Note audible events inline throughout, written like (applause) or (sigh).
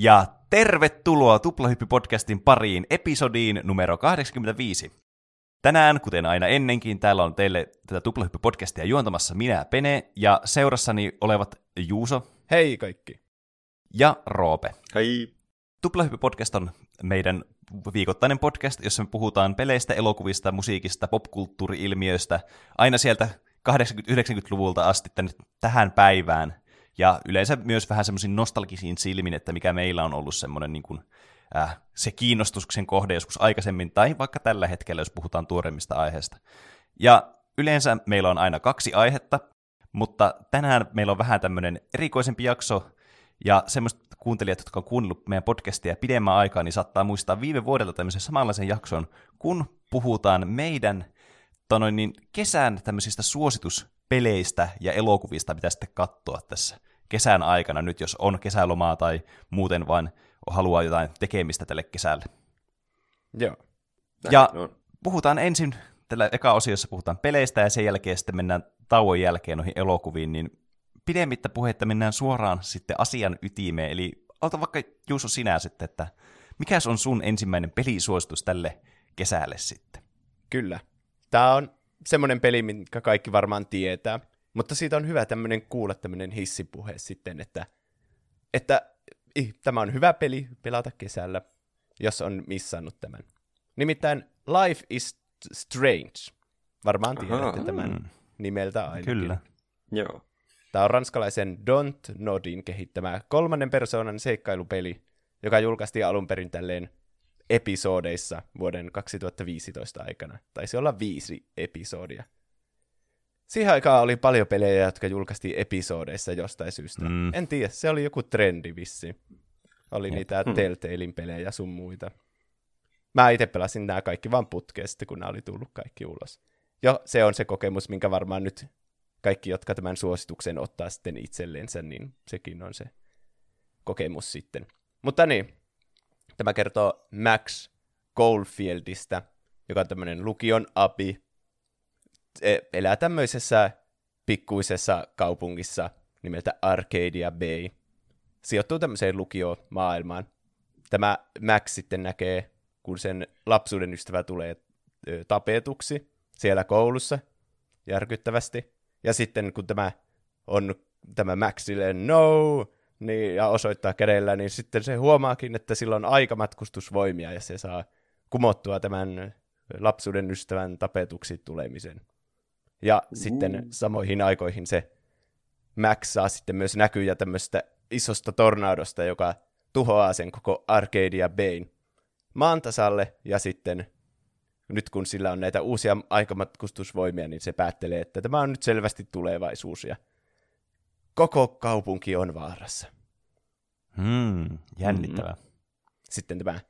Ja tervetuloa Tuplahyppy-podcastin pariin episodiin numero 85. Tänään, kuten aina ennenkin, täällä on teille tätä Tuplahyppy-podcastia juontamassa minä, Pene, ja seurassani olevat Juuso. Hei kaikki. Ja Roope. Hei. Tuplahyppy-podcast on meidän viikoittainen podcast, jossa me puhutaan peleistä, elokuvista, musiikista, popkulttuuri-ilmiöistä, aina sieltä 80-90-luvulta asti tänne tähän päivään. Ja yleensä myös vähän semmoisiin nostalgisiin silmin, että mikä meillä on ollut semmoinen niin kuin, äh, se kiinnostuksen kohde joskus aikaisemmin, tai vaikka tällä hetkellä, jos puhutaan tuoremmista aiheista. Ja yleensä meillä on aina kaksi aihetta, mutta tänään meillä on vähän tämmöinen erikoisempi jakso, ja semmoiset kuuntelijat, jotka on kuunnellut meidän podcastia pidemmän aikaa, niin saattaa muistaa viime vuodelta tämmöisen samanlaisen jakson, kun puhutaan meidän tonoin, niin kesän tämmöisistä suosituspeleistä ja elokuvista, mitä sitten katsoa tässä kesän aikana nyt, jos on kesälomaa tai muuten vain haluaa jotain tekemistä tälle kesälle. Joo. Ja puhutaan ensin, tällä eka osiossa puhutaan peleistä ja sen jälkeen sitten mennään tauon jälkeen noihin elokuviin, niin pidemmittä puhetta mennään suoraan sitten asian ytimeen, eli ota vaikka Juuso sinä sitten, että mikä on sun ensimmäinen pelisuositus tälle kesälle sitten? Kyllä. Tämä on semmoinen peli, minkä kaikki varmaan tietää, mutta siitä on hyvä tämmöinen kuulla tämmöinen hissipuhe sitten, että, että ih, tämä on hyvä peli pelata kesällä, jos on missannut tämän. Nimittäin Life is Strange. Varmaan tiedätte Aha, tämän mm. nimeltä ainakin. Kyllä. Joo. Tämä on ranskalaisen Don't Nodin kehittämä kolmannen persoonan seikkailupeli, joka julkaistiin alun perin tälleen episodeissa vuoden 2015 aikana. Taisi olla viisi episodia. Siihen aikaan oli paljon pelejä, jotka julkaistiin episodeissa jostain syystä. Mm. En tiedä, se oli joku trendi vissi. Oli niitä hmm. Telltalein pelejä sun muita. Mä itse pelasin nämä kaikki vaan putkeen sitten, kun nämä oli tullut kaikki ulos. Jo, se on se kokemus, minkä varmaan nyt kaikki, jotka tämän suosituksen ottaa sitten itsellensä, niin sekin on se kokemus sitten. Mutta niin, tämä kertoo Max Goldfieldista, joka on tämmöinen lukion api, elää tämmöisessä pikkuisessa kaupungissa nimeltä Arcadia Bay. Sijoittuu tämmöiseen lukiomaailmaan. Tämä Max sitten näkee, kun sen lapsuuden ystävä tulee tapetuksi siellä koulussa järkyttävästi. Ja sitten kun tämä on tämä Max silleen, no, niin, ja osoittaa kädellä, niin sitten se huomaakin, että sillä on aikamatkustusvoimia ja se saa kumottua tämän lapsuuden ystävän tapetuksi tulemisen. Ja uh. sitten samoihin aikoihin se Max saa sitten myös näkyjä tämmöistä isosta tornadosta, joka tuhoaa sen koko Arcadia Bayn maantasalle, ja sitten nyt kun sillä on näitä uusia aikamatkustusvoimia, niin se päättelee, että tämä on nyt selvästi tulevaisuus, ja koko kaupunki on vaarassa. Hmm, jännittävää. Mm. Sitten tämä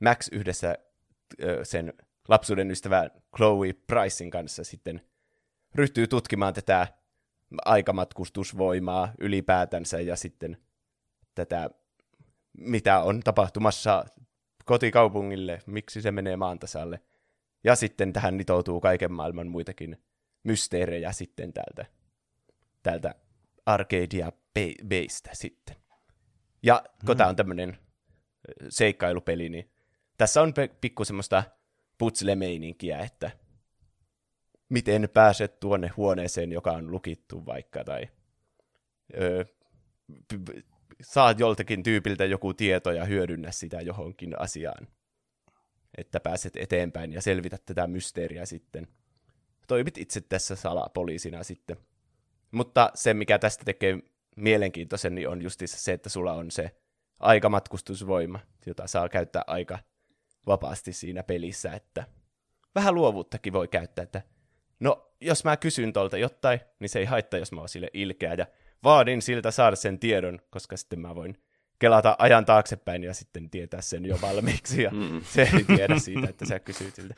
Max yhdessä sen lapsuuden ystävä Chloe Pricein kanssa sitten ryhtyy tutkimaan tätä aikamatkustusvoimaa ylipäätänsä ja sitten tätä, mitä on tapahtumassa kotikaupungille, miksi se menee maantasalle. Ja sitten tähän nitoutuu kaiken maailman muitakin mysteerejä sitten täältä, täältä Arcadia Baystä sitten. Ja kun mm. tämä on tämmöinen seikkailupeli, niin tässä on pikku semmoista putsle-meininkiä, että miten pääset tuonne huoneeseen, joka on lukittu vaikka, tai öö, saat joltakin tyypiltä joku tieto ja hyödynnä sitä johonkin asiaan, että pääset eteenpäin ja selvität tätä mysteeriä sitten. Toimit itse tässä salapoliisina sitten. Mutta se, mikä tästä tekee mielenkiintoisen, niin on justiinsa se, että sulla on se aikamatkustusvoima, jota saa käyttää aika vapaasti siinä pelissä, että vähän luovuuttakin voi käyttää, että no, jos mä kysyn tuolta jotain, niin se ei haittaa, jos mä oon sille ilkeä, ja vaadin siltä saada sen tiedon, koska sitten mä voin kelata ajan taaksepäin ja sitten tietää sen jo valmiiksi, ja mm. se ei tiedä siitä, että sä kysyt siltä.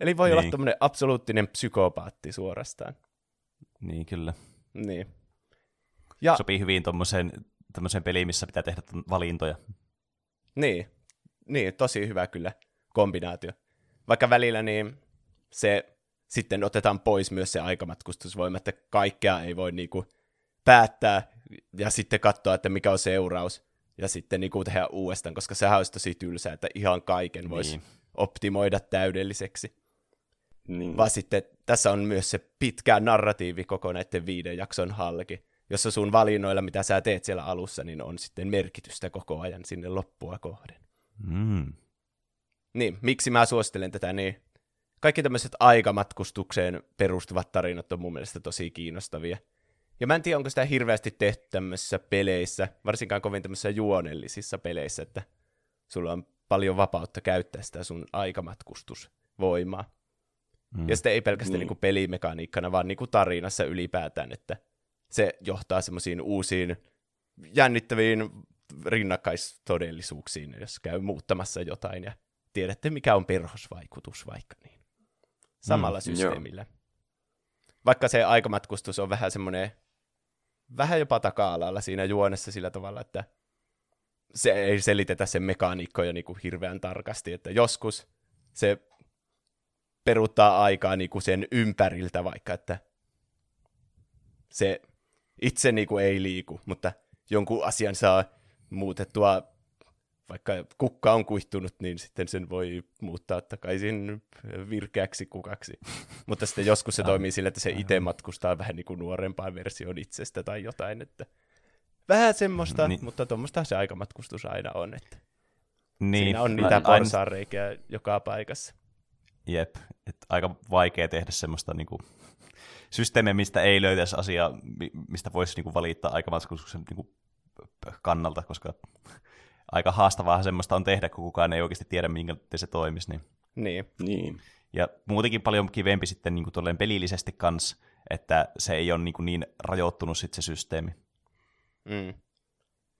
Eli voi niin. olla tämmöinen absoluuttinen psykopaatti suorastaan. Niin, kyllä. Niin. Ja, Sopii hyvin tuommoiseen peliin, missä pitää tehdä valintoja. Niin, niin tosi hyvä kyllä kombinaatio. Vaikka välillä niin se sitten otetaan pois myös se aikamatkustusvoima, että kaikkea ei voi niinku päättää ja sitten katsoa, että mikä on seuraus. ja sitten niin kuin tehdä uudestaan, koska sehän olisi tosi tylsää, että ihan kaiken voisi Niin. optimoida täydelliseksi. Niin. Vaan sitten tässä on myös se pitkä narratiivi koko näiden viiden jakson halki, jossa sun valinnoilla, mitä sä teet siellä alussa, niin on sitten merkitystä koko ajan sinne loppua kohden. Mm. Niin, miksi mä suosittelen tätä, niin kaikki tämmöiset aikamatkustukseen perustuvat tarinat on mun mielestä tosi kiinnostavia. Ja mä en tiedä, onko sitä hirveästi tehty tämmöisissä peleissä, varsinkaan kovin tämmöisissä juonellisissa peleissä, että sulla on paljon vapautta käyttää sitä sun aikamatkustusvoimaa. Mm. Ja sitten ei pelkästään Niin. niin. niinku pelimekaniikkana, vaan niinku tarinassa ylipäätään, että se johtaa semmoisiin uusiin jännittäviin rinnakkaistodellisuuksiin, jos käy muuttamassa jotain ja tiedätte, mikä on perhosvaikutus vaikka niin. Samalla Mm, systeemillä. Vaikka se aikamatkustus on vähän semmoinen, vähän jopa taka-alalla siinä juonessa sillä tavalla, että se ei selitetä sen mekaniikkoja niin kuin hirveän tarkasti, että joskus se peruuttaa aikaa niin kuin sen ympäriltä vaikka, että se itse niin kuin ei liiku, mutta jonkun asian saa muutettua, vaikka kukka on kuihtunut, niin sitten sen voi muuttaa takaisin virkeäksi kukaksi. (laughs) mutta sitten joskus se toimii sillä, että se itse matkustaa vähän niin kuin nuorempaan versioon itsestä tai jotain, että vähän semmoista, Niin. niin. mutta tuommoista se aikamatkustus aina on, että Niin, siinä on niitä porsaanreikiä joka paikassa. Jep, et aika vaikea tehdä semmoista niinku, systeemiä, mistä ei löytäisi asiaa, mi- mistä voisi niinku, valittaa aikamatkustuksen niinku, kannalta, koska aika haastavaa semmoista on tehdä, kun kukaan ei oikeasti tiedä, minkä se toimisi. Niin. Niin, Niin. Ja muutenkin paljon kivempi sitten niin kuin pelillisesti kans, että se ei ole niin, kuin niin rajoittunut sit se systeemi. mm.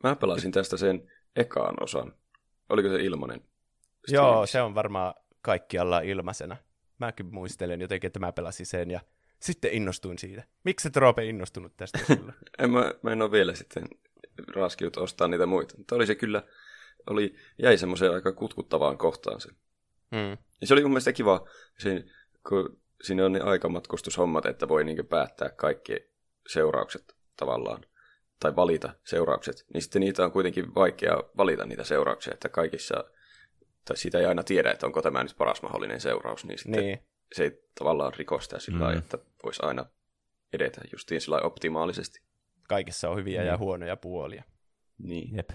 Mä pelasin tästä sen ekaan osan. Oliko se ilmanen? Joo, se on varmaan kaikkialla ilmaisena. Mäkin muistelen jotenkin, että mä pelasin sen ja sitten innostuin siitä. Miksi et Roope innostunut tästä silloin? (laughs) En mä, mä en ole vielä sitten raskiut ostaa niitä muita. Mutta oli se kyllä, oli, jäi semmoiseen aika kutkuttavaan kohtaan se. mm. Ja se oli mun mielestä kiva, se, kun siinä on ne aikamatkustushommat, että voi niin päättää kaikki seuraukset tavallaan, tai valita seuraukset, niin sitten niitä on kuitenkin vaikea valita niitä seurauksia, että kaikissa, tai sitä ei aina tiedä, että onko tämä nyt paras mahdollinen seuraus, niin sitten Niin, se ei tavallaan rikosta sillä Mm. että voisi aina edetä justiin sillä optimaalisesti. Kaikessa on hyviä Mm. ja huonoja puolia. Niin. Jep.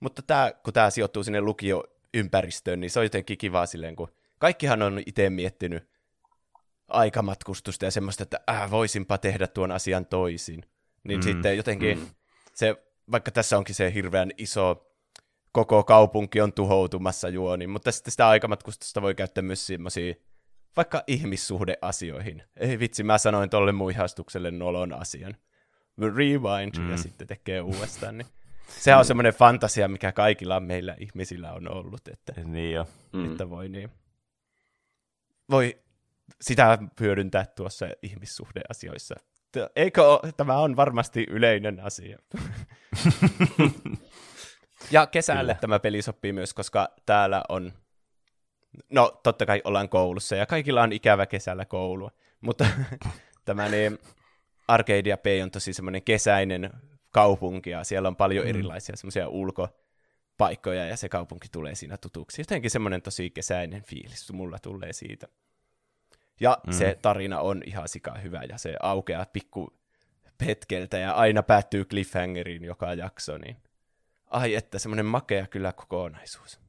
Mutta tää, kun tämä sijoittuu sinne lukioympäristöön, niin se on jotenkin kivaa silleen, kun kaikkihan on itse miettinyt aikamatkustusta ja semmoista, että äh, voisinpa tehdä tuon asian toisin. Niin Mm, sitten jotenkin mm. se, vaikka tässä onkin se hirveän iso, koko kaupunki on tuhoutumassa juoni, mutta sitten sitä aikamatkustusta voi käyttää myös semmoisia vaikka ihmissuhdeasioihin. Ei vitsi, mä sanoin tolle mun ihastukselle nolon asian. Rewind, mm. Ja sitten tekee uudestaan. Niin. Sehän on semmoinen fantasia, mikä kaikilla meillä ihmisillä on ollut, että, Niin jo. Mm. mm. että voi niin. Voi sitä hyödyntää tuossa ihmissuhdeasioissa. Eikö oo, tämä on varmasti yleinen asia. (laughs) ja kesälle. Kyllä. tämä peli sopii myös, koska täällä on, no totta kai ollaan koulussa ja kaikilla on ikävä kesällä koulua, mutta (laughs) tämä niin, Arcadia Bay on tosi semmoinen kesäinen kaupunki ja siellä on paljon Mm. erilaisia semmoisia ulkopaikkoja ja se kaupunki tulee siinä tutuksi. Jotenkin semmoinen tosi kesäinen fiilis mulla tulee siitä. Ja Mm. se tarina on ihan sika hyvä ja se aukeaa pikku hetkeltä ja aina päättyy cliffhangeriin joka jakso, niin ai että semmoinen makea kyllä kokonaisuus.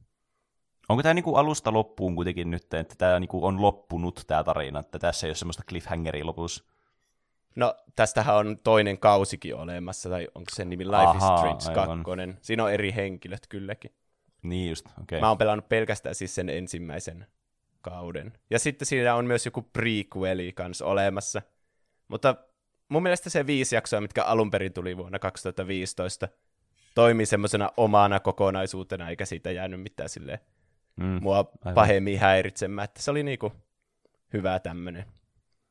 Onko tämä niinku alusta loppuun kuitenkin nyt, että tämä niinku on loppunut tämä tarina, että tässä ei ole semmoista cliffhangeria lopussa? No, tästähän on toinen kausikin olemassa, tai onko se nimi Life Ahaa, is Strange aivan. 2. Siinä on eri henkilöt kylläkin. Niin just, okei. Okay. Mä oon pelannut pelkästään siis sen ensimmäisen kauden. Ja sitten siinä on myös joku prequeli kanssa olemassa. Mutta mun mielestä se viisi jaksoa, mitkä alun perin tuli vuonna 2015, toimii semmoisena omana kokonaisuutena, eikä siitä jäänyt mitään silleen Mm. mua aivan. pahemmin häiritsemään. Että se oli niinku hyvä tämmönen.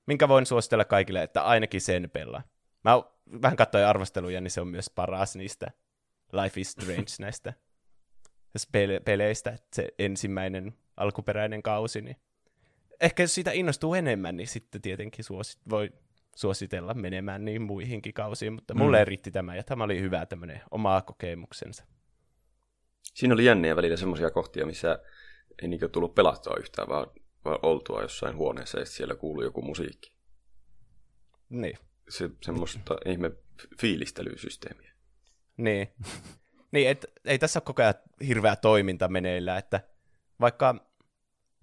Minkä voin suositella kaikille, että ainakin sen pelaa. Mä vähän katsoin arvosteluja, niin se on myös paras niistä Life is Strange (laughs) näistä pele- peleistä, että se ensimmäinen alkuperäinen kausi, niin ehkä jos siitä innostuu enemmän, niin sitten tietenkin suosit, voi suositella menemään niin muihinkin kausiin, mutta mulle Mm. riitti tämä, ja tämä oli hyvä tämmöinen oma kokemuksensa. siinä oli jänniä välillä semmoisia kohtia, missä ei niin tullut pelattua yhtään, vaan oltua jossain huoneessa ja siellä kuului joku musiikki. Niin. Se, semmoista (laughs) ihme fiilistelysysteemiä. Niin. (laughs) niin, et, ei tässä ole koko ajan hirveä toiminta meneillä, että vaikka,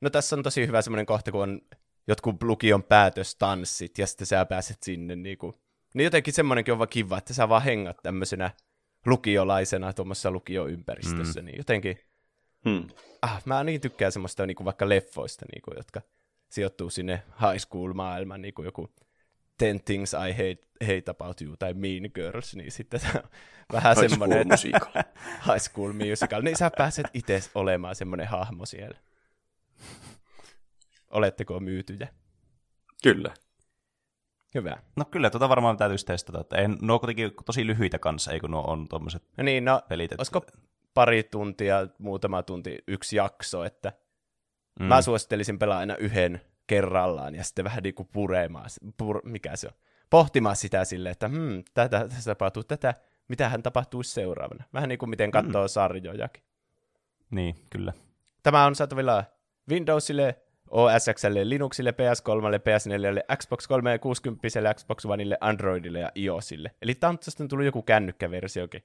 no tässä on tosi hyvä semmoinen kohta, kun on jotkut lukion päätöstanssit, ja sitten sä pääset sinne, niin, kuin, niin jotenkin semmoinenkin on vaan kiva, että sä vaan hengat tämmöisenä lukiolaisena tuommoisessa lukioympäristössä, mm. niin jotenkin, hmm. ah, mä niin tykkään semmoista niin kuin vaikka leffoista, niin kuin, jotka sijoittuu sinne high school-maailmaan, niin kuin joku Ten Things I Hate, hate About You tai Mean Girls, niin sitten (laughs) vähän high semmoinen... Musical. (laughs) high School Musical. Niin sä pääset itse olemaan semmoinen hahmo siellä. Oletteko myytyjä? Kyllä. Hyvä. No kyllä, tuota varmaan täytyisi testata. Että en, nuo on kuitenkin tosi lyhyitä kanssa, eikö nuo on tuommoiset no niin, no, pelit. Että... Olisiko pari tuntia, muutama tunti, yksi jakso, että mm. mä suosittelisin pelaa aina yhden kerrallaan ja sitten vähän niin kuin puremaan, pur, mikä se on, pohtimaan sitä silleen, että hmm, tätä, tässä tapahtuu tätä, mitä hän tapahtuisi seuraavana. Vähän niin kuin miten katsoo mm. sarjojakin. Niin, kyllä. Tämä on saatavilla Windowsille, OS Xlle, Linuxille, PS3, PS4, Xbox 360, Xbox Oneille, Androidille ja iOSille. Eli tämä on tullut joku kännykkäversiokin.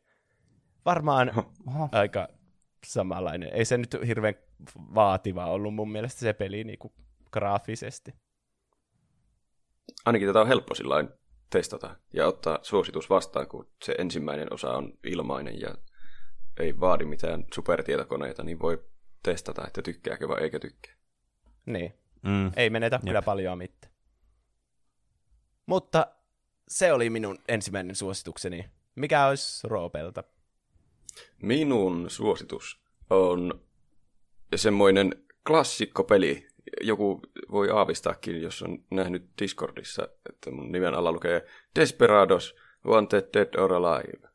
Varmaan Oho. aika samanlainen. Ei se nyt hirveän vaativa ollut mun mielestä se peli niin kuin graafisesti. Ainakin tätä on helppo sillain testata ja ottaa suositus vastaan, kun se ensimmäinen osa on ilmainen ja ei vaadi mitään supertietokoneita, niin voi testata, että tykkääkö vai eikö tykkää. Niin. Mm. Ei menetä Jep. kyllä paljon mitään. Mutta se oli minun ensimmäinen suositukseni. Mikä olisi Roopelta? Minun suositus on semmoinen klassikkopeli. Joku voi aavistaakin, jos on nähnyt Discordissa, että mun nimen alla lukee Desperados, Wanted Dead or Alive.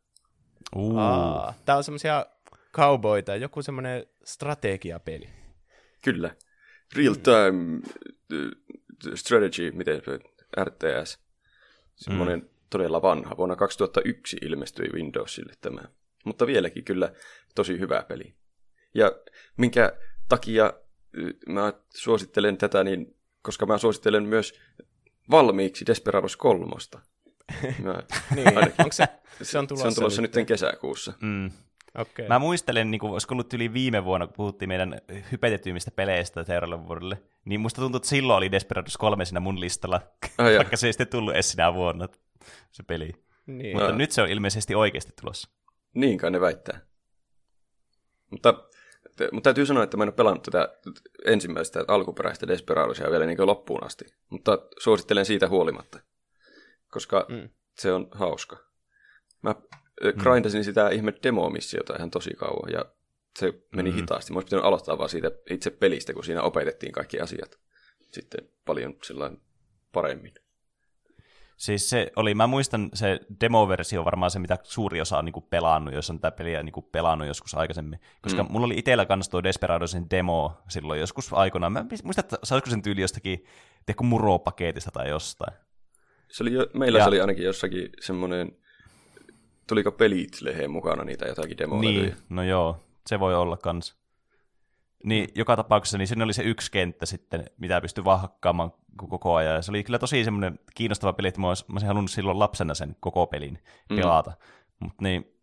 Uh. Aa, tää on semmoisia cowboyta, joku semmoinen strategiapeli. Kyllä. Real time uh, strategy, miten RTS. Semmoinen mm. todella vanha. Vuonna 2001 ilmestyi Windowsille tämä. Mutta vieläkin kyllä tosi hyvä peli. Ja minkä takia mä suosittelen tätä, niin koska mä suosittelen myös valmiiksi Desperados kolmosta. (laughs) Mä, niin, onko se, se on tulossa, se on tulossa nyt kesäkuussa. Mm. Okay. Mä muistelen, niin kuin, olisiko ollut yli viime vuonna, kun puhuttiin meidän hypetetyimmistä peleistä seuraavalle vuodelle, niin musta tuntuu, että silloin oli Desperados 3 siinä mun listalla, oh, vaikka se ei sitten tullut edes sinä vuonna se peli. Niin. Mutta no. nyt se on ilmeisesti oikeasti tulossa. Niin kai ne väittää. Mutta, mutta täytyy sanoa, että mä en ole pelannut tätä ensimmäistä alkuperäistä Desperadosia vielä niin loppuun asti. Mutta suosittelen siitä huolimatta, koska mm. se on hauska. Mä mm. grindasin sitä ihme demo-missiota ihan tosi kauan, ja se meni mm. hitaasti. Mä olisi pitänyt aloittaa vaan siitä itse pelistä, kun siinä opetettiin kaikki asiat sitten paljon paremmin. Siis se oli, mä muistan se demoversio varmaan se, mitä suuri osa on niinku pelannut, jos on tätä peliä niinku pelannut joskus aikaisemmin. Koska mm. mulla oli itsellä kanssa tuo Desperadosin demo silloin joskus aikoinaan. Mä muistan, että saisiko sen tyyli jostakin, tehkö muro-paketista tai jostain. Se oli jo, meillä ja, se oli ainakin jossakin semmoinen, tuliko pelit leheen mukana niitä jotakin demoja? Niin, no joo, se voi olla kans. Niin joka tapauksessa niin siinä oli se yksi kenttä sitten, mitä pystyi vahkkaamaan koko ajan. Ja se oli kyllä tosi semmoinen kiinnostava peli, että mä olisin halunnut silloin lapsena sen koko pelin mm. pelata. Mm. Mutta niin,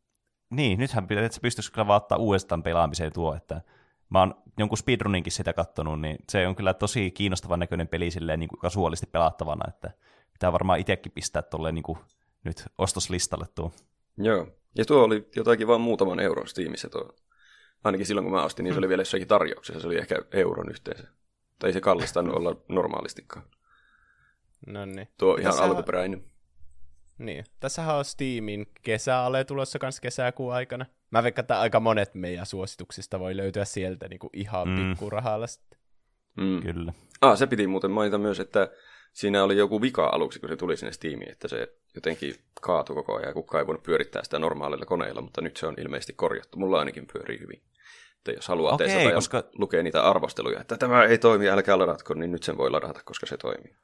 niin, nythän että se pystyisi kyllä vaan ottaa uudestaan pelaamiseen tuo, että mä oon jonkun speedruninkin sitä kattonut, niin se on kyllä tosi kiinnostavan näköinen peli silleen niin kuin kasuaalisti pelattavana, että pitää varmaan itsekin pistää tolleen niin kuin nyt ostoslistalle tuo. Joo, ja tuo oli jotakin vain muutaman euron Steamissa tuo Ainakin silloin, kun mä ostin, niin se oli vielä jossakin tarjouksessa. Se oli ehkä euron yhteensä. Tai ei se kallistanut olla normaalistikaan. No niin. Tuo ihan Tässä alkuperäinen. On... Niin. Tässähän on Steamin kesäale tulossa kanssa kesäkuun aikana. Mä veikkaan, että aika monet meidän suosituksista voi löytyä sieltä niin kuin ihan mm. pikkurahalla sitten. Mm. Kyllä. Ah, se piti muuten mainita myös, että siinä oli joku vika aluksi, kun se tuli sinne Steamiin, että se jotenkin kaatui koko ajan ja kukaan ei voinut pyörittää sitä normaalilla koneilla, mutta nyt se on ilmeisesti korjattu. Mulla ainakin pyörii hyvin. Että jos haluaa okay, testata koska... ja lukee niitä arvosteluja, että tämä ei toimi, älkää ladatko, niin nyt sen voi ladata, koska se toimii.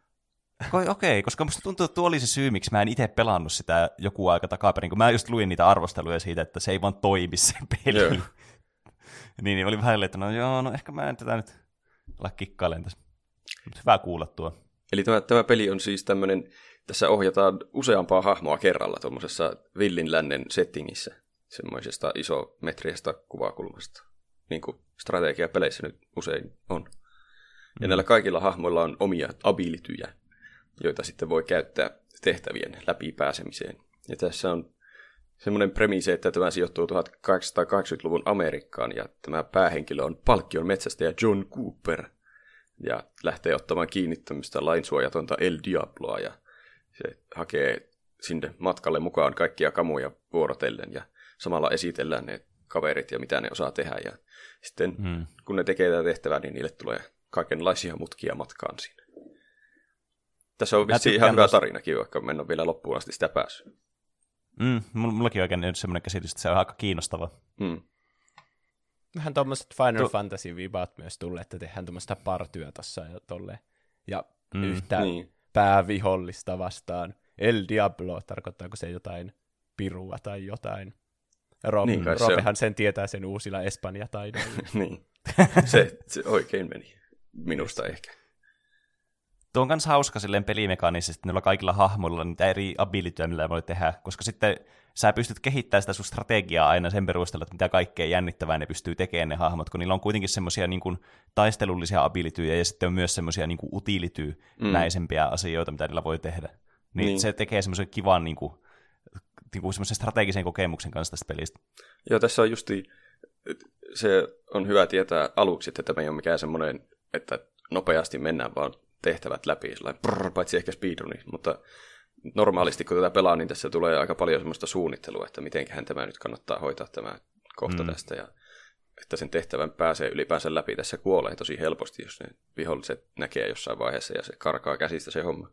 Okei, okay, koska musta tuntuu, että tuo oli se syy, miksi mä en itse pelannut sitä joku aika takaperin, kun mä just luin niitä arvosteluja siitä, että se ei vaan toimi se peli. (laughs) niin, niin oli vähän että no joo, no ehkä mä en tätä nyt ala kikkailemaan tässä. Mutta hyvä kuulla tuo. Eli tämä, tämä peli on siis tämmöinen, tässä ohjataan useampaa hahmoa kerralla tuommoisessa villin lännen settingissä, semmoisesta isometriasta kuvakulmasta, niin kuin strategiapeleissä nyt usein on. Ja näillä kaikilla hahmoilla on omia abilityjä, joita sitten voi käyttää tehtävien läpi pääsemiseen. Ja tässä on semmoinen premise, että tämä sijoittuu 1880-luvun Amerikkaan, ja tämä päähenkilö on palkkion metsästäjä John Cooper, ja lähtee ottamaan kiinni tämmöistä lainsuojatonta El Diabloa, ja se hakee sinne matkalle mukaan kaikkia kamuja vuorotellen, ja samalla esitellään ne kaverit ja mitä ne osaa tehdä, ja sitten hmm. kun ne tekee tätä tehtävää, niin niille tulee kaikenlaisia mutkia matkaan siinä. Tässä on vissiin ihan hyvä tarinakin, vaikka en ole vielä loppuun asti sitä päässyt. Mm, mullakin oikein nyt semmoinen käsitys, että se on aika kiinnostava. Mm. Vähän tuommoiset Final tu- Fantasy-vibaat myös tulee, että tehdään tuommoista partyä tuossa ja tolle. Ja mm, yhtä niin. Päävihollista vastaan. El Diablo, tarkoittaako se jotain pirua tai jotain? Rob, niin Robehan se sen tietää sen uusilla Espanja-taidoilla. (laughs) niin, se, se oikein meni. Minusta ehkä. Tuo on myös hauska silleen pelimekaanisesti, niillä kaikilla hahmoilla niitä eri abilityjä, millä voi tehdä, koska sitten sä pystyt kehittämään sitä sun strategiaa aina sen perusteella, että mitä kaikkea jännittävää ne pystyy tekemään ne hahmot, kun niillä on kuitenkin semmoisia niin kuin, taistelullisia abilityjä ja sitten on myös semmoisia niin utility-näisempiä mm. asioita, mitä niillä voi tehdä. Niin, niin. se tekee semmoisen kivan niin kuin, niin kuin semmoisen strategisen kokemuksen kanssa tästä pelistä. Joo, tässä on justi, se on hyvä tietää aluksi, että tämä ei ole mikään semmoinen, että nopeasti mennään vaan tehtävät läpi, brrr, paitsi ehkä speedruni, mutta normaalisti kun tätä pelaa, niin tässä tulee aika paljon semmoista suunnittelua, että mitenköhän tämä nyt kannattaa hoitaa tämä kohta mm. tästä, ja että sen tehtävän pääsee ylipäänsä läpi. Tässä kuolee tosi helposti, jos ne viholliset näkee jossain vaiheessa ja se karkaa käsistä se homma.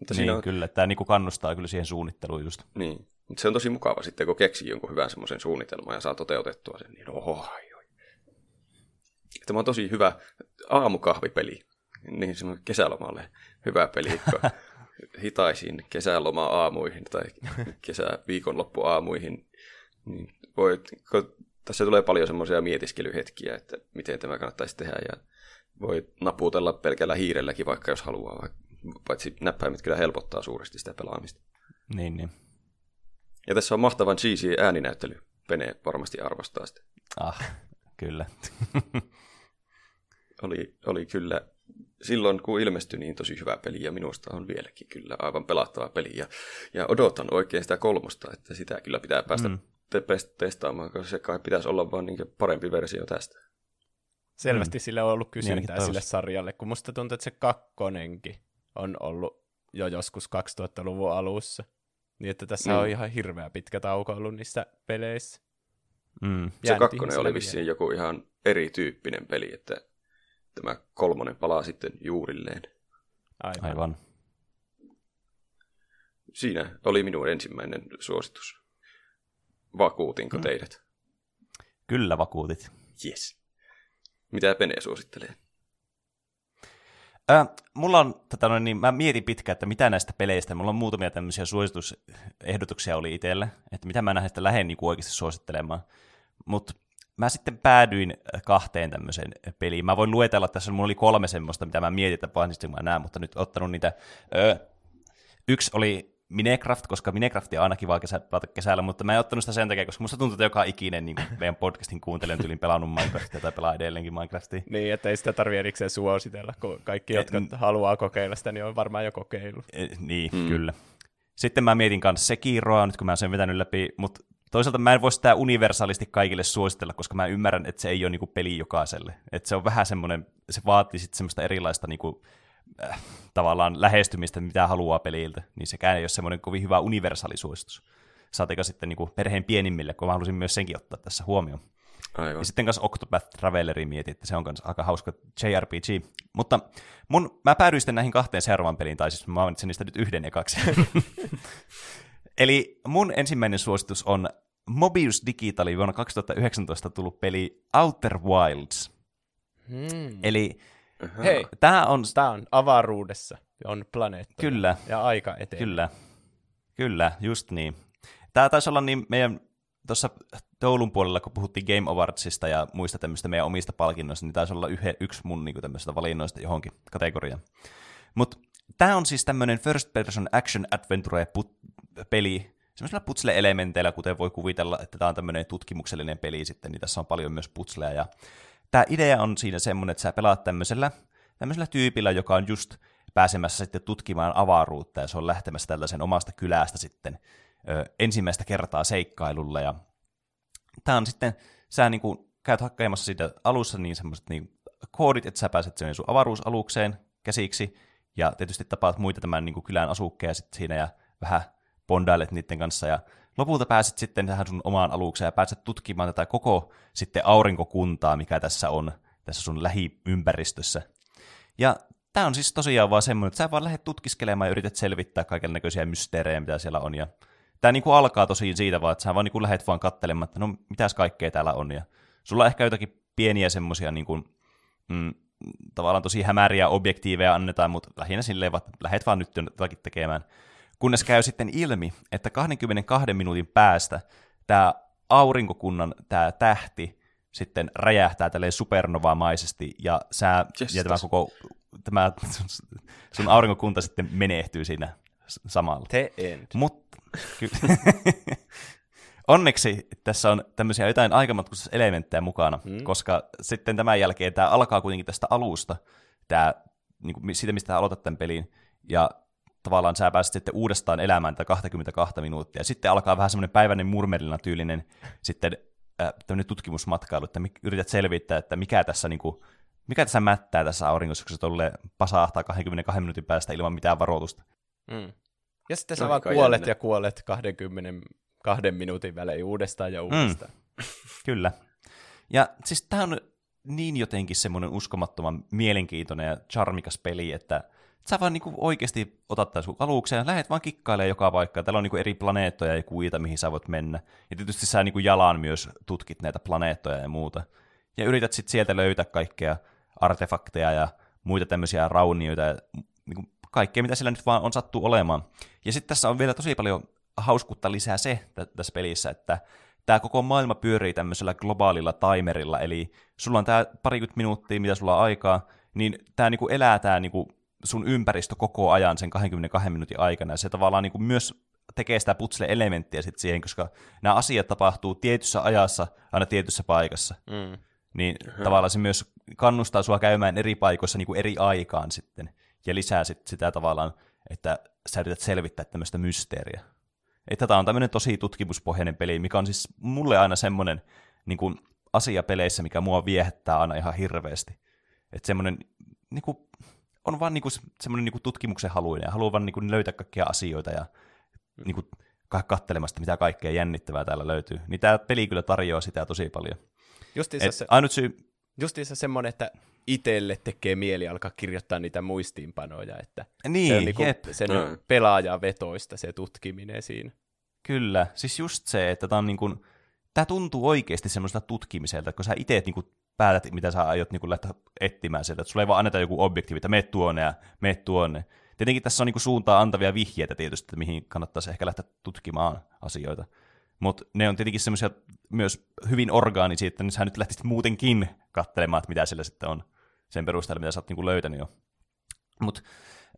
Mutta niin, on... kyllä. Tämä niinku kannustaa kyllä siihen suunnitteluun just. Niin. Mutta se on tosi mukava sitten, kun keksii jonkun hyvän semmoisen suunnitelman ja saa toteutettua sen, niin oho, Tämä on tosi hyvä aamukahvipeli niin semmoinen kesälomalle hyvä peli, (laughs) hitaisiin kesäloma-aamuihin tai kesäviikonloppuaamuihin, niin voi, tässä tulee paljon semmoisia mietiskelyhetkiä, että miten tämä kannattaisi tehdä ja voi naputella pelkällä hiirelläkin vaikka jos haluaa, paitsi näppäimet kyllä helpottaa suuresti sitä pelaamista. Niin, niin. Ja tässä on mahtavan cheesy ääninäyttely. Pene varmasti arvostaa sitä. Ah, kyllä. (laughs) oli, oli kyllä silloin, kun ilmestyi, niin tosi hyvä peli, ja minusta on vieläkin kyllä aivan pelattava peli, ja, ja odotan oikein sitä kolmosta, että sitä kyllä pitää päästä mm. te- testaamaan, koska se kai pitäisi olla vaan niin parempi versio tästä. Selvästi mm. sillä on ollut kysyntää niin, sille sarjalle, kun musta tuntuu, että se kakkonenkin on ollut jo joskus 2000-luvun alussa. Niin että tässä mm. on ihan hirveä pitkä tauko ollut niissä peleissä. Mm. Se kakkonen oli vissiin joku ihan erityyppinen peli, että tämä kolmonen palaa sitten juurilleen. Aivan. Aivan. Siinä oli minun ensimmäinen suositus. Vakuutinko hmm. teidät? Kyllä vakuutit. Yes. Mitä Pene suosittelee? Äh, mulla on, tätä noin, niin mä mietin pitkään, että mitä näistä peleistä, mulla on muutamia tämmöisiä suositusehdotuksia oli itselle, että mitä mä näistä lähden niin oikeasti suosittelemaan. Mutta mä sitten päädyin äh, kahteen tämmöiseen peliin. Mä voin luetella tässä, mulla oli kolme semmoista, mitä mä mietin, että vanhasti mä näen, mutta nyt ottanut niitä. Öö, yksi oli Minecraft, koska Minecraft on aina kiva kesä, pelata kesällä, mutta mä en ottanut sitä sen takia, koska musta tuntuu, että joka ikinen niin (laughs) meidän podcastin kuuntelijan tyylin pelannut Minecraftia tai pelaa edelleenkin Minecraftia. Niin, että ei sitä tarvitse erikseen suositella, kun kaikki, jotka et, haluaa kokeilla sitä, niin on varmaan jo kokeillut. E, niin, mm. kyllä. Sitten mä mietin kanssa Sekiroa, nyt kun mä sen vetänyt läpi, mutta Toisaalta mä en voi sitä universaalisti kaikille suositella, koska mä ymmärrän, että se ei ole niinku peli jokaiselle. Että se on vähän semmoinen, se vaatii sitten semmoista erilaista niinku, äh, tavallaan lähestymistä, mitä haluaa peliltä. Niin sekään ei ole semmoinen kovin hyvä universaalisuositus. Saateko sitten niinku perheen pienimmille, kun mä halusin myös senkin ottaa tässä huomioon. Aivan. Ja sitten kanssa Octopath Traveleri mietin, että se on kanssa aika hauska JRPG. Mutta mun, mä päädyin sitten näihin kahteen seuraavaan peliin, tai siis mä mainitsen niistä nyt yhden ekaksi. (laughs) Eli mun ensimmäinen suositus on Mobius Digitali vuonna 2019 tullut peli Outer Wilds. Hmm. Eli Hei, tämä on... Tämä on avaruudessa, on planeetta kyllä, ja aika eteen. Kyllä, kyllä, just niin. Tämä taisi olla niin meidän tuossa Toulun puolella, kun puhuttiin Game Awardsista ja muista tämmöistä meidän omista palkinnoista, niin taisi olla yhe, yksi mun niin tämmöistä valinnoista johonkin kategoriaan. Mutta tämä on siis tämmöinen first person action adventure peli, semmoisilla putsle-elementeillä, kuten voi kuvitella, että tämä on tämmöinen tutkimuksellinen peli sitten, niin tässä on paljon myös putsleja. Ja tämä idea on siinä semmoinen, että sä pelaat tämmöisellä, tämmöisellä tyypillä, joka on just pääsemässä sitten tutkimaan avaruutta, ja se on lähtemässä tällaisen omasta kylästä sitten ö, ensimmäistä kertaa seikkailulle, ja tämä on sitten, sä niin kuin käyt hakkeamassa siitä alussa niin semmoiset niin koodit, että sä pääset sen sun avaruusalukseen käsiksi, ja tietysti tapaat muita tämän niin kuin kylän asukkeja sitten siinä, ja vähän bondailet niiden kanssa, ja lopulta pääset sitten tähän sun omaan alukseen, ja pääset tutkimaan tätä koko sitten aurinkokuntaa, mikä tässä on, tässä sun lähiympäristössä. Ja tämä on siis tosiaan vaan semmoinen, että sä vaan lähdet tutkiskelemaan ja yrität selvittää kaiken näköisiä mysteerejä, mitä siellä on, ja tämä niinku alkaa tosiaan siitä vaan, että sä vaan niinku lähdet vaan katselemaan, että no mitäs kaikkea täällä on. Ja sulla on ehkä jotakin pieniä semmoisia niinku, mm, tavallaan tosi hämäriä objektiiveja annetaan, mutta lähinnä silleen, että lähdet vaan nyt jotakin tekemään. Kunnes käy sitten ilmi, että 22 minuutin päästä tämä aurinkokunnan tämä tähti sitten räjähtää tälleen supernovamaisesti, ja sä yes, ja tämä koko tämä (laughs) sun aurinkokunta sitten menehtyy siinä samalla. The end. Mut, (laughs) Onneksi tässä on tämmöisiä jotain aikamatkustuselementtejä mukana, mm. koska sitten tämän jälkeen tämä alkaa kuitenkin tästä alusta, tämä, niin kuin siitä mistä aloitat tämän pelin, ja tavallaan sä pääset sitten uudestaan elämään tätä 22 minuuttia. Ja sitten alkaa vähän semmoinen päiväinen murmelina tyylinen sitten äh, tämmöinen tutkimusmatkailu, että yrität selvittää, että mikä tässä, niin kuin, mikä tässä mättää tässä auringossa, kun se tulee pasahtaa 22 minuutin päästä ilman mitään varoitusta. Mm. Ja sitten sä vaan kuolet jännä. ja kuolet 22 minuutin välein uudestaan ja mm. uudestaan. Mm. (laughs) Kyllä. Ja siis tämä on niin jotenkin semmoinen uskomattoman mielenkiintoinen ja charmikas peli, että sä vaan niinku oikeasti otat tämän sun alukseen ja lähdet vaan kikkailemaan joka paikka. Täällä on niinku eri planeettoja ja kuita, mihin sä voit mennä. Ja tietysti sä niinku jalan myös tutkit näitä planeettoja ja muuta. Ja yrität sitten sieltä löytää kaikkea artefakteja ja muita tämmöisiä raunioita ja niinku kaikkea, mitä sillä nyt vaan on sattuu olemaan. Ja sitten tässä on vielä tosi paljon hauskuutta lisää se tässä pelissä, että tämä koko maailma pyörii tämmöisellä globaalilla timerilla, eli sulla on tämä parikymmentä minuuttia, mitä sulla on aikaa, niin tämä niinku elää tämä niinku sun ympäristö koko ajan sen 22 minuutin aikana, ja se tavallaan niinku myös tekee sitä putsle-elementtiä sitten siihen, koska nämä asiat tapahtuu tietyssä ajassa, aina tietyssä paikassa. Mm. Niin Hyvä. tavallaan se myös kannustaa sua käymään eri paikoissa niin kuin eri aikaan sitten ja lisää sit sitä tavallaan, että sä yrität selvittää tämmöistä mysteeriä. Että tämä on tämmöinen tosi tutkimuspohjainen peli, mikä on siis mulle aina semmoinen niin kuin asia peleissä, mikä mua viehättää aina ihan hirveästi. Että semmoinen niin kuin, on vaan niin kuin, semmoinen niin kuin tutkimuksen haluinen ja haluaa vaan niin kuin löytää kaikkia asioita ja niin kuin, katselemasta, mitä kaikkea jännittävää täällä löytyy. Niin tämä peli kyllä tarjoaa sitä tosi paljon. Justiinsa se, ainut syy... Justiinsa semmoinen, että itselle tekee mieli alkaa kirjoittaa niitä muistiinpanoja, että niin, se on niinku sen mm. pelaajavetoista se tutkiminen siinä. Kyllä, siis just se, että tämä on niin kuin, tämä tuntuu oikeasti semmoista tutkimiselta, kun sä itse niin kuin päätät, mitä sä aiot niin lähteä etsimään sieltä, että sulla ei vaan anneta joku objektiivi, että meet tuonne ja meet tuonne. Tietenkin tässä on niin suuntaa antavia vihjeitä tietysti, että mihin kannattaisi ehkä lähteä tutkimaan asioita. Mutta ne on tietenkin semmoisia myös hyvin orgaanisia, että sä nyt lähtisit muutenkin katselemaan, että mitä sillä sitten on sen perusteella, mitä sä oot niinku löytänyt jo. Mutta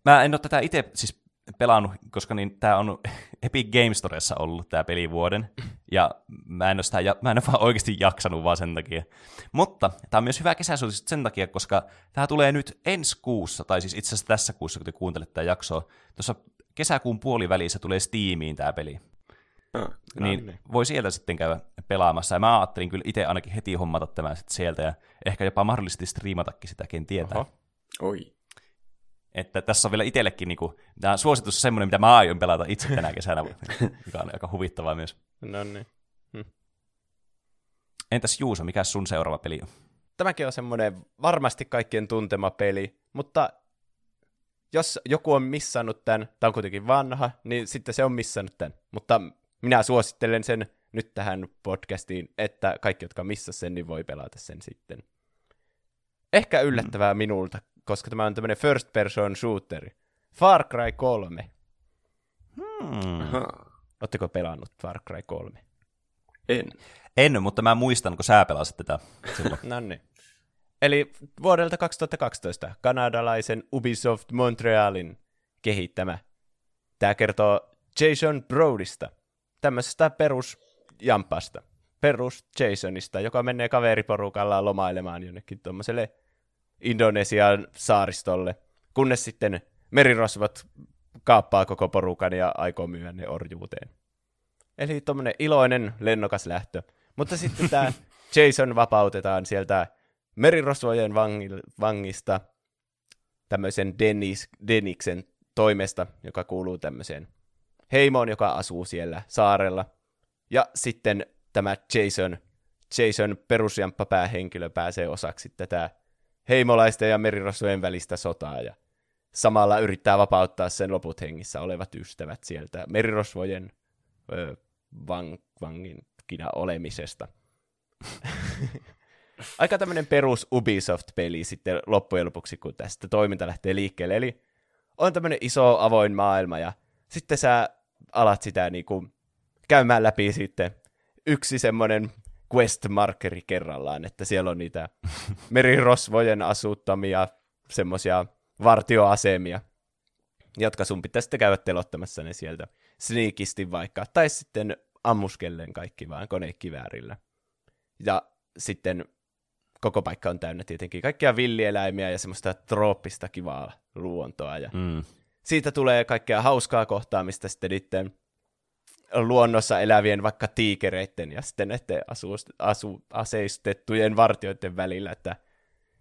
mä en ole tätä itse siis pelannut, koska niin tämä on (laughs) Epic Games Storessa ollut tämä pelivuoden, ja mä en ole, sitä, mä en ole vaan oikeasti jaksanut vaan sen takia. Mutta tämä on myös hyvä kesäsuositus sen takia, koska tämä tulee nyt ensi kuussa, tai siis itse asiassa tässä kuussa, kun te kuuntelette tätä jaksoa, tuossa kesäkuun puolivälissä tulee Steamiin tämä peli. Ah, niin, niin voi sieltä sitten käydä pelaamassa. Ja mä ajattelin kyllä itse ainakin heti hommata tämän sitten sieltä ja ehkä jopa mahdollisesti striimatakin sitä, ken tietää. Oho. Oi. Että tässä on vielä itsellekin, niin kuin, tämä suositus on semmoinen, mitä mä aion pelata itse tänä kesänä, (laughs) mikä on aika huvittavaa myös. No niin. Hm. Entäs Juuso, mikä sun seuraava peli on? Tämäkin on semmoinen varmasti kaikkien tuntema peli, mutta jos joku on missannut tämän, tämä on kuitenkin vanha, niin sitten se on missannut tämän. Mutta minä suosittelen sen nyt tähän podcastiin, että kaikki, jotka missas sen, niin voi pelata sen sitten. Ehkä yllättävää mm. minulta, koska tämä on tämmöinen first person shooter. Far Cry 3. Hmm. Oletteko pelannut Far Cry 3? En. En, mutta mä muistan, kun sä pelasit tätä silloin. (laughs) No niin. Eli vuodelta 2012 kanadalaisen Ubisoft Montrealin kehittämä. Tämä kertoo Jason Brodysta, tämmöisestä perusjampasta, perus Jasonista, joka menee kaveriporukalla lomailemaan jonnekin tuommoiselle Indonesian saaristolle, kunnes sitten merirosvot kaappaa koko porukan ja aikoo myydä ne orjuuteen. Eli tuommoinen iloinen, lennokas lähtö. Mutta sitten tämä (laughs) Jason vapautetaan sieltä merirosvojen vangista tämmöisen Dennis, Deniksen toimesta, joka kuuluu tämmöiseen heimoon, joka asuu siellä saarella. Ja sitten tämä Jason, Jason perusjamppa päähenkilö pääsee osaksi tätä heimolaisten ja merirosvojen välistä sotaa ja samalla yrittää vapauttaa sen loput hengissä olevat ystävät sieltä merirosvojen ö, vang, vanginkina olemisesta. (laughs) Aika tämmöinen perus Ubisoft-peli sitten loppujen lopuksi, kun tästä toiminta lähtee liikkeelle. Eli on tämmöinen iso avoin maailma ja sitten sä alat sitä niinku käymään läpi sitten yksi semmoinen quest-markeri kerrallaan, että siellä on niitä merirosvojen asuttamia semmoisia vartioasemia, jotka sun pitää sitten käydä telottamassa ne sieltä sneakisti vaikka, tai sitten ammuskellen kaikki vaan konekiväärillä. Ja sitten koko paikka on täynnä tietenkin kaikkia villieläimiä ja semmoista trooppista kivaa luontoa. Ja mm. Siitä tulee kaikkea hauskaa kohtaamista sitten niiden luonnossa elävien vaikka tiikereiden ja sitten näiden asu, asu, aseistettujen vartioiden välillä, että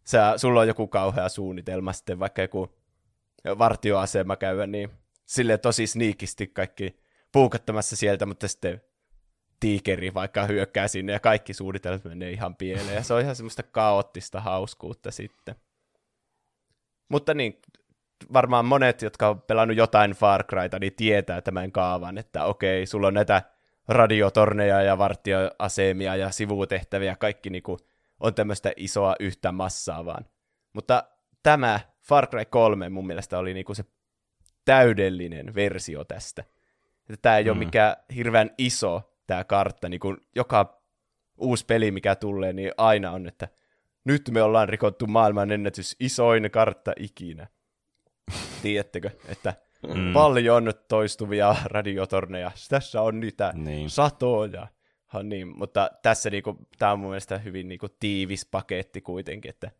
sä, sulla on joku kauhea suunnitelma sitten vaikka joku vartioasema käydä, niin sille tosi sniikisti kaikki puukattamassa sieltä, mutta sitten tiikeri vaikka hyökkää sinne ja kaikki suunnitelmat menee ihan pieleen. Ja se on ihan semmoista kaoottista hauskuutta sitten. Mutta niin, varmaan monet, jotka on pelannut jotain Far Cryta, niin tietää tämän kaavan, että okei, sulla on näitä radiotorneja ja vartioasemia ja sivutehtäviä, kaikki niinku on tämmöistä isoa yhtä massaa vaan. Mutta tämä Far Cry 3 mun mielestä oli niinku se täydellinen versio tästä. Että tämä ei mm. ole mikään hirveän iso tämä kartta, niin kuin joka uusi peli, mikä tulee, niin aina on, että nyt me ollaan rikottu maailman ennätys isoin kartta ikinä. Tiedättekö, että mm. paljon toistuvia radiotorneja, tässä on niitä niin. satoja. Ha, niin, mutta tässä niinku, tämä on mun mielestä hyvin niinku, tiivis paketti kuitenkin, että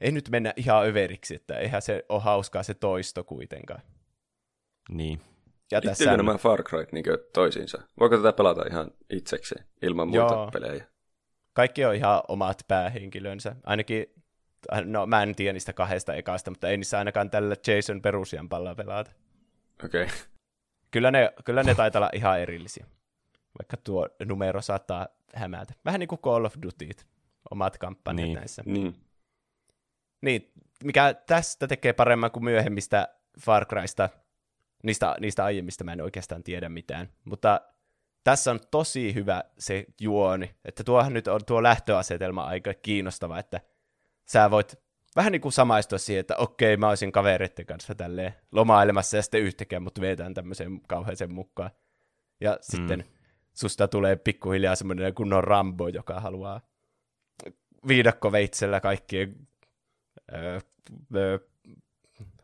ei nyt mennä ihan överiksi, että eihän se ole hauskaa se toisto kuitenkaan. Niin. Ja tässä... nämä Far Cry niin toisiinsa? Voiko tätä pelata ihan itsekseen, ilman muita Joo. pelejä? Kaikki on ihan omat päähenkilönsä. Ainakin, no mä en tiedä niistä kahdesta ekasta, mutta ei niissä ainakaan tällä Jason perusjampalla pelata. Okei. Okay. Kyllä ne, kyllä ne taitaa olla ihan erillisiä. Vaikka tuo numero saattaa hämätä. Vähän niin kuin Call of Duty, omat kampanjat niin. näissä. Niin. Niin, mikä tästä tekee paremman kuin myöhemmistä Far Crysta, niistä, niistä aiemmista mä en oikeastaan tiedä mitään, mutta tässä on tosi hyvä se juoni, että tuohan nyt on tuo lähtöasetelma aika kiinnostava, että sä voit vähän niin kuin samaistua siihen, että okei, mä olisin kavereiden kanssa tälleen lomailemassa ja sitten yhtäkkiä mut vetään tämmöiseen kauheeseen mukaan. Ja mm. sitten susta tulee pikkuhiljaa semmoinen kunnon Rambo, joka haluaa viidakkoveitsellä kaikkien öö, öö,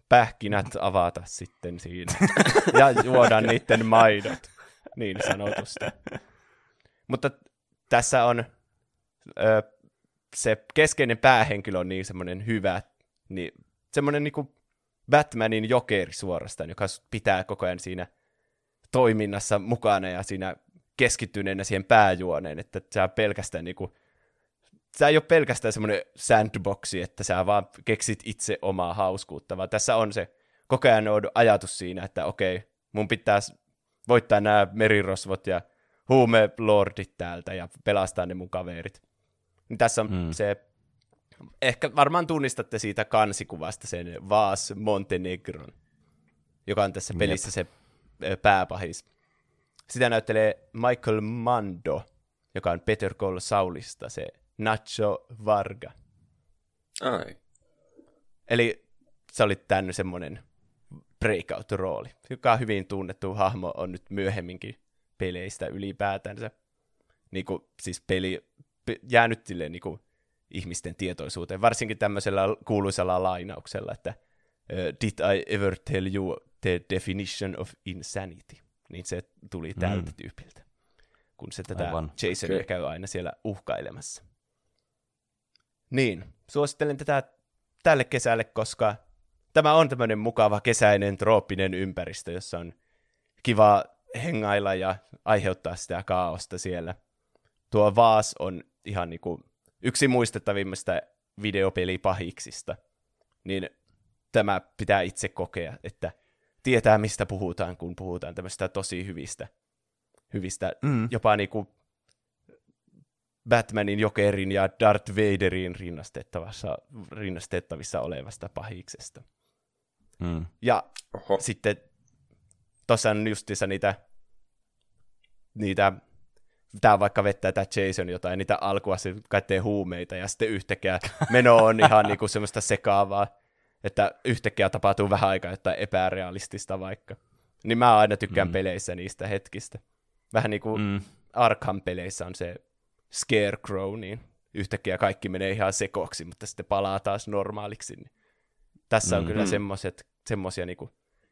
pähkinät avata sitten siinä (laughs) ja juoda niiden maidot, niin sanotusti. Mutta tässä on ö, se keskeinen päähenkilö on niin semmoinen hyvä, niin semmoinen niin Batmanin jokeri suorastaan, joka pitää koko ajan siinä toiminnassa mukana ja siinä keskittyneenä siihen pääjuoneen, että sä pelkästään niin kuin tämä ei ole pelkästään semmoinen sandboxi, että sä vaan keksit itse omaa hauskuutta, vaan tässä on se koko ajan on ajatus siinä, että okei, mun pitää voittaa nämä merirosvot ja huumelordit täältä ja pelastaa ne mun kaverit. Niin tässä on hmm. se, ehkä varmaan tunnistatte siitä kansikuvasta sen Vaas Montenegron, joka on tässä pelissä Jep. se pääpahis. Sitä näyttelee Michael Mando, joka on Peter Call Saulista se Nacho Varga. Ai. Eli se oli tämän semmoinen breakout-rooli, joka on hyvin tunnettu hahmo on nyt myöhemminkin peleistä ylipäätänsä. niin kuin, siis peli pe- jäänyt silleen, niin kuin, ihmisten tietoisuuteen, varsinkin tämmöisellä kuuluisella lainauksella, että Did I ever tell you the definition of insanity? Niin se tuli tältä mm. tyypiltä, kun se tätä Aivan. Jasonia okay. käy aina siellä uhkailemassa. Niin, suosittelen tätä tälle kesälle, koska tämä on tämmöinen mukava kesäinen trooppinen ympäristö, jossa on kiva hengailla ja aiheuttaa sitä kaaosta siellä. Tuo Vaas on ihan niinku yksi muistettavimmista videopelipahiksista, niin tämä pitää itse kokea, että tietää mistä puhutaan, kun puhutaan tämmöistä tosi hyvistä, hyvistä mm. jopa niinku Batmanin, Jokerin ja Darth Vaderin rinnastettavassa, rinnastettavissa olevasta pahiksesta. Mm. Ja Oho. sitten tuossa on justiinsa niitä, niitä tää vaikka vettää tämä Jason jotain, niitä alkua se kaikkee huumeita, ja sitten yhtäkkiä meno on ihan niinku semmoista sekaavaa, että yhtäkkiä tapahtuu vähän aikaa jotain epärealistista vaikka. Niin mä aina tykkään mm. peleissä niistä hetkistä. Vähän niin kuin mm. Arkham-peleissä on se Scarecrow, niin yhtäkkiä kaikki menee ihan sekoksi, mutta sitten palaa taas normaaliksi. Niin tässä on mm-hmm. kyllä semmoisia niinku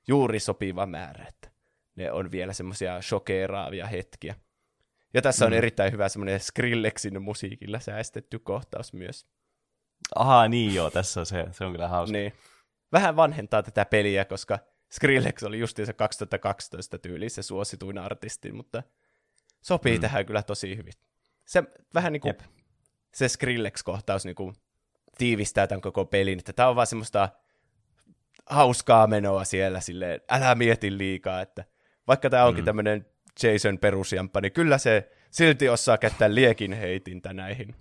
juuri sopiva määrä, että ne on vielä semmoisia shokeeraavia hetkiä. Ja tässä on mm. erittäin hyvä semmoinen Skrillexin musiikilla säästetty kohtaus myös. Aha, niin joo, tässä on se, se on kyllä hauska. Niin. Vähän vanhentaa tätä peliä, koska Skrillex oli justiinsa 2012 tyyliin se suosituin artisti, mutta sopii mm. tähän kyllä tosi hyvin. Se vähän niin kuin Jep. se Skrillex-kohtaus niin kuin tiivistää tämän koko pelin, että tämä on vaan semmoista hauskaa menoa siellä silleen, älä mieti liikaa, että vaikka tämä onkin mm. tämmöinen Jason perusjamppa, niin kyllä se silti osaa käyttää liekin heitintä näihin,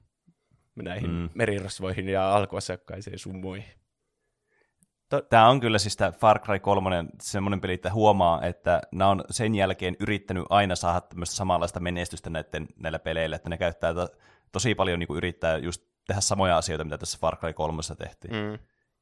näihin mm. merirosvoihin ja alkuasakkaisiin summoihin. Tämä on kyllä siis tämä Far Cry 3 semmoinen peli, että huomaa, että nämä on sen jälkeen yrittänyt aina saada tämmöistä samanlaista menestystä näiden, näillä peleillä, että ne käyttää to- tosi paljon niin kuin yrittää just tehdä samoja asioita, mitä tässä Far Cry 3 tehtiin. Mm.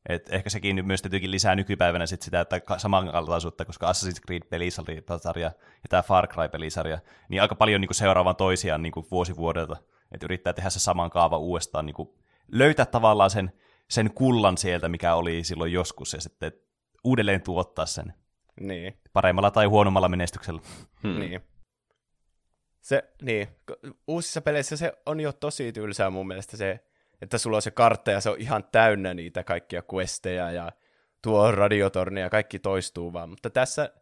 Et ehkä sekin myös tietenkin lisää nykypäivänä sit sitä että samankaltaisuutta, koska Assassin's Creed-pelisarja ja tämä Far Cry-pelisarja, niin aika paljon niin seuraavaan toisiaan niin vuosi vuodelta. Että yrittää tehdä se saman kaava uudestaan, niin kuin löytää tavallaan sen, sen kullan sieltä, mikä oli silloin joskus, ja sitten uudelleen tuottaa sen. Niin. Paremmalla tai huonommalla menestyksellä. Hmm. Niin. Se, niin. Uusissa peleissä se on jo tosi tylsää mun mielestä se, että sulla on se kartta ja se on ihan täynnä niitä kaikkia questeja ja tuo radiotorni ja kaikki toistuu vaan. Mutta tässä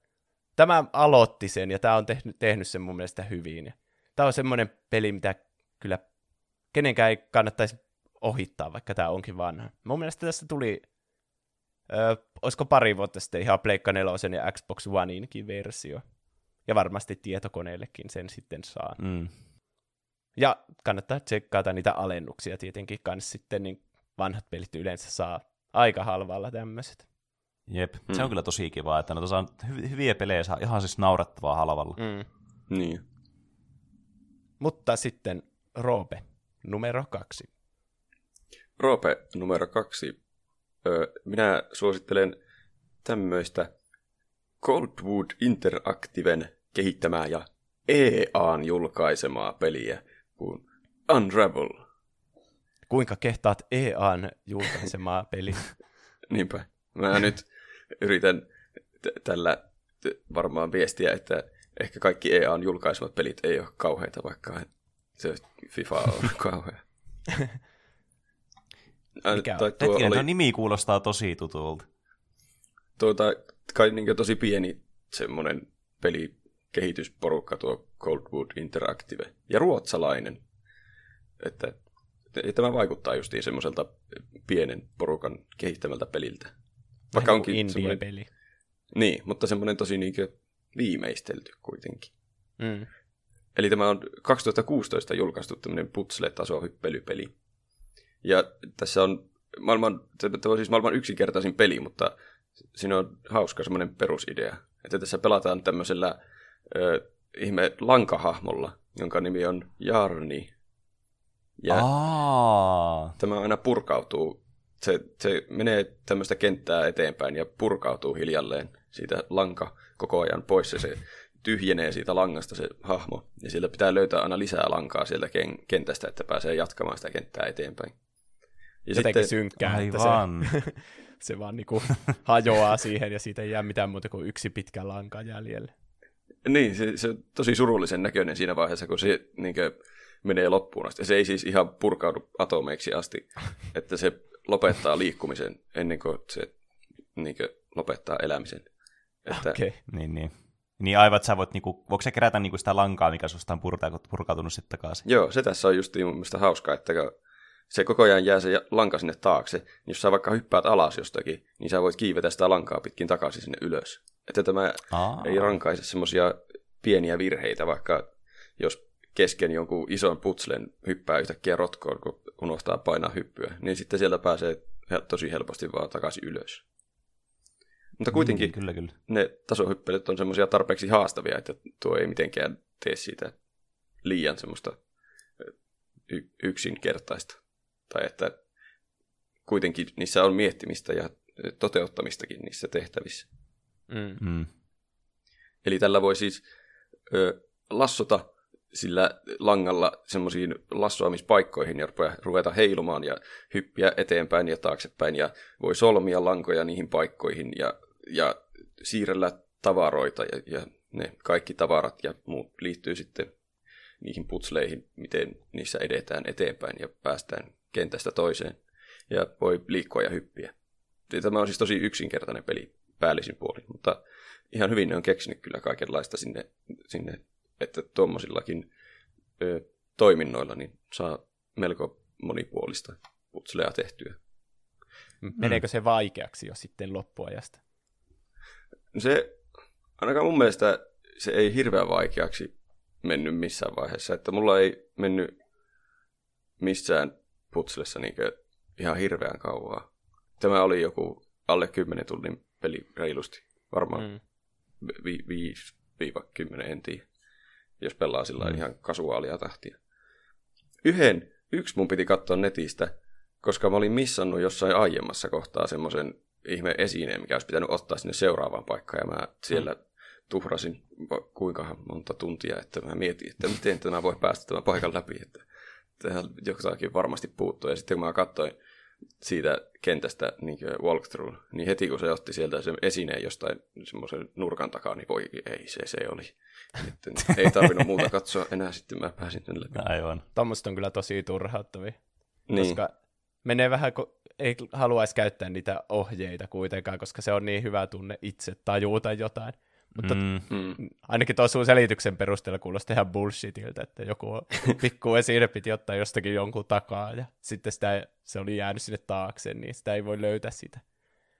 tämä aloitti sen ja tämä on tehnyt, tehnyt sen mun mielestä hyvin. Tämä on semmoinen peli, mitä kyllä kenenkään ei kannattaisi ohittaa, vaikka tämä onkin vanha. Mun mielestä tässä tuli, ö, olisiko pari vuotta sitten ihan Pleikka 4 ja Xbox Oneinkin versio. Ja varmasti tietokoneellekin sen sitten saa. Mm. Ja kannattaa tsekkaata niitä alennuksia tietenkin kanssa sitten, niin vanhat pelit yleensä saa aika halvalla tämmöiset. Jep, mm. se on kyllä tosi kiva, että ne on hy- hyviä pelejä saa ihan siis naurettavaa halvalla. Mm. Niin. Mutta sitten Roope, numero kaksi. Roope, numero kaksi. Öö, minä suosittelen tämmöistä Coldwood Interactiven kehittämää ja EAN julkaisemaa peliä – kuin Unravel. Kuinka kehtaat EAN julkaisemaa peli? (laughs) Niinpä. Mä nyt yritän t- tällä t- varmaan viestiä, että ehkä kaikki EAN julkaisemat pelit ei ole kauheita, vaikka se FIFA on (laughs) kauhea. Mikä tai tuo, Hetkinen, oli, nimi kuulostaa tosi tutulta. Tuota, kai niin tosi pieni semmoinen peli kehitysporukka tuo Coldwood Interactive ja ruotsalainen. Että tämä vaikuttaa justiin semmoiselta pienen porukan kehittämältä peliltä. Vaikka Vähän onkin semmoinen... peli. Niin, mutta semmoinen tosi niin viimeistelty kuitenkin. Mm. Eli tämä on 2016 julkaistu tämmöinen putsle-taso hyppelypeli. Ja tässä on maailman, tämä on siis maailman yksinkertaisin peli, mutta siinä on hauska semmoinen perusidea. Että tässä pelataan tämmöisellä ö, ihme lankahahmolla, jonka nimi on Jarni. Ja Aa. tämä aina purkautuu. Se, se menee tämmöistä kenttää eteenpäin ja purkautuu hiljalleen siitä lanka koko ajan pois. Ja se tyhjenee siitä langasta se hahmo, ja sillä pitää löytää aina lisää lankaa sieltä ken- kentästä, että pääsee jatkamaan sitä kenttää eteenpäin. Ja Jotenkin sitten, synkkää, aivan. että se, (laughs) se vaan niinku hajoaa siihen, ja siitä ei jää mitään muuta kuin yksi pitkä lanka jäljelle. Niin, se, se on tosi surullisen näköinen siinä vaiheessa, kun se niin kuin, menee loppuun asti. Se ei siis ihan purkaudu atomeiksi asti, (laughs) että se lopettaa liikkumisen ennen kuin se niin kuin, lopettaa elämisen. Että... Okay. Niin, niin. Niin aivan, että sä voit, niinku, voiko se kerätä niinku sitä lankaa, mikä susta on purkautunut sitten takaisin? Joo, se tässä on just mun mielestä hauskaa, että se koko ajan jää se lanka sinne taakse, niin jos sä vaikka hyppäät alas jostakin, niin sä voit kiivetä sitä lankaa pitkin takaisin sinne ylös. Että tämä Aa. ei rankaise semmoisia pieniä virheitä, vaikka jos kesken jonkun ison putslen hyppää yhtäkkiä rotkoon, kun unohtaa painaa hyppyä, niin sitten sieltä pääsee tosi helposti vaan takaisin ylös. Mutta kuitenkin mm, kyllä, kyllä. ne tasohyppelyt on semmoisia tarpeeksi haastavia, että tuo ei mitenkään tee siitä liian semmoista y- yksinkertaista. Tai että kuitenkin niissä on miettimistä ja toteuttamistakin niissä tehtävissä. Mm. Mm. Eli tällä voi siis ö, lassota sillä langalla semmoisiin lassoamispaikkoihin ja ruveta heilumaan ja hyppiä eteenpäin ja taaksepäin ja voi solmia lankoja niihin paikkoihin ja, ja siirrellä tavaroita ja, ja ne kaikki tavarat ja muut liittyy sitten niihin putsleihin, miten niissä edetään eteenpäin ja päästään kentästä toiseen ja voi liikkua ja hyppiä. Tämä on siis tosi yksinkertainen peli päällisin puolin, mutta ihan hyvin ne on keksinyt kyllä kaikenlaista sinne, sinne että tuommoisillakin ö, toiminnoilla niin saa melko monipuolista putslea tehtyä. Meneekö se vaikeaksi jo sitten loppuajasta? Se, ainakaan mun mielestä se ei hirveän vaikeaksi mennyt missään vaiheessa. Että mulla ei mennyt missään putslessa niin ihan hirveän kauaa. Tämä oli joku alle 10 tunnin peli reilusti. Varmaan mm. 5-10, en tiedä jos pelaa sillä mm. ihan kasuaalia tahtia. Yhden, yksi mun piti katsoa netistä, koska mä olin missannut jossain aiemmassa kohtaa semmoisen ihme esineen, mikä olisi pitänyt ottaa sinne seuraavaan paikkaan, ja mä siellä mm. tuhrasin kuinka monta tuntia, että mä mietin, että miten tämä voi päästä tämän paikan läpi, että tähän jotakin varmasti puuttuu. Ja sitten kun mä katsoin siitä kentästä niin walkthrough, niin heti kun se otti sieltä sen esineen jostain semmoisen nurkan takaa, niin voi ei, se se oli. Sitten ei tarvinnut muuta katsoa enää, sitten mä pääsin sen läpi. Aivan. Tuommoiset on kyllä tosi turhauttavia, niin. koska menee vähän, kun ei haluaisi käyttää niitä ohjeita kuitenkaan, koska se on niin hyvä tunne itse tajuuta jotain. Mutta mm. mm. ainakin tuon sun selityksen perusteella kuulosti ihan bullshitiltä, että joku (laughs) pikku esine piti ottaa jostakin jonkun takaa ja sitten sitä, se oli jäänyt sinne taakse, niin sitä ei voi löytää sitä.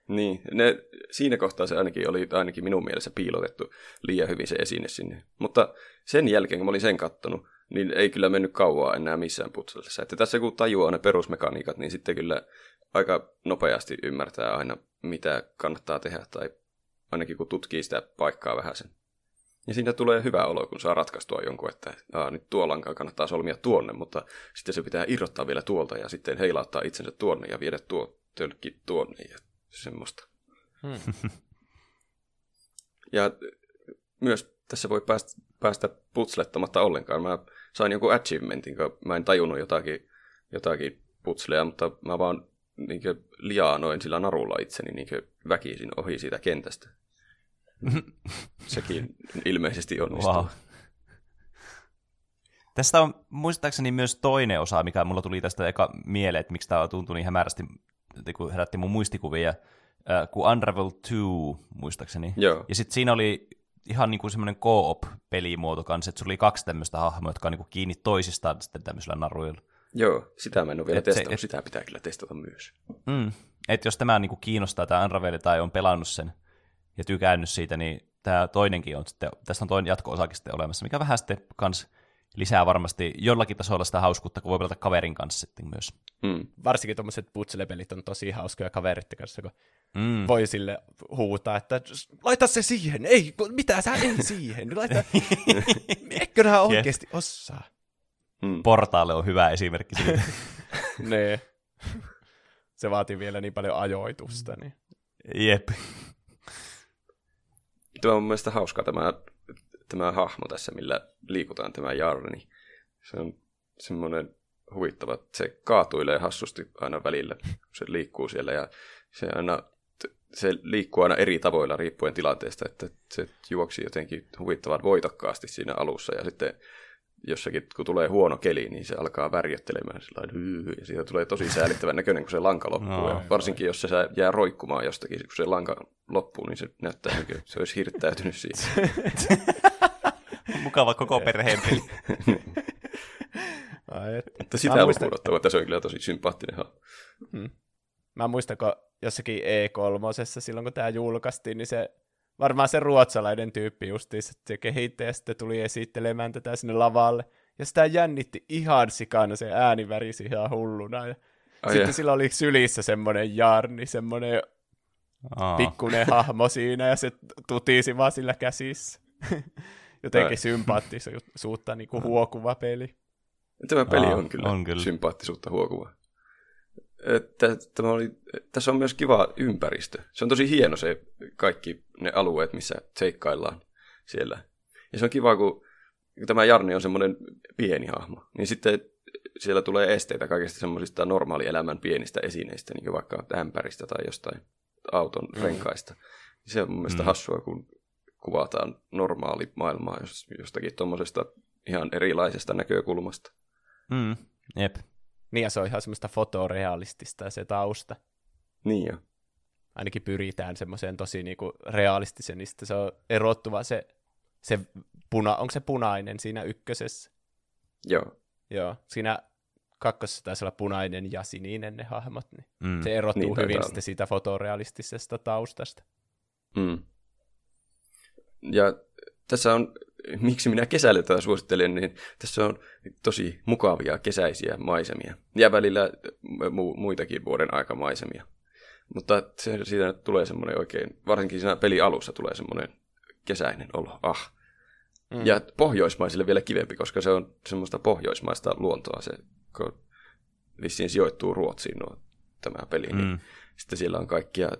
Niin, ne, siinä kohtaa se ainakin oli ainakin minun mielessä piilotettu liian hyvin se esine sinne. Mutta sen jälkeen, kun mä olin sen kattonut, niin ei kyllä mennyt kauaa enää missään putsellessa. Että tässä kun tajuaa ne perusmekaniikat, niin sitten kyllä aika nopeasti ymmärtää aina, mitä kannattaa tehdä, tai ainakin kun tutkii sitä paikkaa vähän sen. Ja siinä tulee hyvä olo, kun saa ratkaistua jonkun, että aa, nyt tuo lanka kannattaa solmia tuonne, mutta sitten se pitää irrottaa vielä tuolta ja sitten heilauttaa itsensä tuonne ja viedä tuo tölkki tuonne ja semmoista. Hmm. ja myös tässä voi päästä, päästä putslettamatta ollenkaan. Mä sain jonkun achievementin, kun mä en tajunnut jotakin, jotakin putsleja, mutta mä vaan niin liaanoin sillä narulla itseni niin väkisin ohi siitä kentästä. (laughs) Sekin ilmeisesti onnistuu. Wow. Tästä on muistaakseni myös toinen osa, mikä mulla tuli tästä eka mieleen, että miksi tämä tuntui niin hämärästi, kun herätti mun muistikuvia, äh, kuin Unravel 2, muistaakseni. Joo. Ja sitten siinä oli ihan niin kuin semmoinen co-op-pelimuoto kanssa, että sulla oli kaksi tämmöistä hahmoa, jotka on niin kuin kiinni toisistaan sitten tämmöisellä naruilla. Joo, sitä mä en ole vielä et testannut, se, et, sitä pitää kyllä testata myös. Mm, että jos tämä niin kuin kiinnostaa, tämä Unravel, tai on pelannut sen ja tykännyt siitä, niin tämä toinenkin on sitten, tästä on toinen jatko-osakin sitten olemassa, mikä vähän sitten kans lisää varmasti jollakin tasolla sitä hauskuutta, kun voi pelata kaverin kanssa sitten myös. Mm. Varsinkin tuommoiset putselepelit on tosi hauskoja kaverit kanssa, kun mm. voi sille huutaa, että laita se siihen, ei, mitä sä ei siihen, laita, (laughs) eikö nämä oikeasti osaa. Mm. Portaale on hyvä esimerkki siitä. (laughs) nee. Se vaatii vielä niin paljon ajoitusta. Niin. Jep. Tuo on mun mielestä hauskaa tämä tämä hahmo tässä, millä liikutaan tämä Jarni. Se on semmoinen huvittava, että se kaatuilee hassusti aina välillä, se liikkuu siellä ja se aina se liikkuu aina eri tavoilla riippuen tilanteesta, että se juoksi jotenkin huvittavan voitokkaasti siinä alussa ja sitten jossakin, kun tulee huono keli, niin se alkaa värjöttelemään sellainen, ja siitä tulee tosi säälittävän näköinen, kun se lanka loppuu. No, ja varsinkin, jos se jää roikkumaan jostakin, kun se lanka loppuu, niin se näyttää, niin kuin se olisi hirttäytynyt siitä. (laughs) Mukava koko perheen peli. (laughs) Ai, että. Mutta sitä muistan... lukuun että se on kyllä tosi sympaattinen Hmm. Mä muistan, kun jossakin E3, silloin kun tämä julkaistiin, niin se varmaan se ruotsalainen tyyppi justiinsa, että se kehittäjä sitten tuli esittelemään tätä sinne lavalle. Ja sitä jännitti ihan sikana, se ääni värisi ihan hulluna. Ja Ai sitten ja. sillä oli sylissä semmoinen jarni, semmoinen Aa. pikkuinen hahmo siinä, ja se tutisi vaan sillä käsissä. (laughs) Jotenkin sympaattisuutta niin kuin huokuva peli. Tämä peli Aa, on, kyllä on kyllä sympaattisuutta huokuva että tämä oli, tässä on myös kiva ympäristö. Se on tosi hieno se kaikki ne alueet, missä seikkaillaan siellä. Ja se on kiva, kun tämä Jarni on semmoinen pieni hahmo, niin sitten siellä tulee esteitä kaikista semmoisista normaalielämän pienistä esineistä, niin kuin vaikka ämpäristä tai jostain auton mm. renkaista. Se on mun mielestä mm. hassua, kun kuvataan normaali maailmaa jostakin tuommoisesta ihan erilaisesta näkökulmasta. Mm. Jep. Niin ja se on ihan semmoista fotorealistista se tausta. Niin jo. Ainakin pyritään semmoiseen tosi niinku realistisen, niin se on erottuva se, se puna, onko se punainen siinä ykkösessä? Joo. Joo, siinä kakkosessa taisi olla punainen ja sininen ne hahmot, niin mm. se erottuu niin, hyvin sitten siitä fotorealistisesta taustasta. Mm. Ja tässä on miksi minä kesällä tätä suosittelen, niin tässä on tosi mukavia kesäisiä maisemia. Ja välillä mu- muitakin vuoden aikamaisemia. Mutta se, siitä tulee semmoinen oikein, varsinkin siinä peli alussa tulee semmoinen kesäinen olo. Ah. Mm. Ja pohjoismaisille vielä kivempi, koska se on semmoista pohjoismaista luontoa. Se, kun vissiin sijoittuu Ruotsiin nuo, tämä peli, niin mm. niin sitten siellä on kaikkia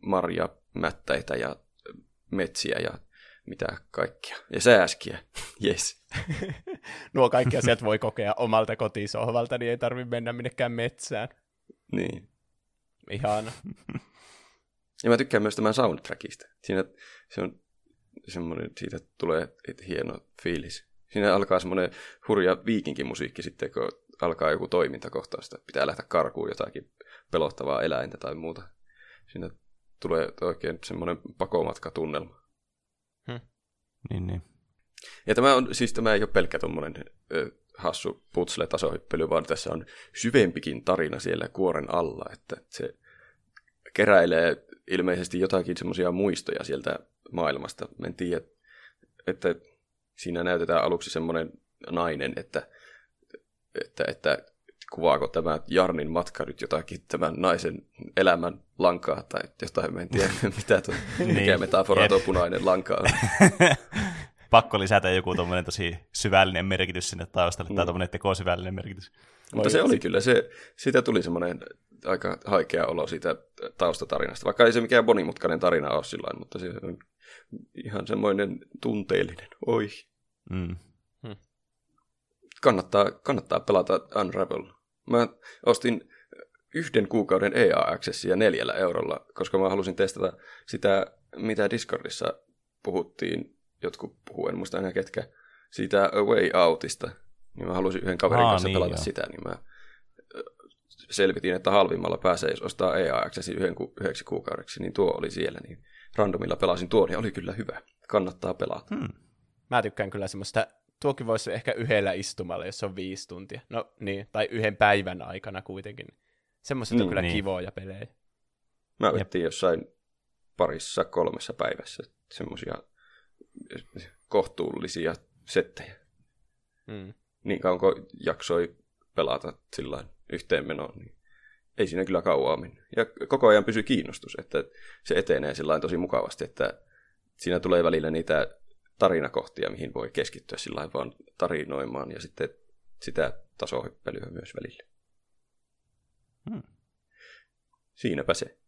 marja, mättäitä ja metsiä ja mitä kaikkia. Ja sääskiä, (laughs) yes. (laughs) Nuo kaikki asiat voi kokea omalta kotisohvalta, niin ei tarvitse mennä minnekään metsään. Niin. Ihana. (laughs) Ja mä tykkään myös tämän soundtrackista. Siinä se on semmoinen, siitä tulee hieno fiilis. Siinä alkaa semmoinen hurja viikinkimusiikki sitten, kun alkaa joku toimintakohtaus, että pitää lähteä karkuun jotakin pelottavaa eläintä tai muuta. Siinä tulee oikein semmoinen pakomatkatunnelma. Niin, niin. Ja tämä, on, siis tämä ei ole pelkkä tuommoinen hassu putsle-tasohyppely, vaan tässä on syvempikin tarina siellä kuoren alla, että se keräilee ilmeisesti jotakin semmoisia muistoja sieltä maailmasta. En tiedä, että siinä näytetään aluksi semmoinen nainen, että, että, että kuvaako tämä Jarnin matka nyt jotakin tämän naisen elämän lankaa tai jotain, en tiedä (laughs) mitä tuo, mikä niin. metafora tuo punainen lanka on. (laughs) Pakko lisätä joku tuommoinen tosi syvällinen merkitys sinne taustalle, mm. tai tuommoinen tekosyvällinen merkitys. Mutta se oli kyllä, se, siitä tuli semmoinen aika haikea olo siitä taustatarinasta, vaikka ei se mikään monimutkainen tarina ole sillä mutta se on ihan semmoinen tunteellinen, oi. Mm. Hmm. Kannattaa, kannattaa pelata Unravel Mä ostin yhden kuukauden EA-accessia neljällä eurolla, koska mä halusin testata sitä, mitä Discordissa puhuttiin, jotkut puhuu, en muista enää ketkä, siitä A Way Outista. Niin mä halusin yhden kaverin Aa, kanssa niin, pelata joo. sitä, niin mä selvitin, että halvimmalla pääsee, jos ostaa EA-accessin yhden ku- yhdeksi kuukaudeksi, niin tuo oli siellä, niin randomilla pelasin tuon ja oli kyllä hyvä. Kannattaa pelata. Hmm. Mä tykkään kyllä semmoista tuokin voisi ehkä yhdellä istumalla, jos on viisi tuntia. No niin, tai yhden päivän aikana kuitenkin. Semmoiset niin, on kyllä niin. kivoja pelejä. Mä vettiin jossain parissa kolmessa päivässä semmoisia kohtuullisia settejä. Mm. Niin kauan kuin jaksoi pelata sillä yhteenmenoon, niin ei siinä kyllä kauaa mennyt. Ja koko ajan pysyy kiinnostus, että se etenee sillä tosi mukavasti, että siinä tulee välillä niitä tarinakohtia, mihin voi keskittyä sillä vaan tarinoimaan ja sitten sitä tasohyppelyä myös välillä. Hmm. Siinäpä se.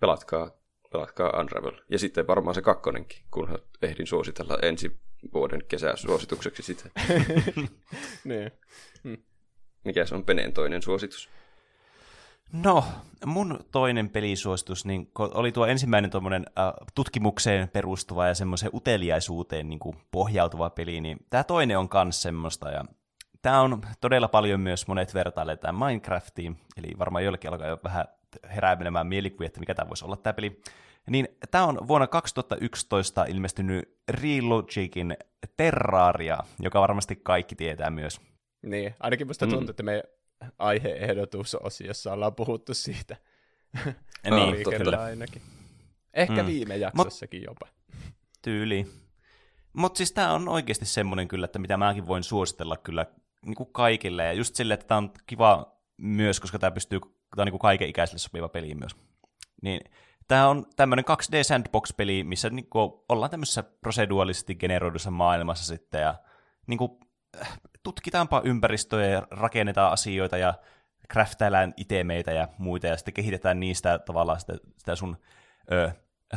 Pelatkaa pelatkaa Unravel. Ja sitten varmaan se kakkonenkin, kunhan ehdin suositella ensi vuoden kesäsuositukseksi sitä. (laughs) niin. Mikä se on Peneen toinen suositus? No, mun toinen pelisuositus niin oli tuo ensimmäinen tuommoinen äh, tutkimukseen perustuva ja semmoiseen uteliaisuuteen niin kuin pohjautuva peli, niin tämä toinen on kans semmoista, ja tämä on todella paljon myös monet vertailevat tähän Minecraftiin, eli varmaan joillekin alkaa jo vähän heräämään mielikuvia, että mikä tämä voisi olla tämä peli. Niin tämä on vuonna 2011 ilmestynyt Relogicin Terraria, joka varmasti kaikki tietää myös. Niin, ainakin musta tuntuu, mm. että me aiheehdotusosiossa ollaan puhuttu siitä. niin, kyllä. ainakin. Ehkä mm. viime jaksossakin Mut, jopa. Tyyli. Mutta siis tämä on oikeasti semmoinen kyllä, että mitä mäkin voin suositella kyllä niin kuin kaikille. Ja just silleen, että tämä on kiva myös, koska tämä pystyy, tämä on niin kuin kaiken ikäiselle sopiva peli myös. Niin Tämä on tämmöinen 2D sandbox-peli, missä niin kuin, ollaan tämmöisessä proseduaalisesti generoidussa maailmassa sitten, ja niin kuin, tutkitaanpa ympäristöjä ja rakennetaan asioita ja craftaillaan itemeitä ja muita ja sitten kehitetään niistä tavallaan sitä, sitä sun ö,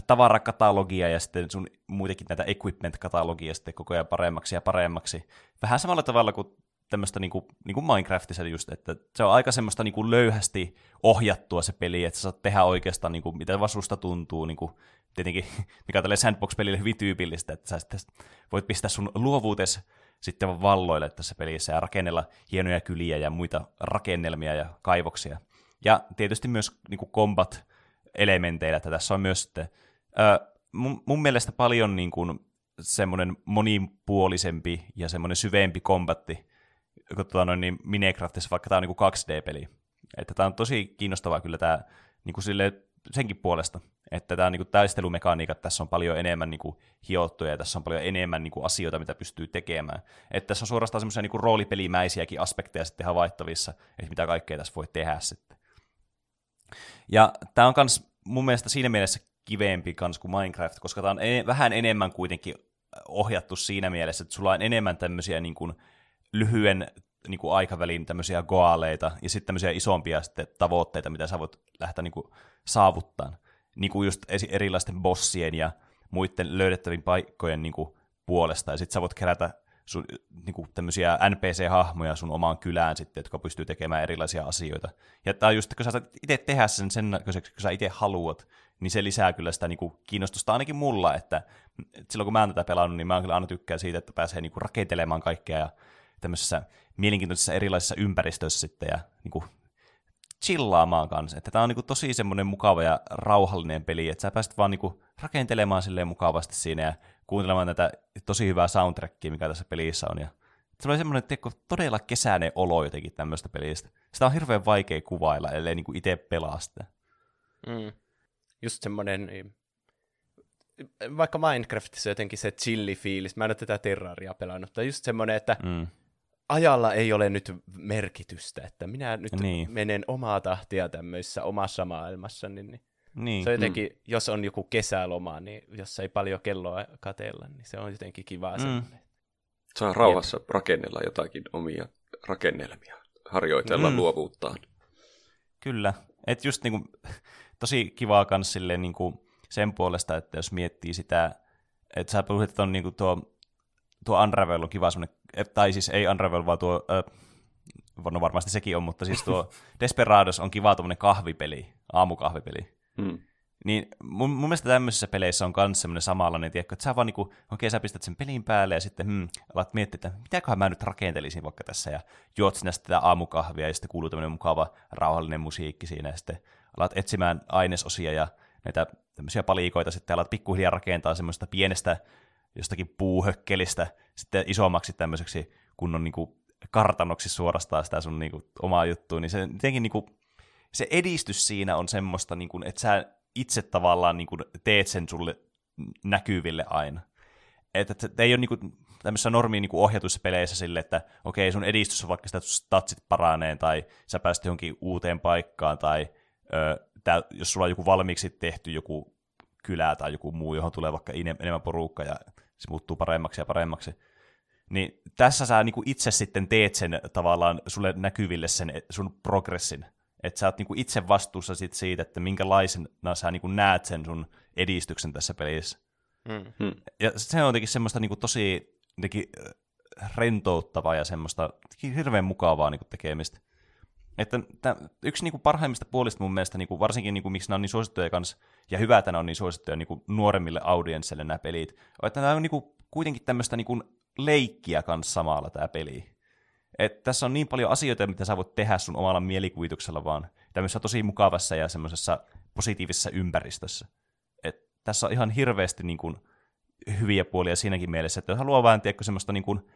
tavarakatalogia ja sitten sun muitakin näitä equipment-katalogia sitten koko ajan paremmaksi ja paremmaksi. Vähän samalla tavalla kuin tämmöistä niin kuin, niin kuin Minecraftissa just, että se on aika semmoista niin kuin löyhästi ohjattua se peli, että sä saat tehdä oikeastaan niin kuin, mitä vasusta tuntuu, niin kuin, tietenkin, (laughs) mikä on tälle sandbox-pelille hyvin tyypillistä, että sä sitten voit pistää sun luovuutes sitten valloille tässä pelissä ja rakennella hienoja kyliä ja muita rakennelmia ja kaivoksia. Ja tietysti myös niin kuin combat-elementeillä, että tässä on myös sitten, äh, mun, mun mielestä paljon niin kuin, semmoinen monipuolisempi ja semmoinen syvempi kombatti kuin tuota, noin, niin Minecraftissa, vaikka tämä on niin kuin 2D-peli. Että tämä on tosi kiinnostavaa kyllä tämä niin kuin sille, senkin puolesta, että tämä niin kuin taistelumekaniikat tässä on paljon enemmän niin kuin hiottuja ja tässä on paljon enemmän niin kuin asioita, mitä pystyy tekemään. Että tässä on suorastaan semmoisia niin roolipelimäisiäkin aspekteja sitten havaittavissa, että mitä kaikkea tässä voi tehdä sitten. Ja tämä on myös mun mielestä siinä mielessä kivempi kans kuin Minecraft, koska tämä on en, vähän enemmän kuitenkin ohjattu siinä mielessä, että sulla on enemmän tämmöisiä niin kuin, lyhyen niin kuin aikavälin tämmöisiä goaleita ja sitten tämmöisiä isompia sitten tavoitteita, mitä sä voit lähteä niin kuin saavuttaa. Niin kuin just erilaisten bossien ja muiden löydettävien paikkojen niin kuin puolesta. Ja sitten sä voit kerätä sun, niin kuin tämmöisiä NPC-hahmoja sun omaan kylään sitten, jotka pystyy tekemään erilaisia asioita. Ja tämä just, kun sä saat itse tehdä sen sen näköiseksi, kun sä itse haluat, niin se lisää kyllä sitä niin kuin, kiinnostusta ainakin mulla, että silloin kun mä oon tätä pelannut, niin mä kyllä aina tykkää siitä, että pääsee niin kuin, rakentelemaan kaikkea ja tämmöisessä mielenkiintoisessa erilaisissa ympäristöissä sitten ja niin kuin, chillaamaan kanssa. Että tämä on niin kuin, tosi semmoinen mukava ja rauhallinen peli, että sä pääset vaan niin kuin, rakentelemaan silleen mukavasti siinä ja kuuntelemaan tätä tosi hyvää soundtrackia, mikä tässä pelissä on. Ja se oli semmoinen tiedätkö, todella kesäinen olo jotenkin tämmöistä pelistä. Sitä on hirveän vaikea kuvailla, ellei niin itse pelaa sitä. Mm. Just semmoinen, niin vaikka Minecraftissa jotenkin se chilli fiilis, mä en ole tätä Terraria pelannut, tai just semmoinen, että mm ajalla ei ole nyt merkitystä, että minä nyt niin. menen omaa tahtia tämmöisessä omassa maailmassa, niin, niin, niin. se on jotenkin, mm. jos on joku kesäloma, niin jos ei paljon kelloa katella, niin se on jotenkin kiva mm. Saa rauhassa Jep. rakennella jotakin omia rakennelmia, harjoitella mm. luovuuttaan. Kyllä, että just niinku, (laughs) tosi kivaa kans silleen, niinku, sen puolesta, että jos miettii sitä, että sä puhuit, että on niinku tuo tuo Unravel on kiva semmoinen, tai siis ei Unravel, vaan tuo, äh, no varmasti sekin on, mutta siis tuo (laughs) Desperados on kiva tuommoinen kahvipeli, aamukahvipeli. Hmm. Niin mun, mun mielestä tämmöisissä peleissä on myös semmoinen samanlainen, tiedätkö, että sä vaan niinku, okei sä pistät sen pelin päälle ja sitten hmm, alat miettiä, että mitäköhän mä nyt rakentelisin vaikka tässä ja juot sinä sitä aamukahvia ja sitten kuuluu tämmöinen mukava rauhallinen musiikki siinä ja sitten alat etsimään ainesosia ja näitä tämmöisiä palikoita sitten alat pikkuhiljaa rakentaa semmoista pienestä jostakin puuhökkelistä sitten isommaksi tämmöiseksi kunnon niin kuin kartanoksi suorastaan sitä sun niin kuin, omaa juttua, niin se jotenkin niin kuin, se edistys siinä on semmoista, niin kuin, että sä itse tavallaan niin kuin, teet sen sulle näkyville aina. Että et, ei ole niin kuin, tämmöisissä normiin niin ohjatuissa peleissä sille, että okei, sun edistys on vaikka sitä, että statsit paranee, tai sä pääset johonkin uuteen paikkaan, tai ö, tää, jos sulla on joku valmiiksi tehty joku kylä tai joku muu, johon tulee vaikka enemmän porukka, ja se muuttuu paremmaksi ja paremmaksi. Niin tässä sä niin kuin itse sitten teet sen tavallaan sulle näkyville sen sun progressin. Että sä oot niinku itse vastuussa sit siitä, että minkälaisena sä niinku näet sen sun edistyksen tässä pelissä. Mm. Hmm. Ja se on jotenkin semmoista niinku tosi jotenkin rentouttavaa ja semmoista hirveän mukavaa niinku tekemistä. Että tää, yksi niinku parhaimmista puolista mun mielestä, niinku, varsinkin niinku, miksi nämä on niin suosittuja kans, ja hyvä, että ne on niin suosittuja niinku, nuoremmille audienssille nämä pelit, on, että tämä on niinku, kuitenkin tämmöistä niinku, leikkiä kanssa samalla tämä peli. Et tässä on niin paljon asioita, mitä sä voit tehdä sun omalla mielikuvituksella vaan tämmöisessä tosi mukavassa ja semmoisessa positiivisessa ympäristössä. Et tässä on ihan hirveästi niin kuin, hyviä puolia siinäkin mielessä, että jos haluaa vaan tiedätkö, semmoista niin kuin,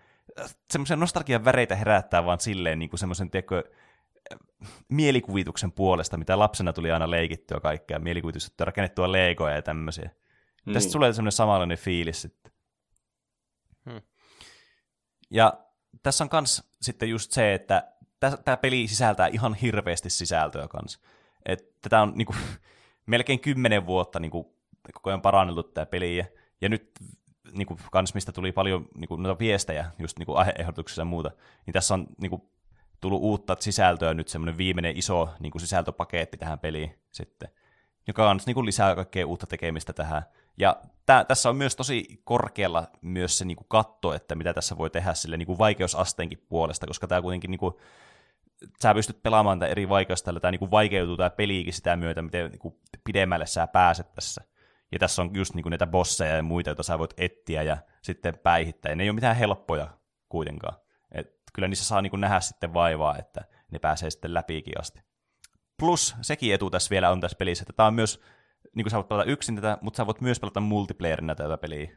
semmoisia nostalgian väreitä herättää vaan silleen niin kuin semmoisen tiedätkö, mielikuvituksen puolesta, mitä lapsena tuli aina leikittyä kaikkea, mielikuvitusta rakennettua legoja ja tämmöisiä. Niin. Tästä tulee semmoinen samanlainen fiilis sitten. Hmm. Ja tässä on kans sitten just se, että tämä peli sisältää ihan hirveästi sisältöä kans. Et tätä on niinku, (laughs) melkein kymmenen vuotta niinku, koko ajan paranneltu tämä peli, ja, ja nyt niinku, kans mistä tuli paljon niinku, noita viestejä, just niinku, aiheehdotuksissa ja muuta, niin tässä on niinku, tullut uutta sisältöä nyt semmoinen viimeinen iso niinku, sisältöpaketti tähän peliin sitten, joka on niinku, lisää kaikkea uutta tekemistä tähän. Ja tää, tässä on myös tosi korkealla myös se niinku, katto, että mitä tässä voi tehdä sille niinku, vaikeusasteenkin puolesta, koska tämä kuitenkin niinku, sä pystyt pelaamaan tätä eri vaikeustailla, tämä niinku vaikeutuu tämä peliikin sitä myötä, miten niinku pidemmälle sä pääset tässä. Ja tässä on just niinku näitä bosseja ja muita, joita sä voit etsiä ja sitten päihittää. Ja ne ei ole mitään helppoja kuitenkaan. Kyllä niissä saa niinku nähdä sitten vaivaa, että ne pääsee sitten läpiikin asti. Plus sekin etu tässä vielä on tässä pelissä, että tämä on myös, niin kuin sä voit pelata yksin tätä, mutta sä voit myös pelata multiplayerina tätä peliä.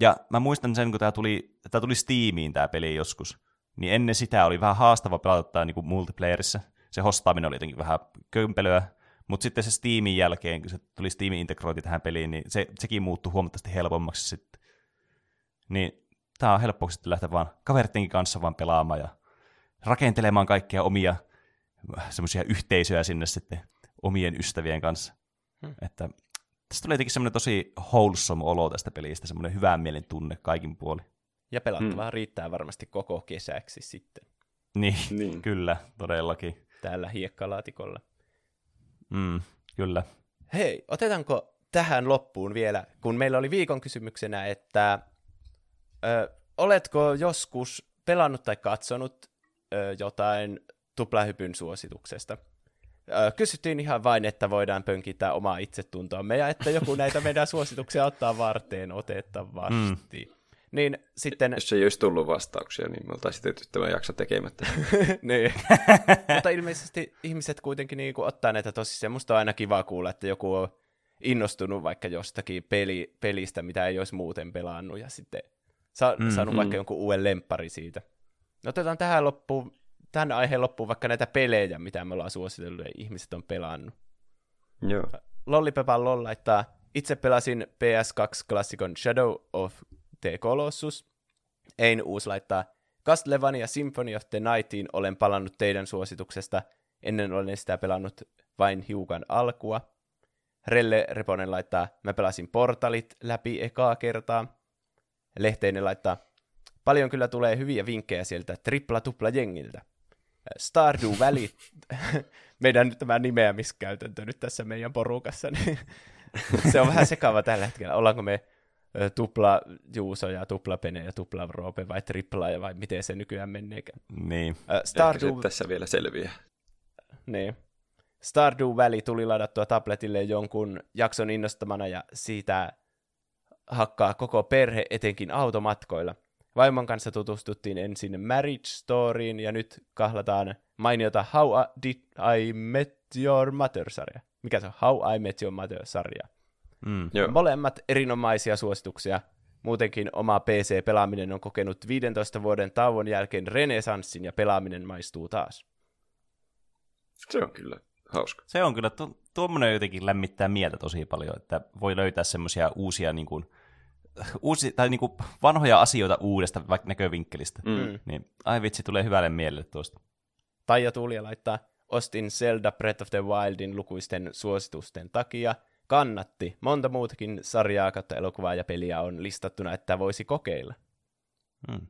Ja mä muistan sen, kun tämä tuli, tämä tuli Steamiin tämä peli joskus, niin ennen sitä oli vähän haastava pelata tämä niin multiplayerissa. Se hostaaminen oli jotenkin vähän kömpelöä, mutta sitten se Steamin jälkeen, kun se tuli Steamin integrointi tähän peliin, niin se, sekin muuttui huomattavasti helpommaksi sitten. Niin tämä on helppo sitten lähteä vaan kaverittenkin kanssa vaan pelaamaan ja rakentelemaan kaikkia omia semmoisia yhteisöjä sinne sitten omien ystävien kanssa. Hmm. Että tästä tulee jotenkin semmoinen tosi wholesome olo tästä pelistä, semmoinen hyvän mielen tunne kaikin puolin. Ja pelattavaa hmm. riittää varmasti koko kesäksi sitten. Niin, niin. kyllä, todellakin. Täällä hiekkalaatikolla. Mm, kyllä. Hei, otetaanko tähän loppuun vielä, kun meillä oli viikon kysymyksenä, että ö, oletko joskus pelannut tai katsonut ö, jotain tuplahypyn suosituksesta? Ö, kysyttiin ihan vain, että voidaan pönkittää omaa itsetuntoamme ja että joku näitä meidän suosituksia ottaa varteen otettavasti. Mm. Niin sitten... Jos ei olisi tullut vastauksia, niin me oltaisiin tehty tämä jakso tekemättä. (laughs) niin. Mutta ilmeisesti ihmiset kuitenkin niin kuin ottaa näitä tosissaan. Musta on aina kiva kuulla, että joku on innostunut vaikka jostakin peli, pelistä, mitä ei olisi muuten pelannut, ja sitten sa- mm, saanut mm. vaikka jonkun uuden lemppari siitä. No, otetaan tähän loppuun, tähän aiheen loppuun vaikka näitä pelejä, mitä me ollaan suositellut ja ihmiset on pelannut. Joo. Lollipepan LOL laittaa, itse pelasin PS2-klassikon Shadow of The Colossus. Ein uusi laittaa, Castlevania Symphony of the Nightiin olen palannut teidän suosituksesta. Ennen olen sitä pelannut vain hiukan alkua. Relle Reponen laittaa, mä pelasin Portalit läpi ekaa kertaa. Lehteinen laittaa, paljon kyllä tulee hyviä vinkkejä sieltä tripla tupla jengiltä. Stardew Valley, (laughs) meidän tämä nimeämiskäytäntö nyt tässä meidän porukassa, (laughs) niin se on vähän sekava tällä hetkellä. Ollaanko me tupla Juuso ja tupla Pene ja tupla Roope vai tripla ja vai miten se nykyään meneekään. Niin. Stardew... se tässä vielä selviää. Niin. Stardew Valley tuli ladattua tabletille jonkun jakson innostamana ja siitä hakkaa koko perhe etenkin automatkoilla. Vaimon kanssa tutustuttiin ensin Marriage Storyin ja nyt kahlataan mainiota How Did I Met Your Mother-sarja. Mikä se on? How I Met Your Mother-sarja. Mm. Molemmat erinomaisia suosituksia. Muutenkin oma PC-pelaaminen on kokenut 15 vuoden tauon jälkeen renesanssin ja pelaaminen maistuu taas. Se on kyllä hauska. Se on kyllä, tu- tuommoinen jotenkin lämmittää mieltä tosi paljon, että voi löytää semmoisia uusia niin kuin, uusi, tai niin kuin vanhoja asioita uudesta vaikka näkövinkkelistä. Mm. Niin ai vitsi, tulee hyvälle mielelle tuosta. Taija Tuulia laittaa, ostin Zelda Breath of the Wildin lukuisten suositusten takia. Kannatti. Monta muutakin sarjaa kautta elokuvaa ja peliä on listattuna, että voisi kokeilla. Mm.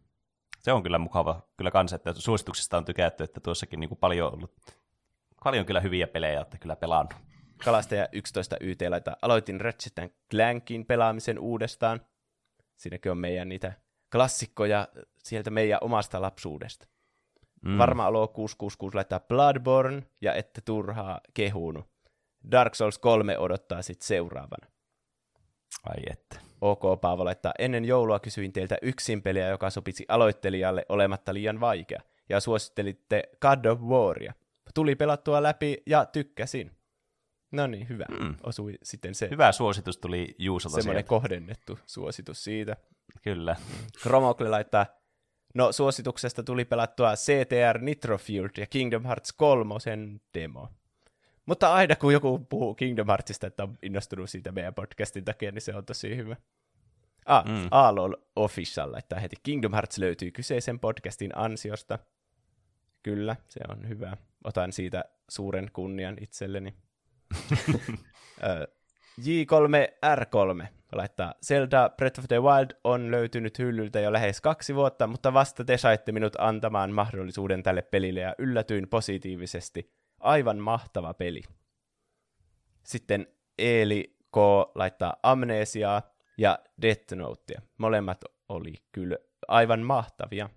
Se on kyllä mukava kyllä kanssa, että suosituksista on tykätty, että tuossakin niin kuin paljon on ollut paljon kyllä hyviä pelejä olette kyllä pelannut. Kalastaja 11 YT laita. Aloitin Ratchet Clankin pelaamisen uudestaan. Siinäkin on meidän niitä klassikkoja sieltä meidän omasta lapsuudesta. Mm. Varma olo 666 laittaa Bloodborne ja ette turhaa kehunut. Dark Souls 3 odottaa sitten seuraavana. Ai että. OK Paavo laittaa, ennen joulua kysyin teiltä yksin peliä, joka sopisi aloittelijalle olematta liian vaikea, ja suosittelitte God of Waria. Tuli pelattua läpi ja tykkäsin. No niin, hyvä. Mm. Osui sitten se. Hyvä suositus tuli Juusolta Semmoinen sieltä. kohdennettu suositus siitä. Kyllä. Kromokle laittaa, no suosituksesta tuli pelattua CTR Nitro Fueled ja Kingdom Hearts 3 demo. Mutta aina kun joku puhuu Kingdom Heartsista, että on innostunut siitä meidän podcastin takia, niin se on tosi hyvä. Ah, mm. Aalol Official että heti Kingdom Hearts löytyy kyseisen podcastin ansiosta. Kyllä, se on hyvä. Otan siitä suuren kunnian itselleni. J3R3 laittaa, Zelda Breath of the Wild on löytynyt hyllyltä jo lähes kaksi vuotta, mutta vasta te saitte minut antamaan mahdollisuuden tälle pelille ja yllätyin positiivisesti. Aivan mahtava peli. Sitten Eeli K laittaa Amnesiaa ja Death Notea. Molemmat oli kyllä aivan mahtavia.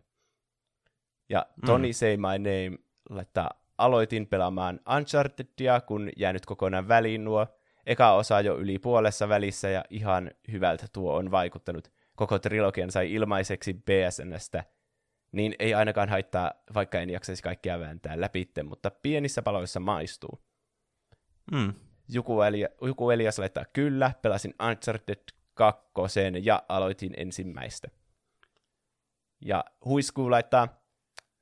Ja Tony mm. Say My Name laittaa aloitin pelaamaan Unchartedia, kun jäänyt kokonaan väliin nuo. Eka osa jo yli puolessa välissä ja ihan hyvältä tuo on vaikuttanut. Koko trilogian sai ilmaiseksi BSNstä, niin ei ainakaan haittaa, vaikka en jaksaisi kaikkia vääntää läpi, mutta pienissä paloissa maistuu. Mm. Juku, Elia, Juku Elias laittaa kyllä, pelasin Uncharted 2 ja aloitin ensimmäistä. Ja Huisku laittaa,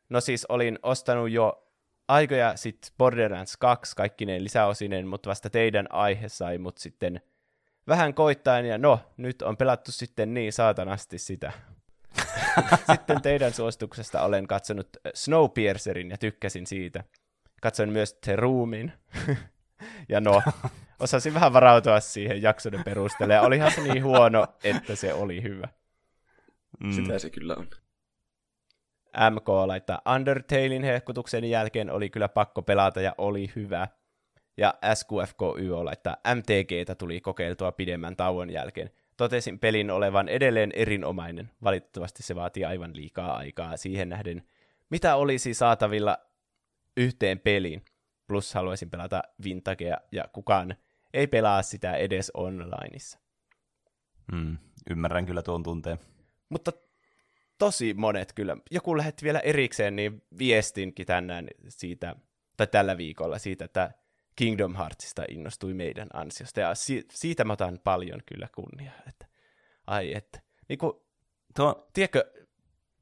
no siis olin ostanut jo aikoja sitten Borderlands 2 kaikkineen lisäosinen, mutta vasta teidän aihe sai mut sitten vähän koittain, ja no, nyt on pelattu sitten niin saatanasti sitä. (laughs) sitten teidän suosituksesta olen katsonut Snowpiercerin ja tykkäsin siitä. Katsoin myös The Roomin. (laughs) ja no, (laughs) osasin vähän varautua siihen jaksoiden perusteella, ja olihan se niin huono, että se oli hyvä. Mm. Sitä se kyllä on. MK laittaa Undertalein hehkutuksen jälkeen oli kyllä pakko pelata ja oli hyvä. Ja SQFKY laittaa MTGtä tuli kokeiltua pidemmän tauon jälkeen. Totesin pelin olevan edelleen erinomainen. Valitettavasti se vaatii aivan liikaa aikaa siihen nähden, mitä olisi saatavilla yhteen peliin. Plus haluaisin pelata Vintagea ja kukaan ei pelaa sitä edes onlineissa. Mm, ymmärrän kyllä tuon tunteen. Mutta tosi monet kyllä. Joku lähetti vielä erikseen niin viestinkin tänään siitä, tai tällä viikolla siitä, että Kingdom Heartsista innostui meidän ansiosta. Ja si- siitä mä otan paljon kyllä kunniaa. Että, ai että. Niin kuin, Tuo... Tiedätkö,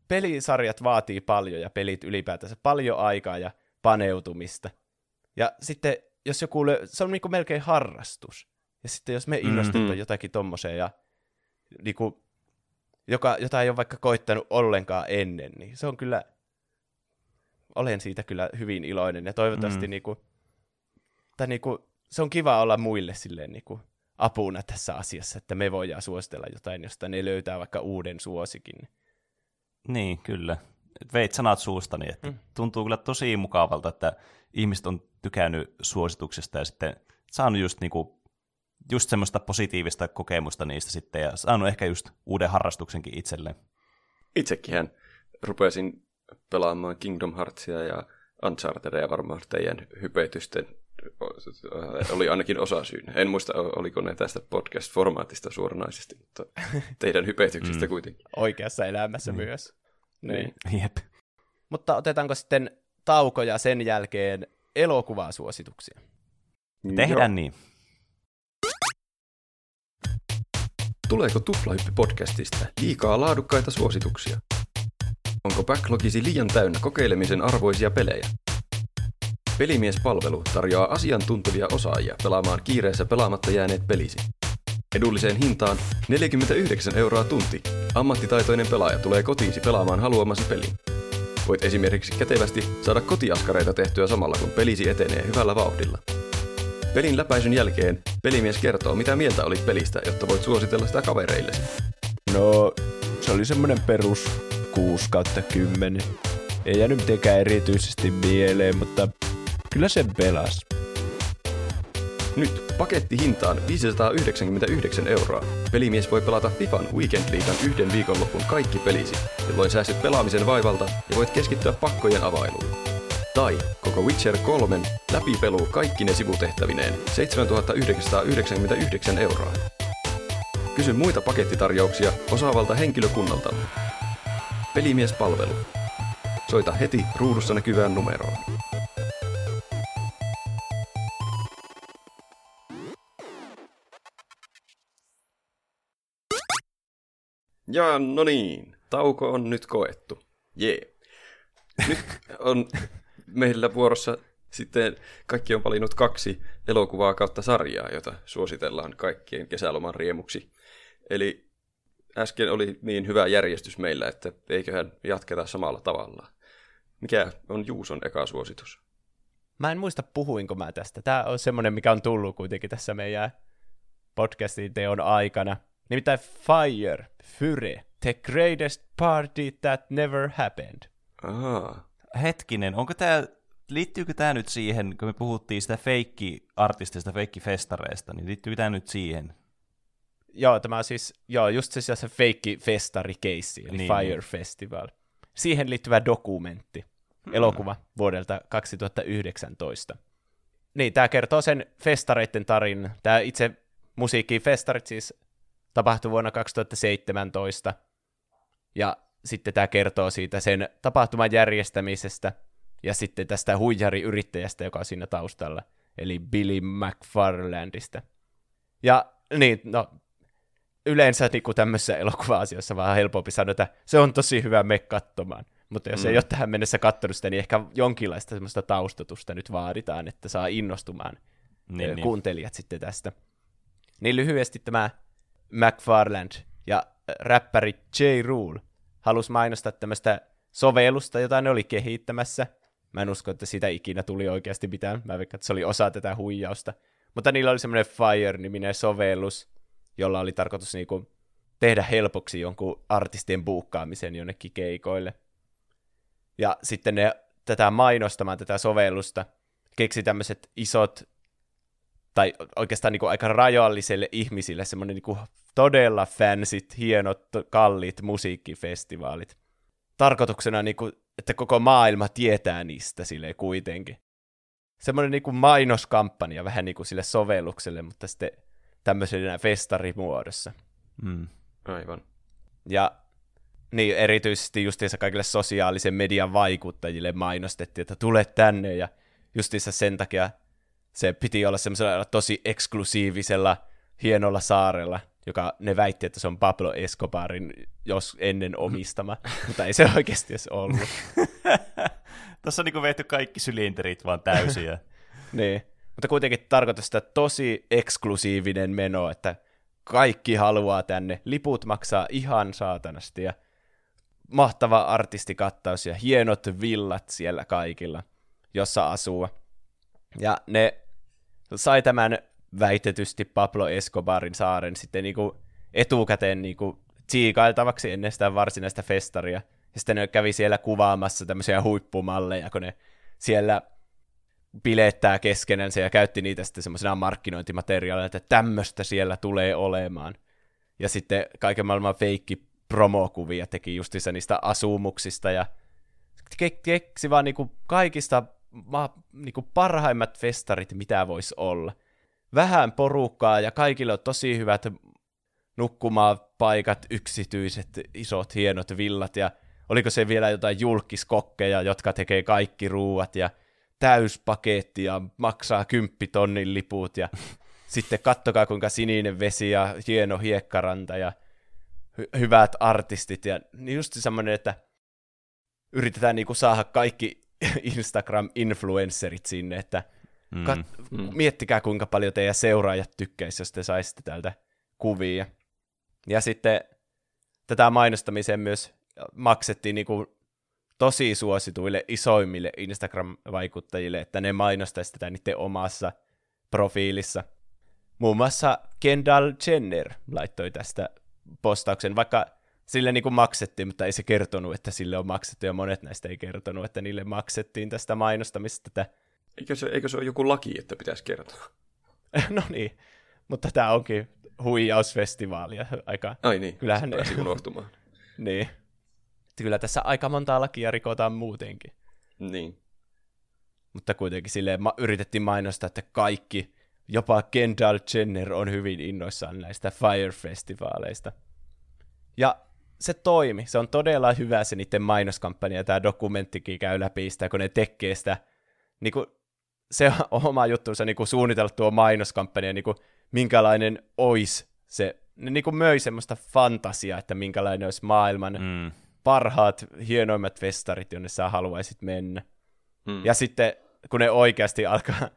pelisarjat vaatii paljon ja pelit ylipäätänsä paljon aikaa ja paneutumista. Ja sitten jos joku, lö- se on niin kuin melkein harrastus. Ja sitten jos me innostutaan mm-hmm. jotakin tommoseen ja niin kuin, joka, jota ei ole vaikka koittanut ollenkaan ennen, niin se on kyllä, olen siitä kyllä hyvin iloinen ja toivottavasti mm. niinku, tai niinku, se on kiva olla muille silleen niinku, apuna tässä asiassa, että me voidaan suositella jotain, josta ne löytää vaikka uuden suosikin. Niin, kyllä. Veit sanat suustani, että mm. tuntuu kyllä tosi mukavalta, että ihmiset on tykännyt suosituksesta ja sitten saanut just niinku just semmoista positiivista kokemusta niistä sitten ja saanut ehkä just uuden harrastuksenkin itselleen. Itsekin rupesin pelaamaan Kingdom Heartsia ja Unchartedia varmaan teidän hypetysten oli ainakin osa syynä. En muista, oliko ne tästä podcast-formaatista suoranaisesti, mutta teidän hypetyksistä mm. kuitenkin. Oikeassa elämässä mm. myös. Niin. niin. Jep. Mutta otetaanko sitten taukoja sen jälkeen elokuvasuosituksia? Tehdään Joo. niin. Tuleeko Tuplahyppi-podcastista liikaa laadukkaita suosituksia? Onko backlogisi liian täynnä kokeilemisen arvoisia pelejä? Pelimiespalvelu tarjoaa asiantuntevia osaajia pelaamaan kiireessä pelaamatta jääneet pelisi. Edulliseen hintaan 49 euroa tunti. Ammattitaitoinen pelaaja tulee kotiisi pelaamaan haluamasi pelin. Voit esimerkiksi kätevästi saada kotiaskareita tehtyä samalla kun pelisi etenee hyvällä vauhdilla. Pelin läpäisyn jälkeen pelimies kertoo, mitä mieltä olit pelistä, jotta voit suositella sitä kavereillesi. No, se oli semmonen perus 6 kautta 10. Ei jäänyt mitenkään erityisesti mieleen, mutta Kyllä se pelas. Nyt paketti hintaan 599 euroa. Pelimies voi pelata FIFAn Weekend Leaguean yhden viikonlopun kaikki pelisi, jolloin säästyt pelaamisen vaivalta ja voit keskittyä pakkojen availuun. Tai koko Witcher 3 läpipelu kaikki ne sivutehtävineen 7999 euroa. Kysy muita pakettitarjouksia osaavalta henkilökunnalta. Pelimiespalvelu. Soita heti ruudussa näkyvään numeroon. Ja no niin, tauko on nyt koettu. Jee. Nyt on meillä vuorossa sitten kaikki on valinnut kaksi elokuvaa kautta sarjaa, jota suositellaan kaikkien kesäloman riemuksi. Eli äsken oli niin hyvä järjestys meillä, että eiköhän jatketa samalla tavalla. Mikä on Juuson eka suositus? Mä en muista puhuinko mä tästä. Tämä on semmoinen, mikä on tullut kuitenkin tässä meidän podcastin teon aikana. Nimittäin Fire, Fyre, The Greatest Party That Never Happened. Ahaa. Hetkinen, onko tämä, liittyykö tämä nyt siihen, kun me puhuttiin sitä feikki-artistista, feikki-festareista, niin liittyykö tämä nyt siihen? Joo, tämä on siis, joo, just se, se feikki festarikeissi, eli Niin, Fire niin. Festival. Siihen liittyvä dokumentti, Hmm. elokuva vuodelta 2019. Niin, tämä kertoo sen festareiden tarinan. Tämä itse musiikkifestarit siis tapahtui vuonna 2017, ja sitten tämä kertoo siitä sen tapahtuman järjestämisestä, ja sitten tästä huijariyrittäjästä, joka on siinä taustalla, eli Billy McFarlandista. Ja niin, no, yleensä niin kuin tämmöisissä elokuva-asioissa vähän helpompi sanoa, että se on tosi hyvä, me katsomaan. Mutta jos mm. ei ole tähän mennessä katsonut sitä, niin ehkä jonkinlaista semmoista taustatusta nyt vaaditaan, että saa innostumaan Niin, niin, niin. kuuntelijat sitten tästä. Niin lyhyesti tämä McFarland ja räppäri J. Rule halusi mainostaa tämmöistä sovellusta, jota ne oli kehittämässä. Mä en usko, että siitä ikinä tuli oikeasti mitään. Mä veikkaan, että se oli osa tätä huijausta. Mutta niillä oli semmoinen Fire-niminen sovellus, jolla oli tarkoitus niinku tehdä helpoksi jonkun artistien buukkaamisen jonnekin keikoille. Ja sitten ne tätä mainostamaan tätä sovellusta keksi tämmöiset isot tai oikeastaan niin kuin aika rajalliselle ihmisille semmoinen niin kuin todella fansit, hienot, kalliit musiikkifestivaalit. Tarkoituksena, niin kuin, että koko maailma tietää niistä sille kuitenkin. Semmoinen niin kuin mainoskampanja vähän niin kuin sille sovellukselle, mutta sitten tämmöisenä festarimuodossa. Mm. Aivan. Ja niin, erityisesti justiinsa kaikille sosiaalisen median vaikuttajille mainostettiin, että tule tänne, ja justiinsa sen takia se piti olla semmoisella tosi eksklusiivisella, hienolla saarella, joka ne väitti, että se on Pablo Escobarin jos ennen omistama, (laughs) mutta ei se oikeasti edes ollut. (laughs) Tässä on niin vetty kaikki sylinterit vaan täysiä. (laughs) niin. Mutta kuitenkin tarkoitus sitä tosi eksklusiivinen meno, että kaikki haluaa tänne, liput maksaa ihan saatanasti ja mahtava artistikattaus ja hienot villat siellä kaikilla, jossa asuu. Ja ne sai tämän väitetysti Pablo Escobarin saaren sitten niinku etukäteen niinku tsiikailtavaksi ennen sitä varsinaista festaria. Ja sitten ne kävi siellä kuvaamassa tämmöisiä huippumalleja, kun ne siellä bilettää keskenänsä ja käytti niitä sitten semmoisena markkinointimateriaalina, että tämmöistä siellä tulee olemaan. Ja sitten kaiken maailman feikki promokuvia teki justiinsa niistä asumuksista ja ke- keksi vaan niinku kaikista ma- niinku parhaimmat festarit, mitä voisi olla. Vähän porukkaa ja kaikille on tosi hyvät nukkumapaikat, yksityiset, isot, hienot villat ja oliko se vielä jotain julkiskokkeja, jotka tekee kaikki ruuat ja täyspaketti ja maksaa kymppitonnin liput ja (laughs) sitten kattokaa kuinka sininen vesi ja hieno hiekkaranta ja hy- hyvät artistit ja niin just semmoinen, että yritetään niinku saada kaikki Instagram-influencerit sinne, että Mm. kat- miettikää kuinka paljon teidän seuraajat tykkäisi, jos te saisitte täältä kuvia. Ja sitten tätä mainostamiseen myös maksettiin niinku tosi suosituille isoimmille Instagram-vaikuttajille, että ne mainostaisi tätä niiden omassa profiilissa. Muun muassa Kendall Jenner laittoi tästä postauksen, vaikka sille niin kuin maksettiin, mutta ei se kertonut, että sille on maksettu, ja monet näistä ei kertonut, että niille maksettiin tästä mainostamista, että Eikö se, eikö se ole joku laki, että pitäisi kertoa? (laughs) no niin, mutta tämä onkin huijausfestivaalia aika. Ai niin, Kyllähän se ne- pääsi unohtumaan. (laughs) Niin. Kyllä tässä aika montaa lakia rikotaan muutenkin. Niin. Mutta kuitenkin silleen ma- yritettiin mainostaa, että kaikki, jopa Kendall Jenner on hyvin innoissaan näistä Fire-festivaaleista. Ja se toimi. Se on todella hyvä se niiden mainoskampanja, ja tämä dokumenttikin käy läpi sitä, kun ne tekee sitä. Niin kuin, se on (laughs) oma juttuunsa niin kuin suunnitella tuo mainoskampanja, niin kuin, minkälainen olisi se. Ne niin kuin möi semmoista fantasiaa, että minkälainen olisi maailman Mm. parhaat, hienoimmat festarit, jonne sä haluaisit mennä. Hmm. Ja sitten kun ne oikeasti alkaa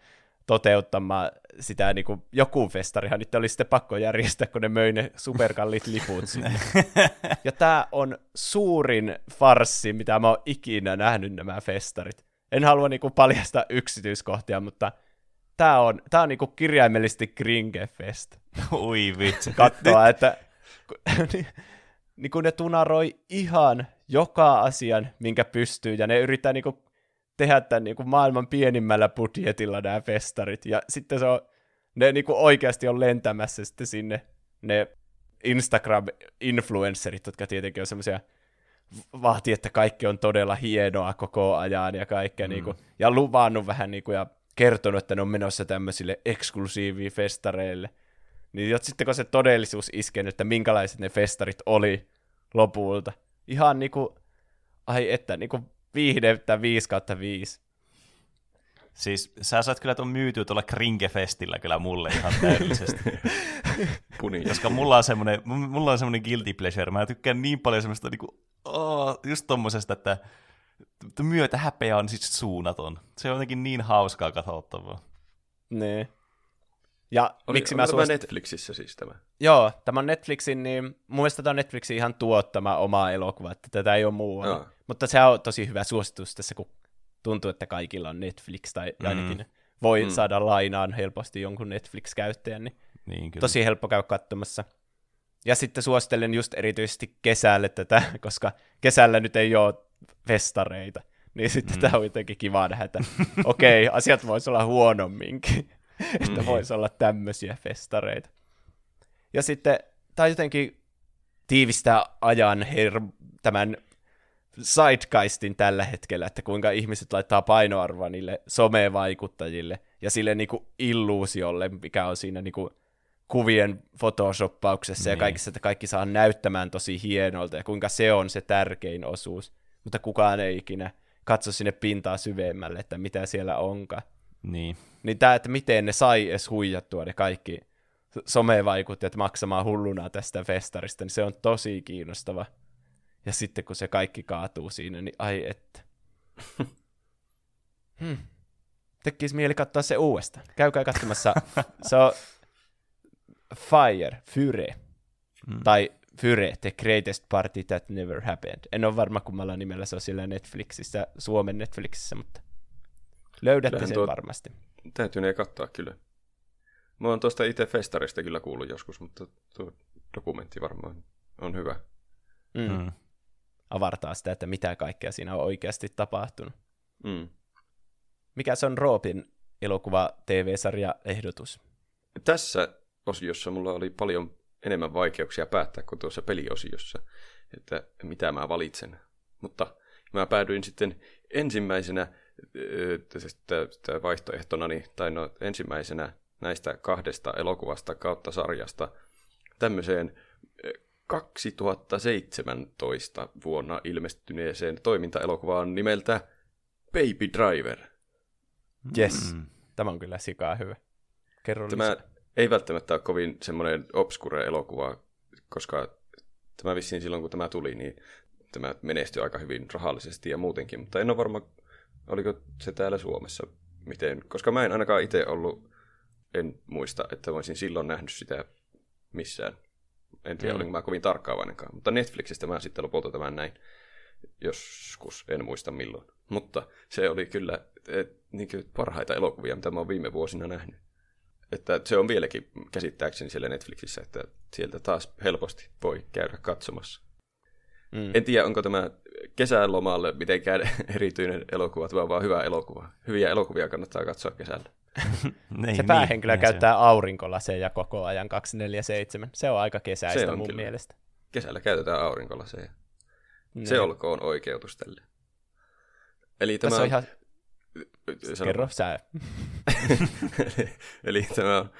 toteuttamaan sitä, niin kuin joku festarihan nyt oli sitten pakko järjestää, kun ne möi ne superkallit liput sinne. (laughs) ja tämä on suurin farssi, mitä mä oon ikinä nähnyt nämä festarit. En halua niin kuin paljastaa yksityiskohtia, mutta tämä on, tää on niin kuin kirjaimellisesti Gringefest Ui vitsi. katsoa, että niin, (laughs) niin kun ne tunaroi ihan joka asian, minkä pystyy, ja ne yrittää niinku tehdä tämän niinku maailman pienimmällä budjetilla nämä festarit, ja sitten se on, ne niinku oikeasti on lentämässä sitten sinne ne Instagram-influencerit, jotka tietenkin on semmoisia vaatii, että kaikki on todella hienoa koko ajan ja kaikkea, mm. niinku, ja luvannut vähän niinku, ja kertonut, että ne on menossa tämmöisille eksklusiiviin festareille. Niin sitten kun se todellisuus iskenyt, että minkälaiset ne festarit oli lopulta. Ihan niinku, ai että, niinku viihdettä 5 kautta 5. Siis sä saat kyllä tuon myytyä tuolla Kringefestillä kyllä mulle ihan täydellisesti. (laughs) Puni. Koska mulla on semmoinen, mulla on semmoinen guilty pleasure. Mä tykkään niin paljon semmoista niinku, oh, just tommosesta, että myötä häpeä on siis suunnaton. Se on jotenkin niin hauskaa katsottavaa. Niin. Ja Oli, miksi mä suosittelen... Netflixissä siis tämä? Joo, tämä on Netflixin, niin mun mielestä tämä on Netflixin ihan tuottama oma elokuva, että tätä ei ole muualla. Joo. Mutta se on tosi hyvä suositus tässä, kun tuntuu, että kaikilla on Netflix, tai ainakin voi Mm. saada lainaan helposti jonkun Netflix-käyttäjän, niin Niin kyllä. tosi helppo käydä katsomassa. Ja sitten suosittelen just erityisesti kesälle tätä, (laughs) koska kesällä nyt ei ole festareita. Niin sitten mm. tämä on jotenkin kiva nähdä, että okei, okay, asiat voisi olla huonomminkin. (laughs) että voisi olla tämmöisiä festareita. Ja sitten tämä jotenkin tiivistää ajan her- tämän sidegeistin tällä hetkellä, että kuinka ihmiset laittaa painoarvoa niille somevaikuttajille ja sille niinku illuusiolle, mikä on siinä niinku kuvien photoshoppauksessa niin. ja kaikissa, että kaikki saa näyttämään tosi hienolta ja kuinka se on se tärkein osuus. Mutta kukaan ei ikinä katso sinne pintaa syvemmälle, että mitä siellä onkaan. Niin. Niin tämä, että miten ne sai edes huijattua ne kaikki somevaikuttajat maksamaan hulluna tästä festarista, niin se on tosi kiinnostava. Ja sitten kun se kaikki kaatuu siinä, niin ai että. (laughs) Hmm. Tekisi mieli katsoa se uudestaan. Käykää katsomassa. (laughs) se on Fire, Fyre. Mm. Tai Fyre, The Greatest Party That Never Happened. En ole varma kummalla nimellä se on siellä Netflixissä, Suomen Netflixissä, mutta löydätte Kyllähän sen tuo- varmasti. Täytyy ne katsoa kyllä. Mä oon tuosta itse festarista kyllä kuullut joskus, mutta tuo dokumentti varmaan on hyvä. Mm. Mm. Avartaa sitä, että mitä kaikkea siinä on oikeasti tapahtunut. Mm. Mikä se on Roopin elokuva TV-sarja ehdotus? Tässä osiossa mulla oli paljon enemmän vaikeuksia päättää kuin tuossa peliosiossa, että mitä mä valitsen. Mutta mä päädyin sitten ensimmäisenä tästä- tästä vaihtoehtona, tai no ensimmäisenä näistä kahdesta elokuvasta kautta sarjasta tämmöiseen ö, 2017 vuonna ilmestyneeseen toimintaelokuvaan nimeltä Baby Driver. Yes. Mm. Tämä on kyllä sikaa hyvä. Kerro Tämä lisää. ei välttämättä ole kovin semmoinen obscure elokuva, koska tämä vissiin silloin, kun tämä tuli, niin tämä menestyi aika hyvin rahallisesti ja muutenkin, mutta en ole varma, oliko se täällä Suomessa miten, koska mä en ainakaan itse ollut, en muista, että voisin silloin nähnyt sitä missään. En tiedä, Mm. olinko mä kovin tarkkaavainenkaan, mutta Netflixistä mä sitten lopulta tämän näin joskus, en muista milloin. Mutta se oli kyllä et, niin parhaita elokuvia, mitä mä oon viime vuosina nähnyt. Että se on vieläkin käsittääkseni siellä Netflixissä, että sieltä taas helposti voi käydä katsomassa. Mm. En tiedä, onko tämä kesälomalle mitenkään (laughs) erityinen elokuva, vaan vaan hyvä elokuva. Hyviä elokuvia kannattaa katsoa kesällä. (laughs) niin, Se päähenkilö niin, käyttää aurinkolaseja koko ajan 247. Se on aika kesäistä Se on mun kyllä. mielestä. Kesällä käytetään aurinkolaseja. Niin. Se olkoon oikeutus tälle. Eli tämä Tässä on ihan... Sano. Kerro sä. eli, (laughs) eli tämä on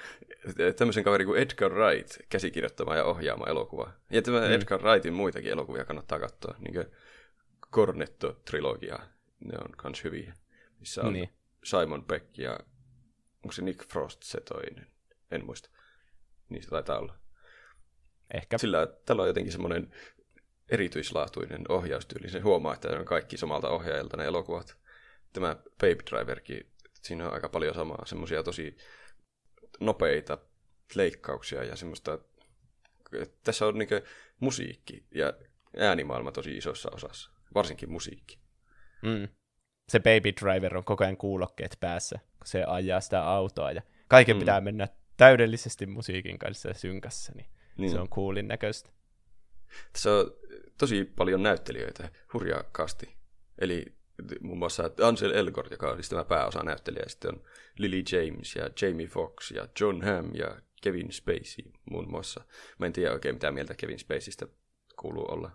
tämmöisen kaverin kuin Edgar Wright käsikirjoittama ja ohjaama elokuva. Ja tämä mm. Edgar Wrightin muitakin elokuvia kannattaa katsoa, niin kuin Cornetto-trilogia, ne on kans hyviä, missä on Niin. Simon Beck ja onko se Nick Frost se toinen, en muista. Niin se taitaa olla. Ehkä. Sillä tällä on jotenkin semmoinen erityislaatuinen ohjaustyyli. Se huomaa, että ne on kaikki samalta ohjaajalta ne elokuvat. Tämä Baby Driverkin, siinä on aika paljon samaa. Semmoisia tosi nopeita leikkauksia ja semmoista... Tässä on niinku musiikki ja äänimaailma tosi isossa osassa. Varsinkin musiikki. Mm. Se Baby Driver on koko ajan kuulokkeet päässä, kun se ajaa sitä autoa. Ja kaiken Mm. mm. pitää mennä täydellisesti musiikin kanssa synkässä, niin, Niin. niin. se on coolin näköistä. Tässä on tosi paljon näyttelijöitä, hurja kasti. Eli muun muassa Ansel Elgort, joka on siis tämä pääosa näyttelijä, ja sitten on Lily James ja Jamie Foxx ja John Hamm ja Kevin Spacey muun muassa. Mä en tiedä oikein mitä mieltä Kevin Spaceystä kuuluu olla.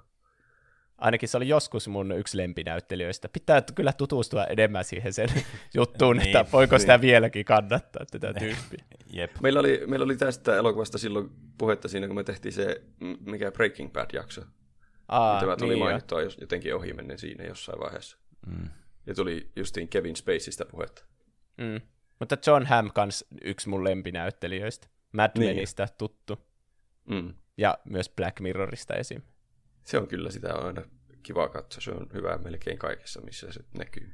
Ainakin se oli joskus mun yksi lempinäyttelijöistä. Pitää kyllä tutustua enemmän siihen sen (laughs) juttuun, Niin, että voiko niin. sitä vieläkin kannattaa, tätä tyyppiä. (laughs) Jep. Meillä oli, meillä oli tästä elokuvasta silloin puhetta siinä, kun me tehtiin se, mikä Breaking Bad-jakso. Aa, Tämä tuli niin jo. mainittua jos- jotenkin ohimennen siinä jossain vaiheessa. Mm. Ja tuli justiin Kevin Spaceystä puhetta. Mm. Mutta John Hamm kans yksi mun lempinäyttelijöistä. Mad Niin. Menistä tuttu. Mm. Ja myös Black Mirrorista esim. Se on kyllä sitä on aina kiva katsoa. Se on hyvä melkein kaikessa, missä se näkyy.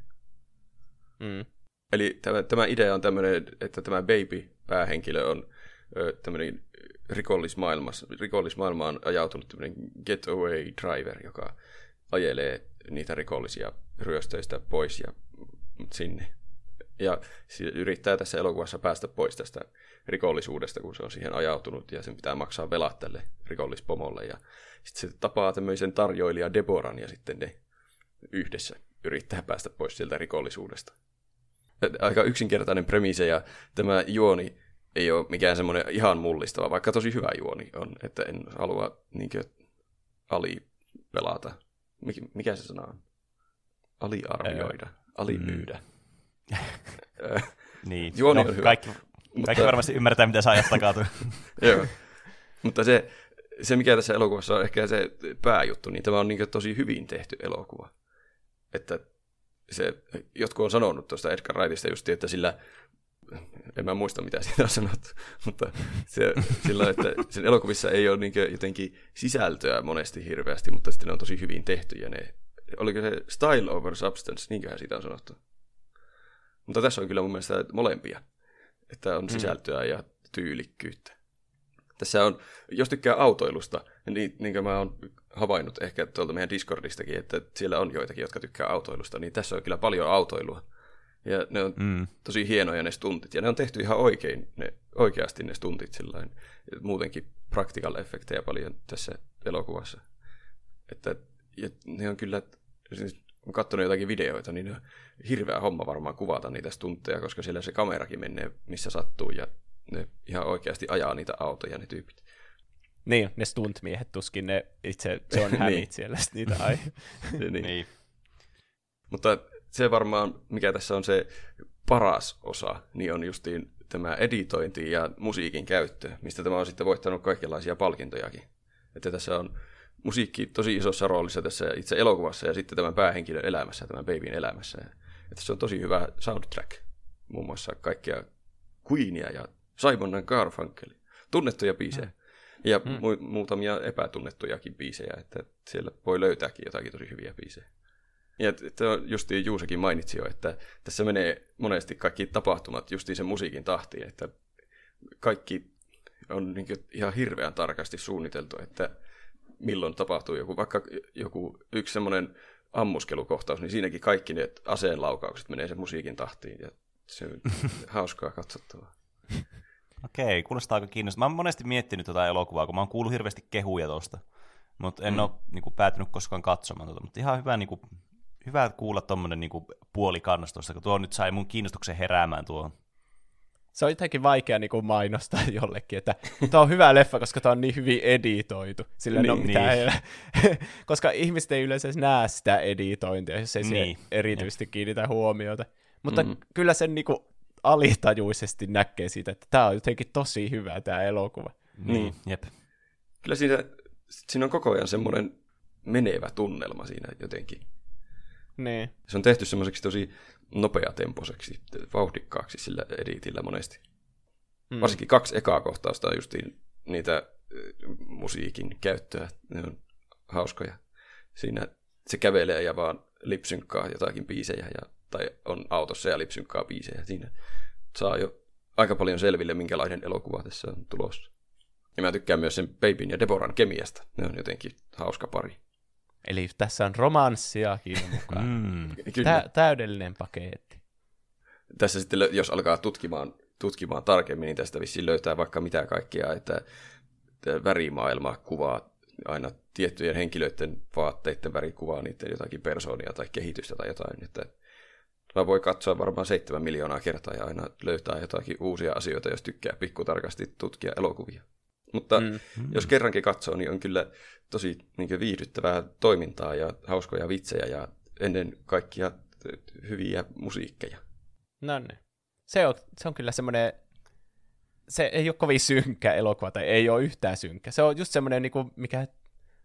Mm. Eli tämä, tämä idea on tämmöinen, että tämä baby-päähenkilö on ö, tämmöinen rikollismaailmassa, rikollismaailmaan ajautunut tämmöinen getaway driver, joka ajelee niitä rikollisia ryöstöistä pois ja sinne. Ja yrittää tässä elokuvassa päästä pois tästä rikollisuudesta, kun se on siihen ajautunut ja sen pitää maksaa velat tälle rikollispomolle. Ja sitten se tapaa tämmöisen tarjoilija Deboran ja sitten ne yhdessä yrittää päästä pois sieltä rikollisuudesta aika yksinkertainen premise ja tämä juoni ei ole mikään semmoinen ihan mullistava, vaikka tosi hyvä juoni on, että en halua niinkö alipelata. Mikä, mikä se sana on? Aliarvioida, alimyydä. (laughs) Ö, Niin. Juoni no, on hyvä. Kaikki, kaikki varmasti ymmärtää, mitä sä ajat. (laughs) Joo. Mutta se, se, mikä tässä elokuvassa on ehkä se pääjuttu, niin tämä on niin tosi hyvin tehty elokuva. Että se, jotkut on sanonut tuosta Edgar Wrightista just, että sillä, en mä muista mitä siitä on sanottu, (laughs) mutta se, sillä, että sen elokuvissa ei ole niin jotenkin sisältöä monesti hirveästi, mutta sitten ne on tosi hyvin tehty ja ne, oliko se style over substance, niinköhän siitä on sanottu. Mutta tässä on kyllä mun mielestä molempia, että on sisältöä ja tyylikkyyttä. Tässä on, jos tykkää autoilusta, niin, niin kuin mä oon havainnut ehkä tuolta meidän Discordistakin, että siellä on joitakin, jotka tykkää autoilusta, niin tässä on kyllä paljon autoilua. Ja ne on Mm. tosi hienoja ne stuntit, ja ne on tehty ihan oikein, ne, oikeasti ne stuntit sillain. Ja Muutenkin practical effektejä paljon tässä elokuvassa. Että, ja ne on kyllä, siis kun katsonut jotakin videoita, niin on hirveä homma varmaan kuvata niitä stuntteja, koska siellä se kamerakin menee missä sattuu, ja ne ihan oikeasti ajaa niitä autoja ne tyypit. Niin, ne stuntmiehet tuskin ne itse John Hammit (laughs) Niin. siellä niitä ai. (laughs) niin. Niin. Mutta se varmaan, mikä tässä on se paras osa, niin on justiin tämä editointi ja musiikin käyttö, mistä tämä on sitten voittanut kaikenlaisia palkintojakin. Että tässä on musiikki tosi isossa roolissa tässä itse elokuvassa ja sitten tämän päähenkilön elämässä, tämän babyn elämässä. Että se on tosi hyvä soundtrack. Muun muassa kaikkia Queenia ja Simon Garfunkel. Tunnettuja biisejä. Ja mu- muutamia epätunnettujakin biisejä, että siellä voi löytääkin jotakin tosi hyviä biisejä. Ja t- justiin Juusekin mainitsi jo, että tässä menee monesti kaikki tapahtumat justiin sen musiikin tahtiin, että kaikki on niin ihan hirveän tarkasti suunniteltu, että milloin tapahtuu joku, vaikka joku yksi semmoinen ammuskelukohtaus, niin siinäkin kaikki ne aseenlaukaukset menee sen musiikin tahtiin ja se on (laughs) hauskaa katsottavaa. Okei, kuulostaa aika kiinnostavaa. Mä oon monesti miettinyt tätä elokuvaa, kun mä oon kuullut hirveästi kehuja tosta. mutta en mm. ole niin kuin, päätynyt koskaan katsomaan tuota, mutta ihan hyvä, niin kuin, hyvä kuulla tuommoinen niin puolikannastusta, kun tuo nyt sai mun kiinnostuksen heräämään tuohon. Se on jotenkin vaikea niin kuin mainostaa (laughs) jollekin, että tämä on hyvä leffa, koska tämä on niin hyvin editoitu. Sillä niin, mitään niin. (laughs) koska ihmiset ei yleensä näe sitä editointia, jos ei niin. erityisesti Jep. kiinnitä huomiota. Mutta mm. kyllä sen niin kuin, alitajuisesti näkee siitä, että tämä on jotenkin tosi hyvä tämä elokuva. Niin, jep. Kyllä siinä, siinä on koko ajan semmoinen menevä tunnelma siinä jotenkin. Niin. Se on tehty semmoiseksi tosi nopeatempoiseksi, vauhdikkaaksi sillä editillä monesti. Mm. Varsinkin kaksi ekaa kohtausta on justiin niitä musiikin käyttöä. Ne on hauskoja. Siinä se kävelee ja vaan lipsynkkaa jotakin biisejä, ja, tai on autossa ja lipsynkkaa biisejä. Siinä saa jo aika paljon selville, minkälainen elokuva tässä on tulossa. Ja mä tykkään myös sen Babyn ja Deboran kemiasta. Ne on jotenkin hauska pari. Eli tässä on romanssia mukaan. mm. Tä- täydellinen paketti. Tässä sitten, jos alkaa tutkimaan, tutkimaan tarkemmin, niin tästä vissiin löytää vaikka mitä kaikkea, että, että värimaailma kuvaa aina tiettyjen henkilöiden vaatteiden värikuvaa niiden jotakin persoonia tai kehitystä tai jotain. Että mä voi katsoa varmaan seitsemän miljoonaa kertaa ja aina löytää jotakin uusia asioita, jos tykkää pikkutarkasti tutkia elokuvia. Mutta mm. jos kerrankin katsoo, niin on kyllä tosi niin viihdyttävää toimintaa ja hauskoja vitsejä ja ennen kaikkia hyviä musiikkeja. No niin. Se on, se on kyllä semmoinen, se ei ole kovin synkkä elokuva, tai ei ole yhtään synkkä. Se on just semmoinen, niin kuin, mikä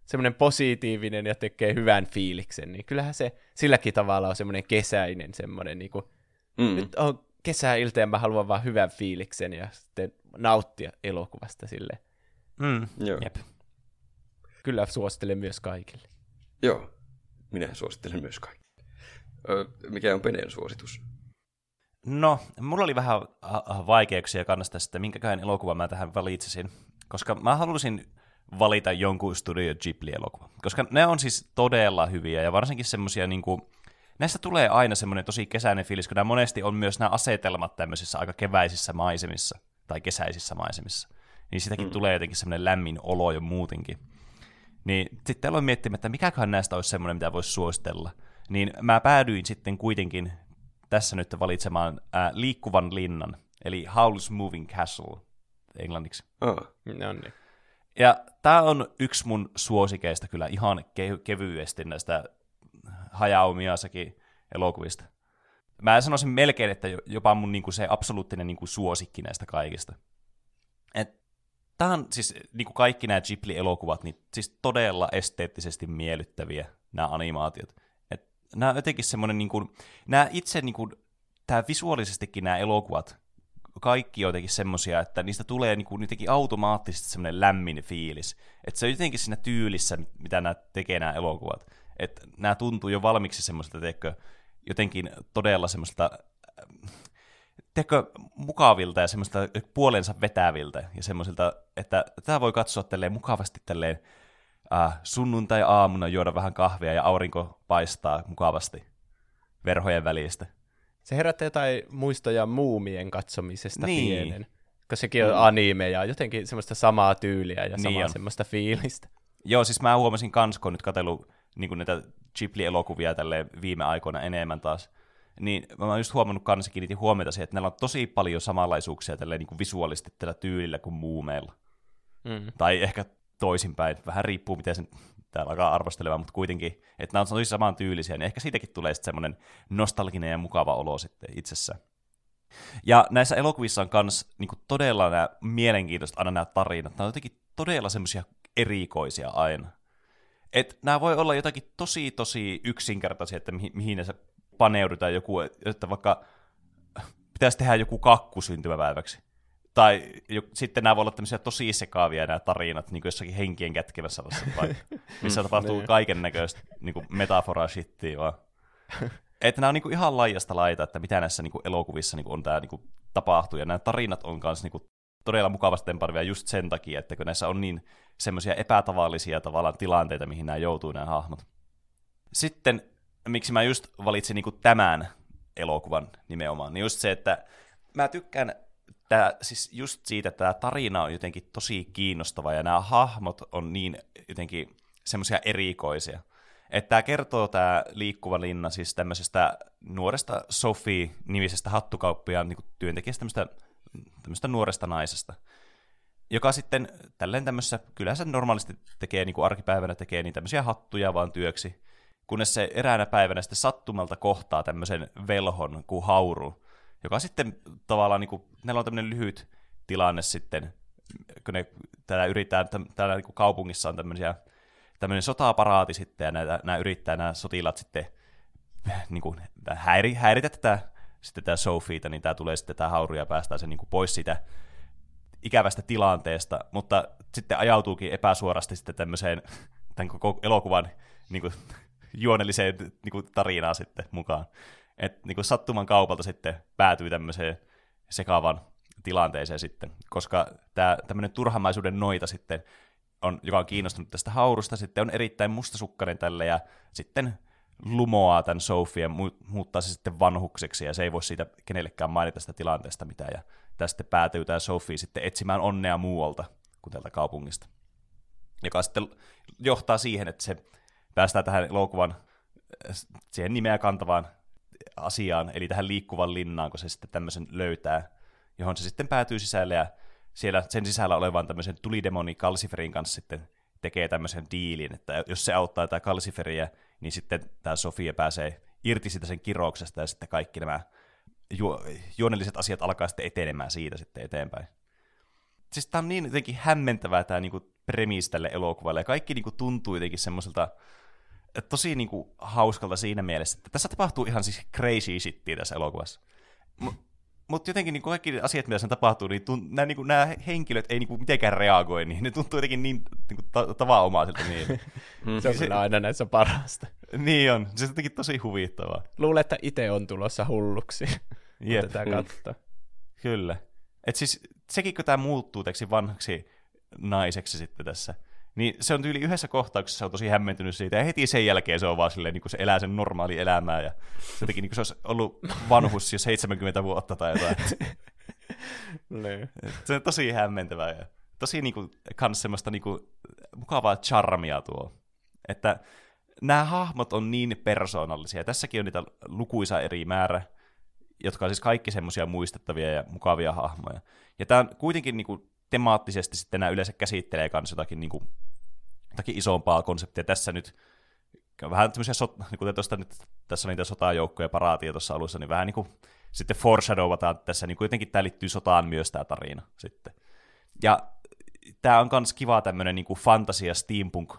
semmoinen positiivinen ja tekee hyvän fiiliksen, niin kyllähän se silläkin tavalla on semmoinen kesäinen semmoinen, niin kuin, mm. nyt on kesäilta ja mä haluan vaan hyvän fiiliksen ja sitten nauttia elokuvasta sille. Mm, Joo. Jep. Kyllä suosittelen myös kaikille. Joo, minä suosittelen myös kaikille. Ö, mikä on Peneen suositus? No, mulla oli vähän vaikeuksia kannasta sitten, minkäköhän elokuva mä tähän valitsisin. Koska mä halusin valita jonkun Studio Ghibli-elokuva. Koska ne on siis todella hyviä ja varsinkin semmosia niinku, näistä tulee aina semmoinen tosi kesäinen fiilis, kun nämä monesti on myös nämä asetelmat tämmöisissä aika keväisissä maisemissa tai kesäisissä maisemissa niin sitäkin mm. tulee jotenkin semmoinen lämmin olo jo muutenkin. Niin sitten aloin miettimään, että mikäköhän näistä olisi semmoinen, mitä voisi suositella. Niin mä päädyin sitten kuitenkin tässä nyt valitsemaan ää, liikkuvan linnan, eli Howl's Moving Castle englanniksi. Oh. No niin. Ja tämä on yksi mun suosikeista kyllä ihan ke- kevyesti näistä Hayao Miyazaki elokuvista. Mä sanoisin melkein, että jopa mun niinku se absoluuttinen niinku suosikki näistä kaikista. Et Tämä on siis, niin kuin kaikki nämä Ghibli-elokuvat, niin siis todella esteettisesti miellyttäviä nämä animaatiot. Et nämä on jotenkin semmoinen, niin kuin, nämä itse, niin kuin, tämä visuaalisestikin nämä elokuvat, kaikki on jotenkin semmoisia, että niistä tulee niin kuin, jotenkin automaattisesti semmoinen lämmin fiilis. Että se on jotenkin siinä tyylissä, mitä nämä tekee nämä elokuvat. Että nämä tuntuu jo valmiiksi semmoiselta, jotenkin todella semmoiselta teko mukavilta ja semmoista puolensa vetäviltä ja semmoisilta, että tämä voi katsoa tälleen mukavasti tälleen äh, sunnuntai-aamuna juoda vähän kahvia ja aurinko paistaa mukavasti verhojen välistä. Se herättää jotain muistoja muumien katsomisesta niin. pienen, koska sekin on mm. anime ja jotenkin semmoista samaa tyyliä ja samaa niin semmoista fiilistä. Joo, siis mä huomasin kans, kun nyt katsellut niin näitä Ghibli-elokuvia tälle viime aikoina enemmän taas, niin mä oon just huomannut kanssa, kiinnitin huomiota siihen, että näillä on tosi paljon samanlaisuuksia tällä niin kuin visuaalisesti tällä tyylillä kuin muumeilla. Mm. Tai ehkä toisinpäin, vähän riippuu miten sen täällä alkaa arvostelemaan, mutta kuitenkin, että nämä on tosi saman tyylisiä, niin ehkä siitäkin tulee sitten semmoinen nostalginen ja mukava olo sitten itsessään. Ja näissä elokuvissa on myös niin todella nämä mielenkiintoiset aina nämä tarinat. Nämä on jotenkin todella semmoisia erikoisia aina. Et nämä voi olla jotakin tosi, tosi yksinkertaisia, että mihin, mihin ne paneudutaan joku, että vaikka pitäisi tehdä joku kakku syntymäpäiväksi. Tai jo, sitten nämä voi olla tämmöisiä tosi sekaavia nämä tarinat, niin kuin jossakin henkien kätkevässä vaikka, missä tapahtuu niin. kaiken näköistä niin metafora shittia vaan. että nämä on niin kuin ihan laajasta laita, että mitä näissä niin kuin elokuvissa niin kuin on tämä niin kuin tapahtuu, ja nämä tarinat on myös niin kuin todella mukavasti temparvia just sen takia, että kun näissä on niin semmoisia epätavallisia tavallaan tilanteita, mihin nämä joutuu nämä hahmot. Sitten miksi mä just valitsin niin tämän elokuvan nimenomaan, niin just se, että mä tykkään tää, siis just siitä, että tämä tarina on jotenkin tosi kiinnostava ja nämä hahmot on niin jotenkin semmoisia erikoisia. Että tämä kertoo tämä liikkuva linna siis tämmöisestä nuoresta Sophie-nimisestä hattukauppiaan niin työntekijästä tämmöistä, tämmöistä nuoresta naisesta, joka sitten tälleen tämmöisessä, kyllä se normaalisti tekee niin kuin arkipäivänä tekee niin tämmöisiä hattuja vaan työksi, kunnes se eräänä päivänä sitten sattumalta kohtaa tämmöisen velhon kuin hauru, joka sitten tavallaan, niin kuin, on tämmöinen lyhyt tilanne sitten, kun ne täällä yrittää, täällä niin kaupungissa on tämmöisiä, tämmöinen sota-aparaati sitten, ja näitä, nämä yrittää nämä sotilaat sitten niin kuin, häiri, häiritä tätä sitten tämä Sofiita, niin tämä tulee sitten tämä hauru ja päästään se niin kuin pois siitä ikävästä tilanteesta, mutta sitten ajautuukin epäsuorasti sitten tämmöiseen tämän koko elokuvan niin kuin, juonelliseen niin kuin, tarinaan sitten mukaan. Et niin kuin sattuman kaupalta sitten päätyy tämmöiseen sekavan tilanteeseen sitten, koska tämä tämmöinen turhamaisuuden noita sitten, on, joka on kiinnostunut tästä haurusta, sitten on erittäin mustasukkainen tälle ja sitten lumoaa tämän Sofia, muuttaa se sitten vanhukseksi ja se ei voi siitä kenellekään mainita sitä tilanteesta mitään ja tästä päätyy tämä Sophie sitten etsimään onnea muualta kuin tältä kaupungista. Joka sitten johtaa siihen, että se päästään tähän elokuvan siihen nimeä kantavaan asiaan, eli tähän liikkuvan linnaan, kun se sitten tämmöisen löytää, johon se sitten päätyy sisälle ja siellä sen sisällä olevan tämmöisen tulidemoni Kalsiferin kanssa sitten tekee tämmöisen diilin, että jos se auttaa tätä Kalsiferiä, niin sitten tämä Sofia pääsee irti siitä sen kirouksesta ja sitten kaikki nämä ju- juonelliset asiat alkaa sitten etenemään siitä sitten eteenpäin. Siis tämä on niin jotenkin hämmentävää tämä niinku premiisi tälle elokuvalle, ja kaikki niinku tuntuu jotenkin semmoiselta tosi niinku hauskalta siinä mielessä, että tässä tapahtuu ihan siis crazy shittiä tässä elokuvassa. M- mutta jotenkin niin kaikki asiat, mitä sen tapahtuu, niin tunt, nämä, niin kuin, nämä henkilöt ei niin kuin, mitenkään reagoi, niin ne tuntuu jotenkin niin, niin kuin, ta- tavanomaiselta. Niin. se on se, aina näissä parasta. Niin on, se on jotenkin tosi huvittavaa. Luulen, että itse on tulossa hulluksi, (laughs) Jep. tätä katsoa. Kyllä. Et siis sekin, kun tämä muuttuu teksi vanhaksi naiseksi sitten tässä, niin se on tyyli yhdessä kohtauksessa se on tosi hämmentynyt siitä, ja heti sen jälkeen se on vaan silleen, niin kuin se elää sen normaali elämää, ja se jotenkin niin kuin se olisi ollut vanhus jo 70 vuotta tai jotain. (laughs) niin. Se on tosi hämmentävää, ja tosi niin kuin, kans semmoista niin kuin, mukavaa charmia tuo. Että nämä hahmot on niin persoonallisia. Tässäkin on niitä lukuisa eri määrä, jotka on siis kaikki semmoisia muistettavia ja mukavia hahmoja. Ja tämä on kuitenkin niin kuin, temaattisesti sitten nämä yleensä käsittelee myös jotakin, niin kuin, jotakin isompaa konseptia. Tässä nyt vähän tämmöisiä, sot, niin kuten tuosta nyt, tässä on niitä sotajoukkoja paraatia tuossa alussa, niin vähän niin kuin sitten foreshadowataan tässä, niin kuitenkin tämä liittyy sotaan myös tämä tarina sitten. Ja tämä on myös kiva tämmöinen niin fantasia steampunk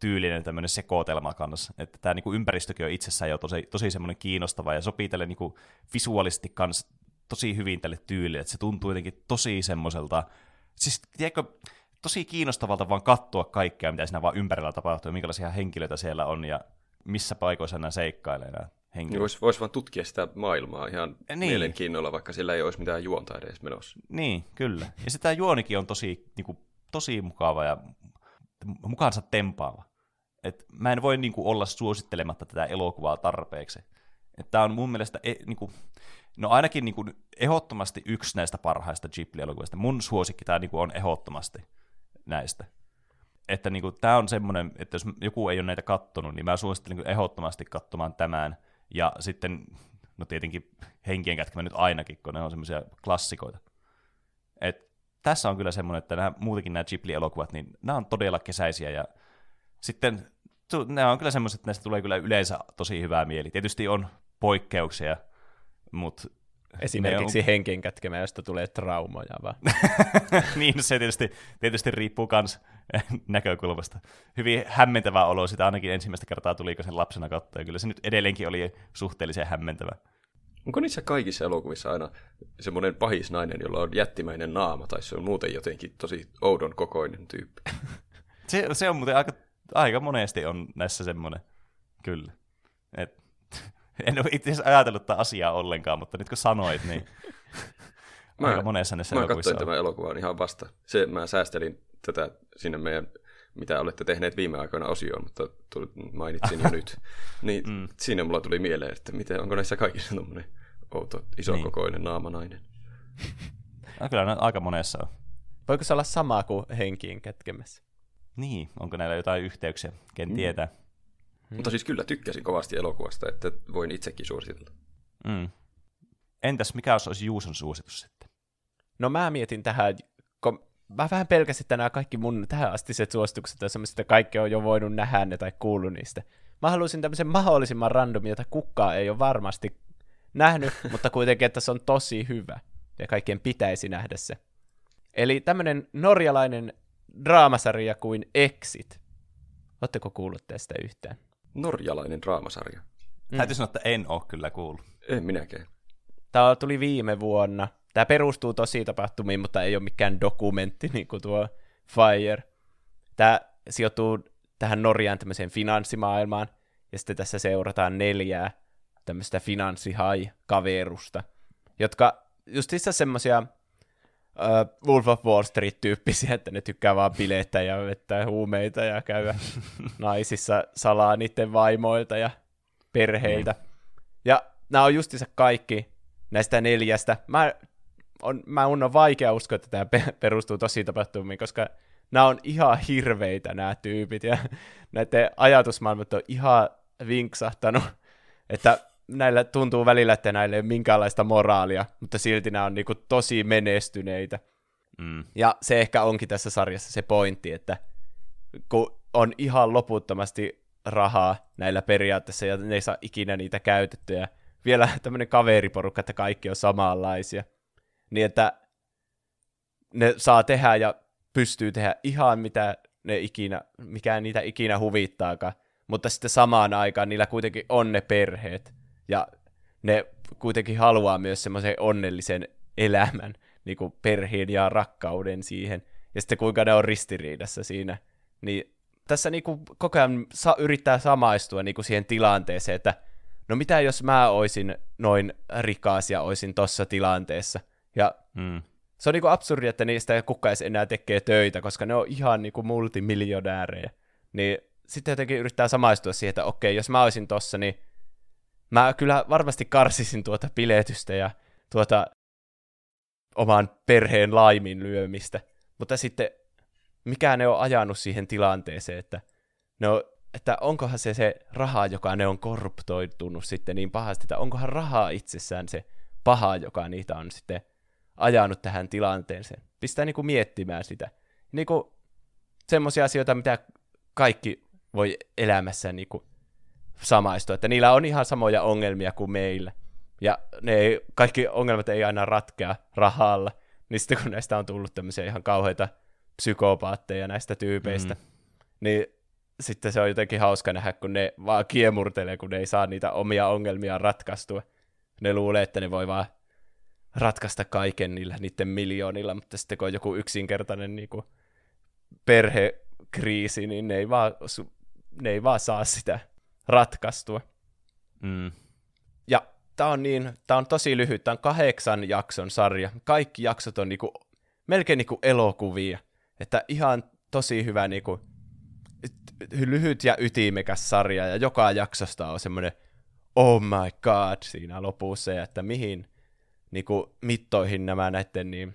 tyylinen tämmöinen sekoitelma kanssa. Että tämä niin kuin ympäristökin on itsessään jo tosi, tosi semmoinen kiinnostava ja sopii tälle niin kuin visuaalisesti kanssa tosi hyvin tälle tyylille, että se tuntuu jotenkin tosi semmoiselta siis tiedätkö, tosi kiinnostavalta vaan katsoa kaikkea, mitä siinä vaan ympärillä tapahtuu, ja minkälaisia henkilöitä siellä on, ja missä paikoissa nämä seikkailee nämä henkilöt. Niin voisi vois vaan tutkia sitä maailmaa ihan niin. mielenkiinnolla, vaikka sillä ei olisi mitään juonta edes menossa. Niin, kyllä. Ja sitä juonikin on tosi, niin kuin, tosi mukava ja mukaansa tempaava. Et mä en voi niin kuin, olla suosittelematta tätä elokuvaa tarpeeksi. Tämä on mun mielestä, e, niin kuin, No ainakin niin kuin ehdottomasti yksi näistä parhaista Ghibli-elokuvista. Mun suosikki tämä niin on ehdottomasti näistä. Että niin kuin, tämä on semmoinen, että jos joku ei ole näitä kattonut, niin mä suosittelen niin ehdottomasti katsomaan tämän. Ja sitten, no tietenkin henkien kätkemä nyt ainakin, kun ne on semmoisia klassikoita. Et tässä on kyllä semmoinen, että nämä, muutenkin nämä Ghibli-elokuvat, niin nämä on todella kesäisiä ja sitten nämä on kyllä semmoiset, että näistä tulee kyllä yleensä tosi hyvää mieli. Tietysti on poikkeuksia, mutta Esimerkiksi on... henkien kätkemä, josta tulee traumoja vaan. (laughs) niin, se tietysti, tietysti riippuu myös näkökulmasta. Hyvin hämmentävä olo sitä ainakin ensimmäistä kertaa tuli, sen lapsena katsoi. Ja kyllä se nyt edelleenkin oli suhteellisen hämmentävä. Onko niissä kaikissa elokuvissa aina semmoinen pahisnainen, jolla on jättimäinen naama, tai se on muuten jotenkin tosi oudon kokoinen tyyppi? (laughs) se, se on muuten aika, aika monesti on näissä semmoinen, kyllä. Et (laughs) en ole itse asiassa ajatellut tätä asiaa ollenkaan, mutta nyt kun sanoit, niin (laughs) mä, aika monessa näissä Mä katsoin tämän elokuvan ihan vasta. Se, mä säästelin tätä sinne meidän, mitä olette tehneet viime aikoina osioon, mutta tuli, mainitsin jo (laughs) nyt. Niin mm. siinä mulla tuli mieleen, että miten, onko näissä kaikissa tuommoinen outo, isokokoinen niin. naamanainen. No, kyllä aika monessa on. Voiko se olla sama kuin henkiin kätkemässä? Niin, onko näillä jotain yhteyksiä, ken mm. tietää. Hmm. Mutta siis kyllä tykkäsin kovasti elokuvasta, että voin itsekin suositella. Mm. Entäs mikä olisi Juuson suositus sitten? No mä mietin tähän, kun mä vähän pelkäsin, että nämä kaikki mun tähän astiset suositukset on semmoiset, että kaikki on jo voinut nähdä ne tai kuullut niistä. Mä haluaisin tämmöisen mahdollisimman randomin, jota kukaan ei ole varmasti nähnyt, (laughs) mutta kuitenkin, että se on tosi hyvä. Ja kaikkien pitäisi nähdä se. Eli tämmöinen norjalainen draamasarja kuin Exit. Oletteko kuullut tästä yhtään? Norjalainen draamasarja. Mm. Täytyy sanoa, että en ole kyllä kuullut. En minäkään. Tämä tuli viime vuonna. Tämä perustuu tosi tapahtumiin, mutta ei ole mikään dokumentti, niin kuin tuo Fire. Tämä sijoittuu tähän Norjaan tämmöiseen finanssimaailmaan, ja sitten tässä seurataan neljää tämmöistä finanssihai-kaverusta, jotka justissa semmoisia uh, Wolf of Wall Street-tyyppisiä, että ne tykkää vaan bileitä ja vettää huumeita ja käydä (laughs) naisissa salaa niiden vaimoilta ja perheiltä. Mm. Ja nämä on justiinsa kaikki näistä neljästä. Mä on, mä on vaikea uskoa, että tämä perustuu tosi tapahtumiin, koska nämä on ihan hirveitä nämä tyypit, ja (laughs) näiden ajatusmaailmat on ihan vinksahtanut, että näillä tuntuu välillä, että näillä ei ole minkäänlaista moraalia, mutta silti nämä on niinku tosi menestyneitä. Mm. Ja se ehkä onkin tässä sarjassa se pointti, että kun on ihan loputtomasti rahaa näillä periaatteessa, ja ne ei saa ikinä niitä käytettyä, vielä (laughs) tämmöinen kaveriporukka, että kaikki on samanlaisia, niin että ne saa tehdä ja pystyy tehdä ihan mitä ne ikinä, mikä niitä ikinä huvittaakaan, mutta sitten samaan aikaan niillä kuitenkin on ne perheet, ja ne kuitenkin haluaa myös semmoisen onnellisen elämän, niin kuin perheen ja rakkauden siihen, ja sitten kuinka ne on ristiriidassa siinä, niin tässä niin kuin koko ajan sa- yrittää samaistua niin kuin siihen tilanteeseen, että no mitä jos mä oisin noin rikas ja oisin tossa tilanteessa, ja mm. se on niinku absurdi, että niistä ei kukaan edes enää tekee töitä, koska ne on ihan niinku multimiljonäärejä. Niin sitten jotenkin yrittää samaistua siihen, että okei, jos mä olisin tossa, niin mä kyllä varmasti karsisin tuota piletystä ja tuota oman perheen laimin lyömistä. Mutta sitten mikä ne on ajanut siihen tilanteeseen, että ne on, että onkohan se se raha, joka ne on korruptoitunut sitten niin pahasti, että onkohan rahaa itsessään se paha, joka niitä on sitten ajanut tähän tilanteeseen. Pistää niinku miettimään sitä. Niinku semmoisia asioita, mitä kaikki voi elämässä niinku samaistua, että niillä on ihan samoja ongelmia kuin meillä. Ja ne ei, kaikki ongelmat ei aina ratkea rahalla. Niin sitten kun näistä on tullut tämmöisiä ihan kauheita psykopaatteja näistä tyypeistä, mm. niin sitten se on jotenkin hauska nähdä, kun ne vaan kiemurtelee, kun ne ei saa niitä omia ongelmia ratkaistua. Ne luulee, että ne voi vaan ratkaista kaiken niillä niiden miljoonilla, mutta sitten kun on joku yksinkertainen niin kuin perhekriisi, niin ne ei, vaan, ne ei vaan saa sitä ratkaistua. Mm. Ja tämä on, niin, tää on tosi lyhyt, tämä on kahdeksan jakson sarja. Kaikki jaksot on niinku, melkein niinku elokuvia. Että ihan tosi hyvä niinku, lyhyt ja ytimekäs sarja, ja joka jaksosta on semmoinen oh my god siinä lopussa, ja että mihin niin kuin, mittoihin nämä näiden niin,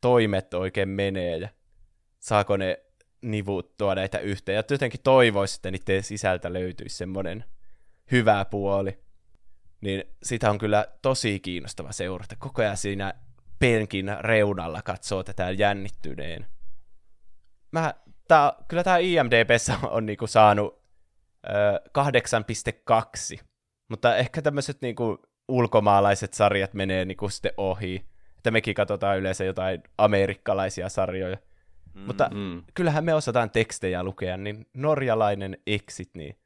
toimet oikein menee, ja saako ne nivuttua näitä yhteen. Ja jotenkin toivoisi, että niiden sisältä löytyisi semmoinen hyvä puoli. Niin sitä on kyllä tosi kiinnostava seurata. Koko ajan siinä penkin reunalla katsoo tätä jännittyneen. Mä, tää, kyllä tämä IMDBssä on niinku saanut ö, 8,2, mutta ehkä tämmöiset niinku ulkomaalaiset sarjat menee niinku sitten ohi. Että mekin katsotaan yleensä jotain amerikkalaisia sarjoja. Mm, Mutta mm. kyllähän me osataan tekstejä lukea, niin norjalainen exit, niin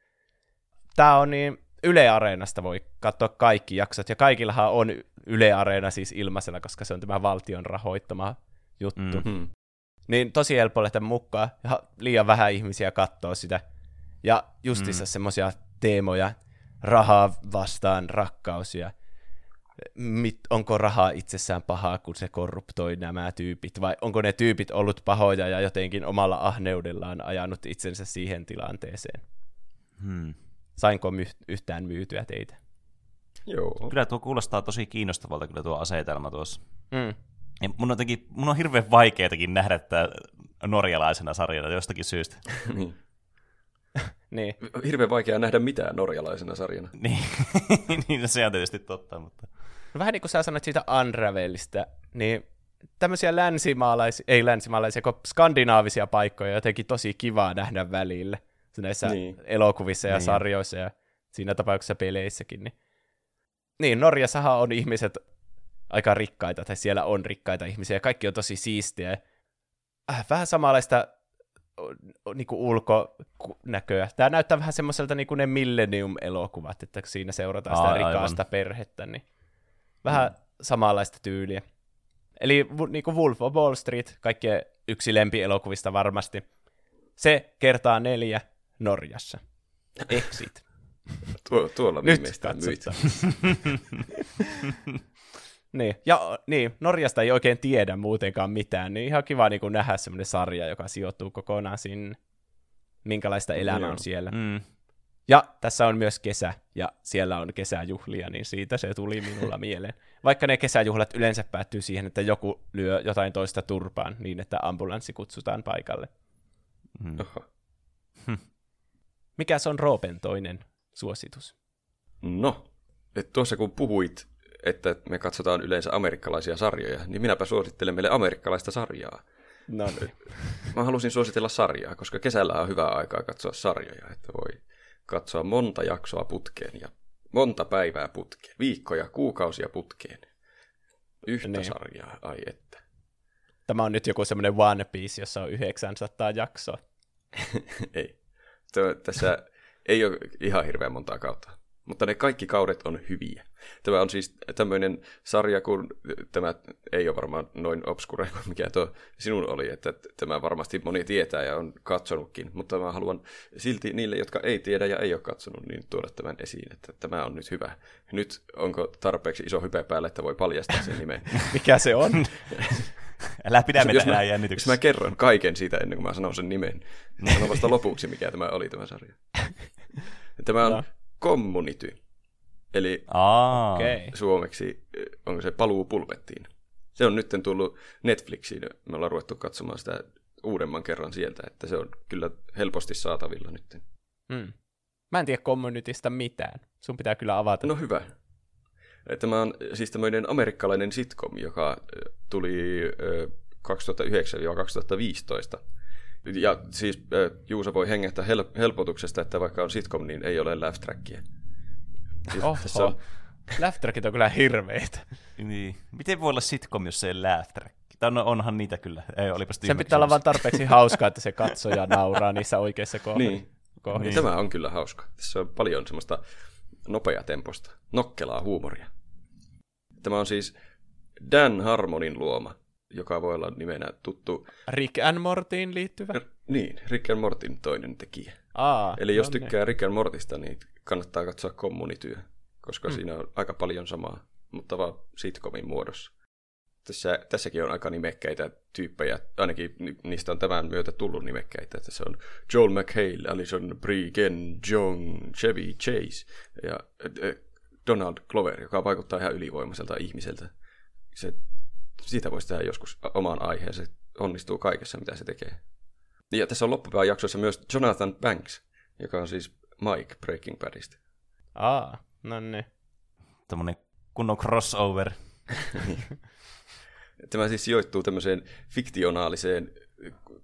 tämä on niin, Yle Areenasta voi katsoa kaikki jaksot, ja kaikillahan on Yle Areena siis ilmaisella, koska se on tämä valtion rahoittama juttu. Mm-hmm. Niin tosi helppo lähteä mukaan, ja liian vähän ihmisiä katsoo sitä. Ja justissa mm. semmoisia teemoja, rahaa vastaan rakkaus ja mit, onko raha itsessään pahaa, kun se korruptoi nämä tyypit, vai onko ne tyypit ollut pahoja ja jotenkin omalla ahneudellaan ajanut itsensä siihen tilanteeseen? Hmm. Sainko my- yhtään myytyä teitä? Joo. Kyllä tuo kuulostaa tosi kiinnostavalta kyllä tuo asetelma tuossa. Hmm. Ja mun, on jotenkin, mun on hirveän vaikeatakin nähdä tätä norjalaisena sarjana jostakin syystä. (laughs) niin. (laughs) Niin. Hirveän vaikea nähdä mitään norjalaisena sarjana. niin, (laughs) niin se on tietysti totta, mutta... No vähän niin kuin sä sanoit siitä Unravelista, niin tämmöisiä länsimaalaisia, ei länsimaalaisia, kun skandinaavisia paikkoja jotenkin tosi kivaa nähdä välillä. Näissä niin. elokuvissa ja niin. sarjoissa ja siinä tapauksessa peleissäkin. Niin, niin Norjassahan on ihmiset aika rikkaita, tai siellä on rikkaita ihmisiä, ja kaikki on tosi siistiä. Äh, vähän samanlaista niin kuin ulkonäköä. Tämä näyttää vähän semmoiselta niin kuin ne Millennium-elokuvat, että siinä seurataan sitä Aa, rikasta aivan. perhettä, niin vähän mm. samanlaista tyyliä. Eli niin kuin Wolf of Wall Street, kaikkien yksi lempielokuvista varmasti. Se kertaa neljä Norjassa. (laughs) Exit. Tuo, tuolla Nyt niin, ja niin, Norjasta ei oikein tiedä muutenkaan mitään, niin ihan kiva niin kuin nähdä semmoinen sarja, joka sijoittuu kokonaan sinne. Minkälaista elämää on siellä. Mm. Ja tässä on myös kesä, ja siellä on kesäjuhlia, niin siitä se tuli minulla (laughs) mieleen. Vaikka ne kesäjuhlat yleensä päättyy siihen, että joku lyö jotain toista turpaan niin, että ambulanssi kutsutaan paikalle. Mm. (laughs) Mikä se on Roopen toinen suositus? No, että tuossa kun puhuit, että me katsotaan yleensä amerikkalaisia sarjoja, niin minäpä suosittelen meille amerikkalaista sarjaa. No niin. Mä halusin suositella sarjaa, koska kesällä on hyvää aikaa katsoa sarjoja, että voi katsoa monta jaksoa putkeen ja monta päivää putkeen, viikkoja, kuukausia putkeen. Yhtä niin. sarjaa, ai että. Tämä on nyt joku semmoinen One Piece, jossa on 900 jaksoa. (laughs) ei. Tässä ei ole ihan hirveän montaa kautta, mutta ne kaikki kaudet on hyviä. Tämä on siis tämmöinen sarja, kun tämä ei ole varmaan noin obskure kuin mikä tuo sinun oli, että tämä varmasti moni tietää ja on katsonutkin, mutta mä haluan silti niille, jotka ei tiedä ja ei ole katsonut, niin tuoda tämän esiin, että tämä on nyt hyvä. Nyt onko tarpeeksi iso hype päälle, että voi paljastaa sen nimen? (laughs) mikä se on? (laughs) Älä pidä meitä enää jännityksessä. Jos mä kerron kaiken siitä ennen kuin mä sanon sen nimen, niin sanon vasta lopuksi, mikä tämä oli tämä sarja. (laughs) Tämä on no. Community. Eli Aa, okay. suomeksi onko se paluu pulpettiin. Se on nyt tullut Netflixiin. Me ollaan ruvettu katsomaan sitä uudemman kerran sieltä, että se on kyllä helposti saatavilla nyt. Hmm. Mä en tiedä Communitystä mitään. Sun pitää kyllä avata. No hyvä. Tämä on siis tämmöinen amerikkalainen sitcom, joka tuli 2009-2015. Ja siis Juusa voi hengähtää hel- helpotuksesta, että vaikka on sitcom, niin ei ole laugh trackia. Siis Oho. Tässä on... Laugh trackit on kyllä hirveitä. Niin. Miten voi olla sitcom, jos se ei laugh track? On, onhan niitä kyllä. Ei, olipas Sen pitää olla vain tarpeeksi hauskaa, että se katsoja nauraa niissä oikeissa kohdissa. Niin. kohdissa. Niin. Tämä on kyllä hauska. Tässä on paljon semmoista nopeatemposta, nokkelaa huumoria. Tämä on siis Dan Harmonin luoma, joka voi olla nimenä tuttu... Rick and Mortyin liittyvä? R- niin, Rick and Mortin toinen tekijä. Aa, Eli jos no niin. tykkää Rick and Mortista, niin kannattaa katsoa kommunityö, koska mm. siinä on aika paljon samaa, mutta vaan sitcomin muodossa. Tässä, tässäkin on aika nimekkäitä tyyppejä, ainakin niistä on tämän myötä tullut nimekkäitä. Tässä on Joel McHale, Alison Brie, Ken Jong, Chevy Chase ja Donald Glover, joka vaikuttaa ihan ylivoimaiselta ihmiseltä. Se, siitä voisi tehdä joskus omaan aiheeseen. Se onnistuu kaikessa, mitä se tekee. Ja tässä on loppupäivän jaksossa myös Jonathan Banks, joka on siis Mike Breaking Badista. Aa, no niin. Tämmönen kunnon crossover. (laughs) Tämä siis sijoittuu tämmöiseen fiktionaaliseen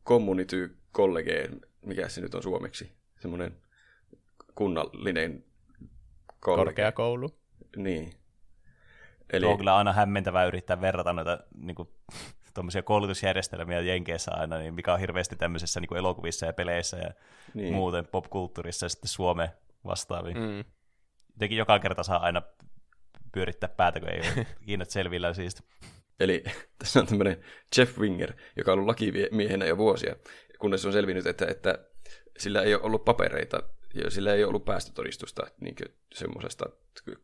community-kollegeen, mikä se nyt on suomeksi, semmoinen kunnallinen kollege. Korkeakoulu. Niin. Eli... on kyllä aina hämmentävää yrittää verrata noita (laughs) niin kuin, koulutusjärjestelmiä Jenkeissä aina, niin mikä on hirveästi tämmöisessä niin kuin elokuvissa ja peleissä ja niin. muuten popkulttuurissa ja sitten Suomeen vastaaviin. Mm. Jotenkin joka kerta saa aina pyörittää päätä, kun ei ole (laughs) kiinnat selvillä siitä. Eli (laughs) tässä on tämmöinen Jeff Winger, joka on ollut lakimiehenä jo vuosia, kunnes on selvinnyt, että, että sillä ei ole ollut papereita ja sillä ei ollut päästötodistusta niin semmoisesta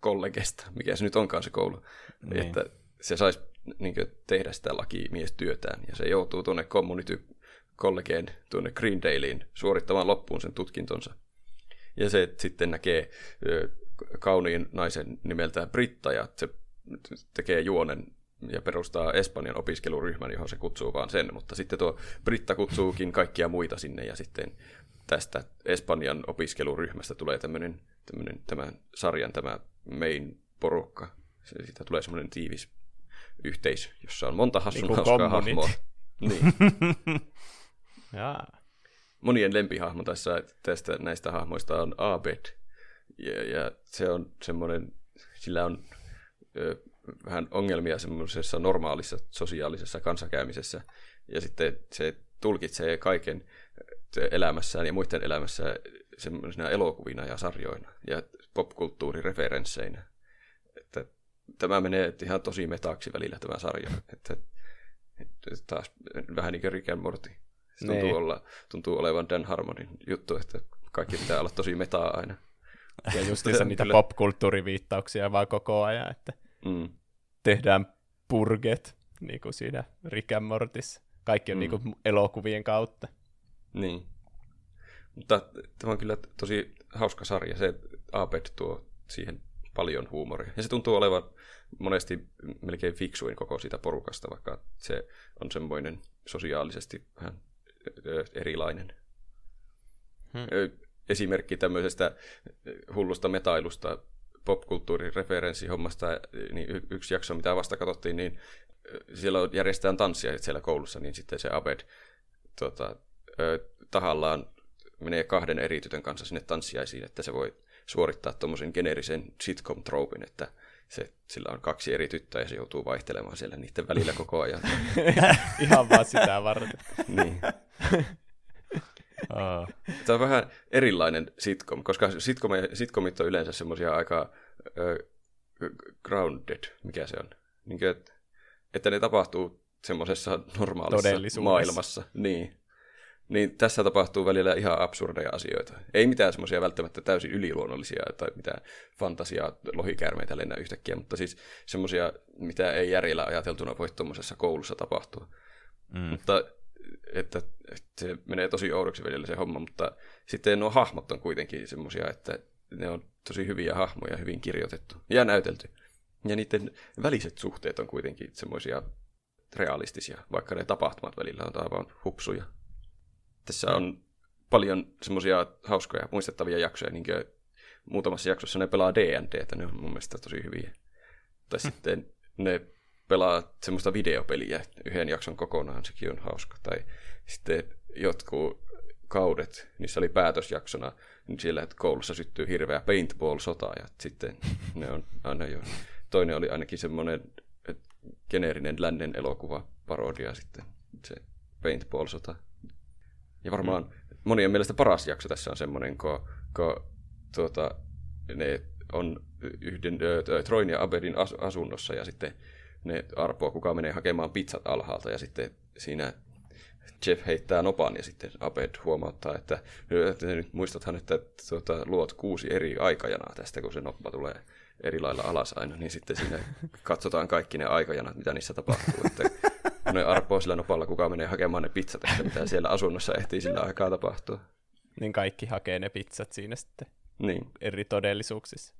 kollegesta, mikä se nyt onkaan se koulu, niin. että se saisi niin tehdä sitä lakimiestyötään, ja se joutuu tuonne community kollegeen tuonne Greendaleen suorittamaan loppuun sen tutkintonsa. Ja se sitten näkee kauniin naisen nimeltä Britta, ja se tekee juonen ja perustaa Espanjan opiskeluryhmän, johon se kutsuu vaan sen, mutta sitten tuo Britta kutsuukin kaikkia muita sinne ja sitten tästä Espanjan opiskeluryhmästä tulee tämmöinen, tämmöinen tämän sarjan tämä main porukka. Siitä tulee semmoinen tiivis yhteisö, jossa on monta hassun (laughs) niin hauskaa (laughs) hahmoa. Niin. Jaa. Monien lempihahmo tässä, tästä näistä hahmoista on Abed. Ja, ja se on semmoinen, sillä on ö, vähän ongelmia semmoisessa normaalissa sosiaalisessa kanssakäymisessä. Ja sitten se tulkitsee kaiken elämässään ja muiden elämässä semmoisina elokuvina ja sarjoina ja popkulttuurireferensseinä. Että tämä menee ihan tosi metaaksi välillä tämä sarja. Että, että taas vähän niin kuin Rick and Morty. Se tuntuu, Niin. olla, tuntuu olevan Dan Harmonin juttu, että kaikki pitää olla tosi metaa aina. Ja justiinsa niitä (laughs) Kyllä. popkulttuuriviittauksia vaan koko ajan, että Mm. tehdään purget, niin kuin siinä Rick and Mortissa. Kaikki on Mm. niin kuin elokuvien kautta. Niin. Mutta tämä on kyllä tosi hauska sarja. Se Abed tuo siihen paljon huumoria. Ja se tuntuu olevan monesti melkein fiksuin koko siitä porukasta, vaikka se on semmoinen sosiaalisesti vähän erilainen. Hmm. Esimerkki tämmöisestä hullusta metailusta popkulttuurireferenssihommasta, niin y- yksi jakso, mitä vasta katsottiin, niin siellä järjestetään tanssia siellä koulussa, niin sitten se Abed tota, tahallaan menee kahden eri tytön kanssa sinne tanssiaisiin, että se voi suorittaa tuommoisen geneerisen sitcom-troopin, että se, sillä on kaksi eri tyttöä ja se joutuu vaihtelemaan siellä niiden välillä koko ajan. (laughs) Ihan vaan sitä varten. (laughs) niin. Oh. Tämä on vähän erilainen sitcom, koska sitcom, sitcomit on yleensä semmoisia aika ö, grounded, mikä se on. Niin kuin, että, että ne tapahtuu semmoisessa normaalissa maailmassa. Niin. Niin tässä tapahtuu välillä ihan absurdeja asioita. Ei mitään semmoisia välttämättä täysin yliluonnollisia tai mitään fantasiaa lohikäärmeitä lennä yhtäkkiä, mutta siis semmoisia, mitä ei järjellä ajateltuna voi tuommoisessa koulussa tapahtua. Mm. Mutta että, että se menee tosi oudoksi välillä se homma, mutta sitten nuo hahmot on kuitenkin semmoisia, että ne on tosi hyviä hahmoja, hyvin kirjoitettu ja näytelty. Ja niiden väliset suhteet on kuitenkin semmoisia realistisia, vaikka ne tapahtumat välillä on aivan hupsuja. Tässä on paljon semmoisia hauskoja, muistettavia jaksoja, niin kuin muutamassa jaksossa ne pelaa D&D, että ne on mun mielestä tosi hyviä. Tai sitten ne pelaa semmoista videopeliä yhden jakson kokonaan, sekin on hauska. Tai sitten jotkut kaudet, niissä oli päätösjaksona, niin siellä että koulussa syttyy hirveä paintball-sota, ja sitten (laughs) ne on aina jo... Toinen oli ainakin semmoinen geneerinen lännen elokuva parodia sitten, se paintball-sota. Ja varmaan monien mielestä paras jakso tässä on semmoinen, kun, kun tuota, ne on yhden ö, Troin ja Abedin as- asunnossa ja sitten ne arpoo, kuka menee hakemaan pizzat alhaalta ja sitten siinä Jeff heittää nopan ja sitten Abed huomauttaa, että, että nyt muistathan, että tuota, luot kuusi eri aikajanaa tästä, kun se noppa tulee eri lailla alas aina, niin sitten siinä katsotaan kaikki ne aikajanat, mitä niissä tapahtuu. Että kun ne arpoo sillä nopalla, kuka menee hakemaan ne pizzat, että mitä siellä asunnossa ehtii sillä aikaa tapahtua. Niin kaikki hakee ne pizzat siinä sitten Niin. eri todellisuuksissa.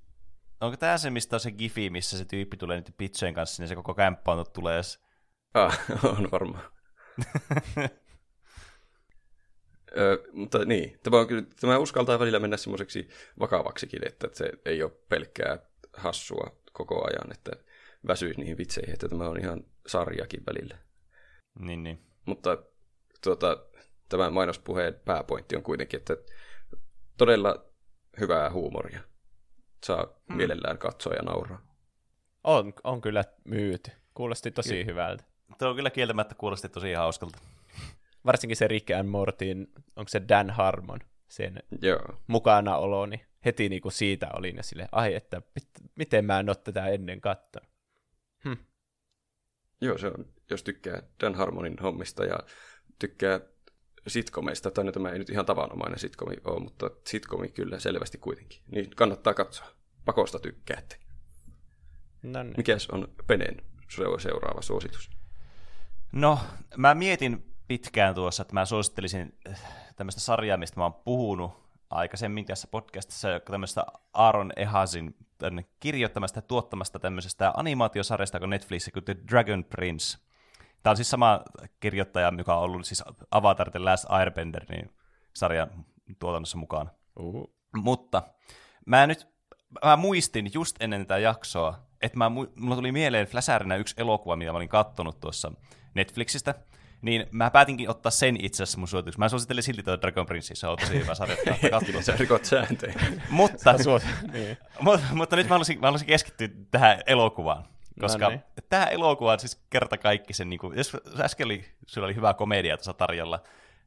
Onko tämä se, mistä on se gifi, missä se tyyppi tulee niiden pitsojen kanssa, niin se koko kämppä on tulee? Ah, (laughs) on varmaan. (laughs) Ö, mutta niin, tämä, on kyllä, tämä uskaltaa välillä mennä semmoiseksi vakavaksikin, että se ei ole pelkkää hassua koko ajan, että väsyisi niihin vitseihin, että tämä on ihan sarjakin välillä. Niin, niin. Mutta tuota, tämän mainospuheen pääpointti on kuitenkin, että todella hyvää huumoria. Saa hmm. mielellään katsoa ja nauraa. On, on kyllä myyty. Kuulosti tosi hyvältä. Tuo on kyllä kieltämättä kuulosti tosi hauskalta. Varsinkin se Rick and Mortyn, onko se Dan Harmon, sen Joo. mukana olo, niin heti niinku siitä olin ja sille, ai että mit- miten mä en ole tätä ennen katsonut. Joo, se on, jos tykkää Dan Harmonin hommista ja tykkää sitcomeista, tai no tämä ei nyt ihan tavanomainen sitcomi ole, mutta sitcomi kyllä selvästi kuitenkin, niin kannattaa katsoa. Pakosta tykkäätte. No niin. Mikäs on Penen seuraava suositus? No, mä mietin pitkään tuossa, että mä suosittelisin äh, tämmöistä sarjaa, mistä mä oon puhunut aikaisemmin tässä podcastissa tämmöistä Aaron Ehasin kirjoittamasta ja tuottamasta tämmöisestä animaatiosarjasta kuin Netflix kuin The Dragon Prince. Tämä on siis sama kirjoittaja, joka on ollut siis Avatar The Last Airbender niin sarjan tuotannossa mukaan. Uhu. Mutta mä nyt mä muistin just ennen tätä jaksoa, että mä, mulla tuli mieleen Flasherina yksi elokuva, mitä mä olin kattonut tuossa Netflixistä, niin mä päätinkin ottaa sen itse asiassa mun suosituksen. Mä suosittelen silti tuota Dragon Prince, se on tosi hyvä sarja, että (laughs) Sä rikot sääntöjä. mutta, Suos... niin. (laughs) mutta, mutta, nyt mä haluaisin, mä haluaisin keskittyä tähän elokuvaan. Koska No niin. tämä elokuva on siis kerta kaikki sen, niin kuin, jos äsken oli, sulla oli hyvä komedia tuossa tarjolla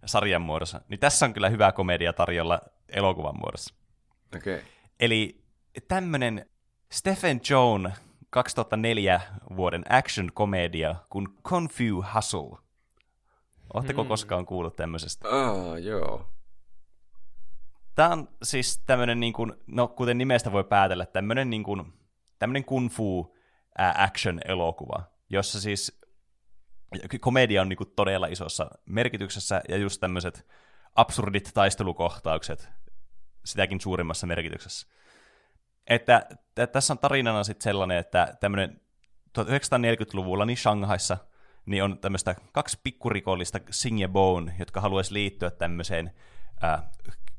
sarjan muodossa, niin tässä on kyllä hyvä komedia tarjolla elokuvan muodossa. Okei. Okay. Eli tämmönen Stephen Jones 2004 vuoden action-komedia kuin Kung Fu Hustle. Oletteko Hmm. koskaan kuullut tämmöisestä? Ah, joo. Tämä on siis tämmöinen, niin kuin, no kuten nimestä voi päätellä, tämmöinen, niin kuin, tämmöinen kung fu action-elokuva, jossa siis komedia on niin kuin todella isossa merkityksessä ja just tämmöiset absurdit taistelukohtaukset sitäkin suurimmassa merkityksessä. Että t- tässä on tarinana sitten sellainen, että tämmöinen 1940-luvulla niin Shanghaissa niin on tämmöistä kaksi pikkurikollista Sing ja Bone, jotka haluaisi liittyä tämmöiseen äh,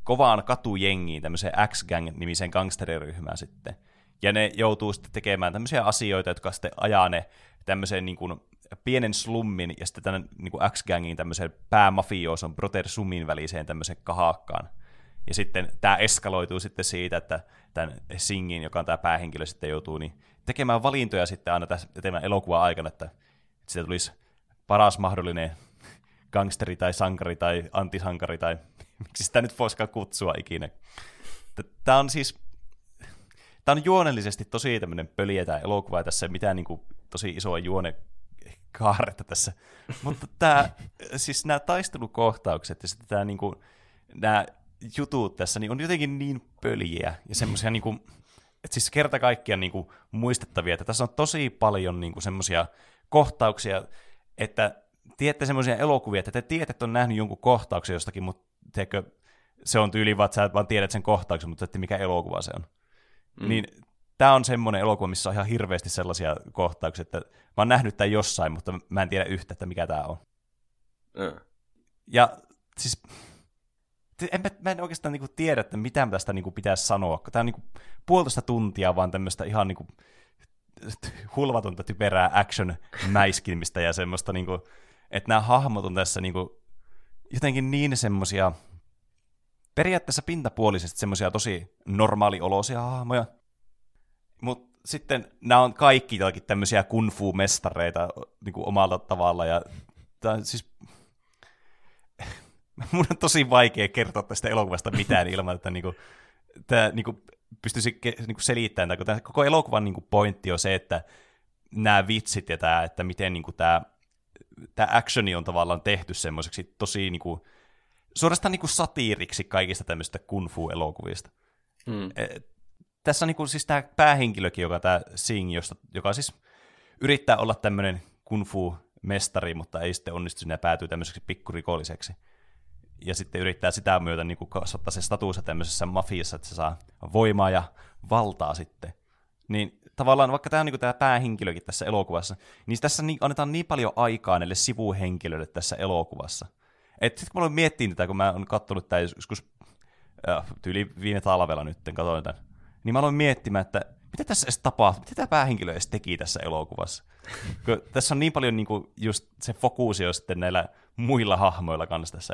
kovaan katujengiin, tämmöiseen X-Gang-nimiseen gangsteriryhmään sitten. Ja ne joutuu sitten tekemään tämmöisiä asioita, jotka sitten ajaa ne tämmöiseen niin kuin pienen slummin ja sitten tämän niin kuin X-Gangin tämmöiseen päämafiooson Brother Sumin väliseen tämmöiseen kahakkaan. Ja sitten tämä eskaloituu sitten siitä, että tämän Singin, joka on tämä päähenkilö, sitten joutuu niin tekemään valintoja sitten aina tämän elokuvan aikana, että siitä tulisi paras mahdollinen gangsteri tai sankari tai antisankari tai (laughs) miksi sitä nyt voisikaan kutsua ikinä. Tämä on siis, tämä on juonellisesti tosi tämmöinen pöliä tämä elokuva, ja tässä ei mitään niin kuin, tosi isoa juone kaaretta tässä. (laughs) Mutta tämä, siis nämä taistelukohtaukset ja sitten tämä niin kuin, nämä jutut tässä niin on jotenkin niin pöliä ja semmoisia niin kuin, että siis kerta kaikkiaan niin kuin muistettavia, että tässä on tosi paljon niin semmoisia kohtauksia, että tiedätte semmoisia elokuvia, että te tiedätte, että on nähnyt jonkun kohtauksen jostakin, mutta tiedätkö, se on tyyli vaan, että sä vaan tiedät sen kohtauksen, mutta ette mikä elokuva se on. Mm. Niin tämä on semmoinen elokuva, missä on ihan hirveästi sellaisia kohtauksia, että mä oon nähnyt tämän jossain, mutta mä en tiedä yhtä, että mikä tämä on. Ah. Ja siis en, mä, mä en oikeastaan niinku tiedä, että mitä tästä niinku pitäisi sanoa, kun tämä on niinku puolitoista tuntia vaan tämmöistä ihan niinku hulvatonta typerää action-mäiskimistä ja semmoista, niinku, että nämä hahmot on tässä niinku jotenkin niin semmoisia periaatteessa pintapuolisesti semmoisia tosi normaalioloisia hahmoja, mutta sitten nämä on kaikki jotakin tämmöisiä kung fu-mestareita niinku omalla tavalla ja tää, siis (laughs) mun on tosi vaikea kertoa tästä elokuvasta mitään ilman, että niinku, tämä niinku, pystyisi niinku selittämään, tai kun tämä koko elokuvan niinku, pointti on se, että nämä vitsit ja tämä, että miten niinku, tämä, tämä actioni on tavallaan tehty semmoiseksi tosi niinku, suorastaan niinku, satiiriksi kaikista tämmöistä kung fu-elokuvista. Mm. E, tässä on niinku, siis tämä päähenkilökin, joka tämä Sing, josta, joka siis yrittää olla tämmöinen kung fu-mestari, mutta ei sitten onnistu ja päätyy tämmöiseksi pikkurikolliseksi ja sitten yrittää sitä myötä niin kuin kasvattaa se statuus tämmöisessä mafiassa, että se saa voimaa ja valtaa sitten. Niin tavallaan vaikka tämä on niin tämä päähenkilökin tässä elokuvassa, niin tässä niin, annetaan niin paljon aikaa näille sivuhenkilöille tässä elokuvassa. Että sitten kun mä aloin miettimään tätä, kun mä oon katsonut tämä joskus äh, tyyli viime talvella nyt, katsoin tämän, niin mä aloin miettimään, että mitä tässä edes tapahtuu, mitä tämä päähenkilö edes teki tässä elokuvassa. (laughs) kun tässä on niin paljon niin kuin just se fokuusio sitten näillä muilla hahmoilla kanssa tässä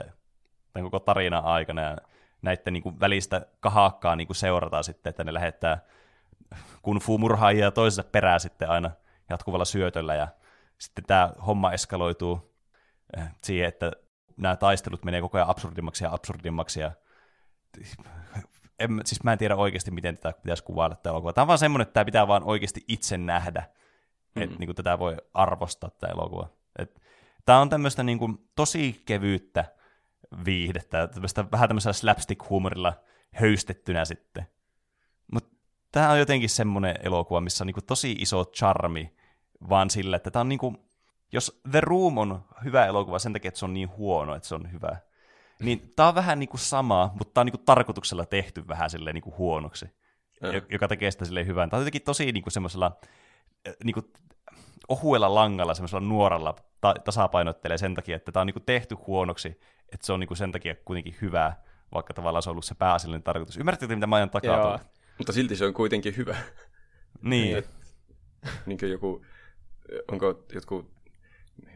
tämän koko tarinan aikana ja näiden niin kuin välistä kahakkaa niin kuin seurataan sitten, että ne lähettää kun murhaajia toisensa perään sitten aina jatkuvalla syötöllä ja sitten tämä homma eskaloituu eh, siihen, että nämä taistelut menee koko ajan absurdimmaksi ja absurdimmaksi ja en, siis mä en tiedä oikeasti, miten tätä pitäisi kuvailla tämä elokuva. Tämä on vaan semmoinen, että tämä pitää vaan oikeasti itse nähdä, mm-hmm. että niin kuin, tätä voi arvostaa tämä elokuva. Et, tämä on tämmöistä niin kuin, tosi kevyyttä viihdettä, tämmöistä, vähän tämmöisellä slapstick-huumorilla höystettynä sitten. Mutta tämä on jotenkin semmoinen elokuva, missä on niinku tosi iso charmi, vaan sillä, että tämä on niinku, jos The Room on hyvä elokuva sen takia, että se on niin huono, että se on hyvä, Niin tää on vähän niinku sama, mutta tää on niinku tarkoituksella tehty vähän silleen niinku huonoksi, Joo. jo- joka tekee sitä silleen hyvän. Tää on jotenkin tosi niinku semmoisella äh, niinku ohuella langalla, semmoisella nuoralla ta- tasapainottelee sen takia, että tää on niinku tehty huonoksi, että se on niinku sen takia kuitenkin hyvä, vaikka tavallaan se on ollut se pääasiallinen tarkoitus. Ymmärrättekö, mitä mä ajan takaa? Joo. Mutta silti se on kuitenkin hyvä. Niin. niin kuin joku, onko jotkut,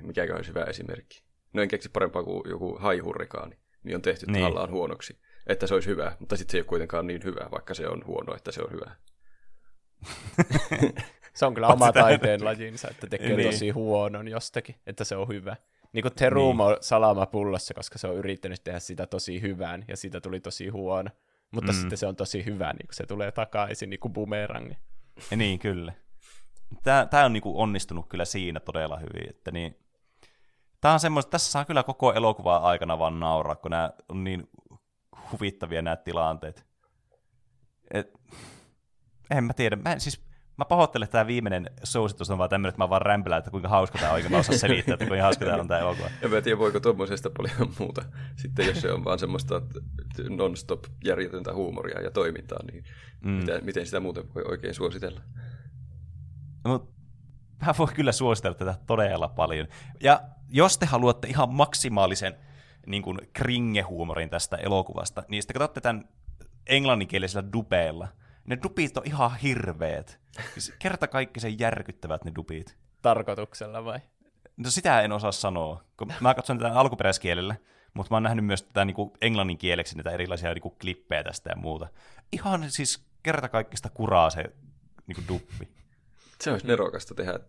mikä olisi hyvä esimerkki? No en keksi parempaa kuin joku haihurrikaani, niin on tehty Niin. niin. tavallaan huonoksi, että se olisi hyvä, mutta sitten se ei ole kuitenkaan niin hyvä, vaikka se on huono, että se on hyvä. (laughs) Se on kyllä oma taiteen lajinsa, että tekee Niin. tosi huonon jostakin, että se on hyvä. Niin kuin Terumo niin. salama pullossa, koska se on yrittänyt tehdä sitä tosi hyvään, ja siitä tuli tosi huono. Mutta Mm. mm. sitten se on tosi hyvä, niin kun se tulee takaisin niin kuin bumerangi. Ja niin, kyllä. Tämä, tämä on niinku onnistunut kyllä siinä todella hyvin, että niin, tämä on semmoista, tässä saa kyllä koko elokuvaa aikana vaan nauraa, kun nämä on niin huvittavia nämä tilanteet. Et, en mä tiedä, mä, en, siis, mä pahoittelen, että tämä viimeinen suositus on vaan tämmöinen, että mä vaan rämpelän, että kuinka hauska tämä on, eikä mä osaa selittää, että kuinka hauska tämä on tämä elokuva. En mä tiedä, voiko tuommoisesta paljon muuta. Sitten jos se on vaan semmoista non-stop järjetöntä huumoria ja toimintaa, niin Mm. mm. miten, miten sitä muuten voi oikein suositella? Mut mä voin kyllä suositella tätä todella paljon. Ja jos te haluatte ihan maksimaalisen niin kuin kringe-huumorin tästä elokuvasta, niin sitten katsotte tämän englanninkielisellä dubeella. Ne dupit on ihan hirveet. Siis kerta kaikki sen järkyttävät ne dupit. Tarkoituksella vai? No sitä en osaa sanoa, kun mä katson tätä alkuperäiskielellä, mutta mä oon nähnyt myös tätä niin englannin kieleksi näitä erilaisia niin kuin klippejä tästä ja muuta. Ihan siis kerta kaikista kuraa se niin kuin duppi. Se olisi nerokasta tehdä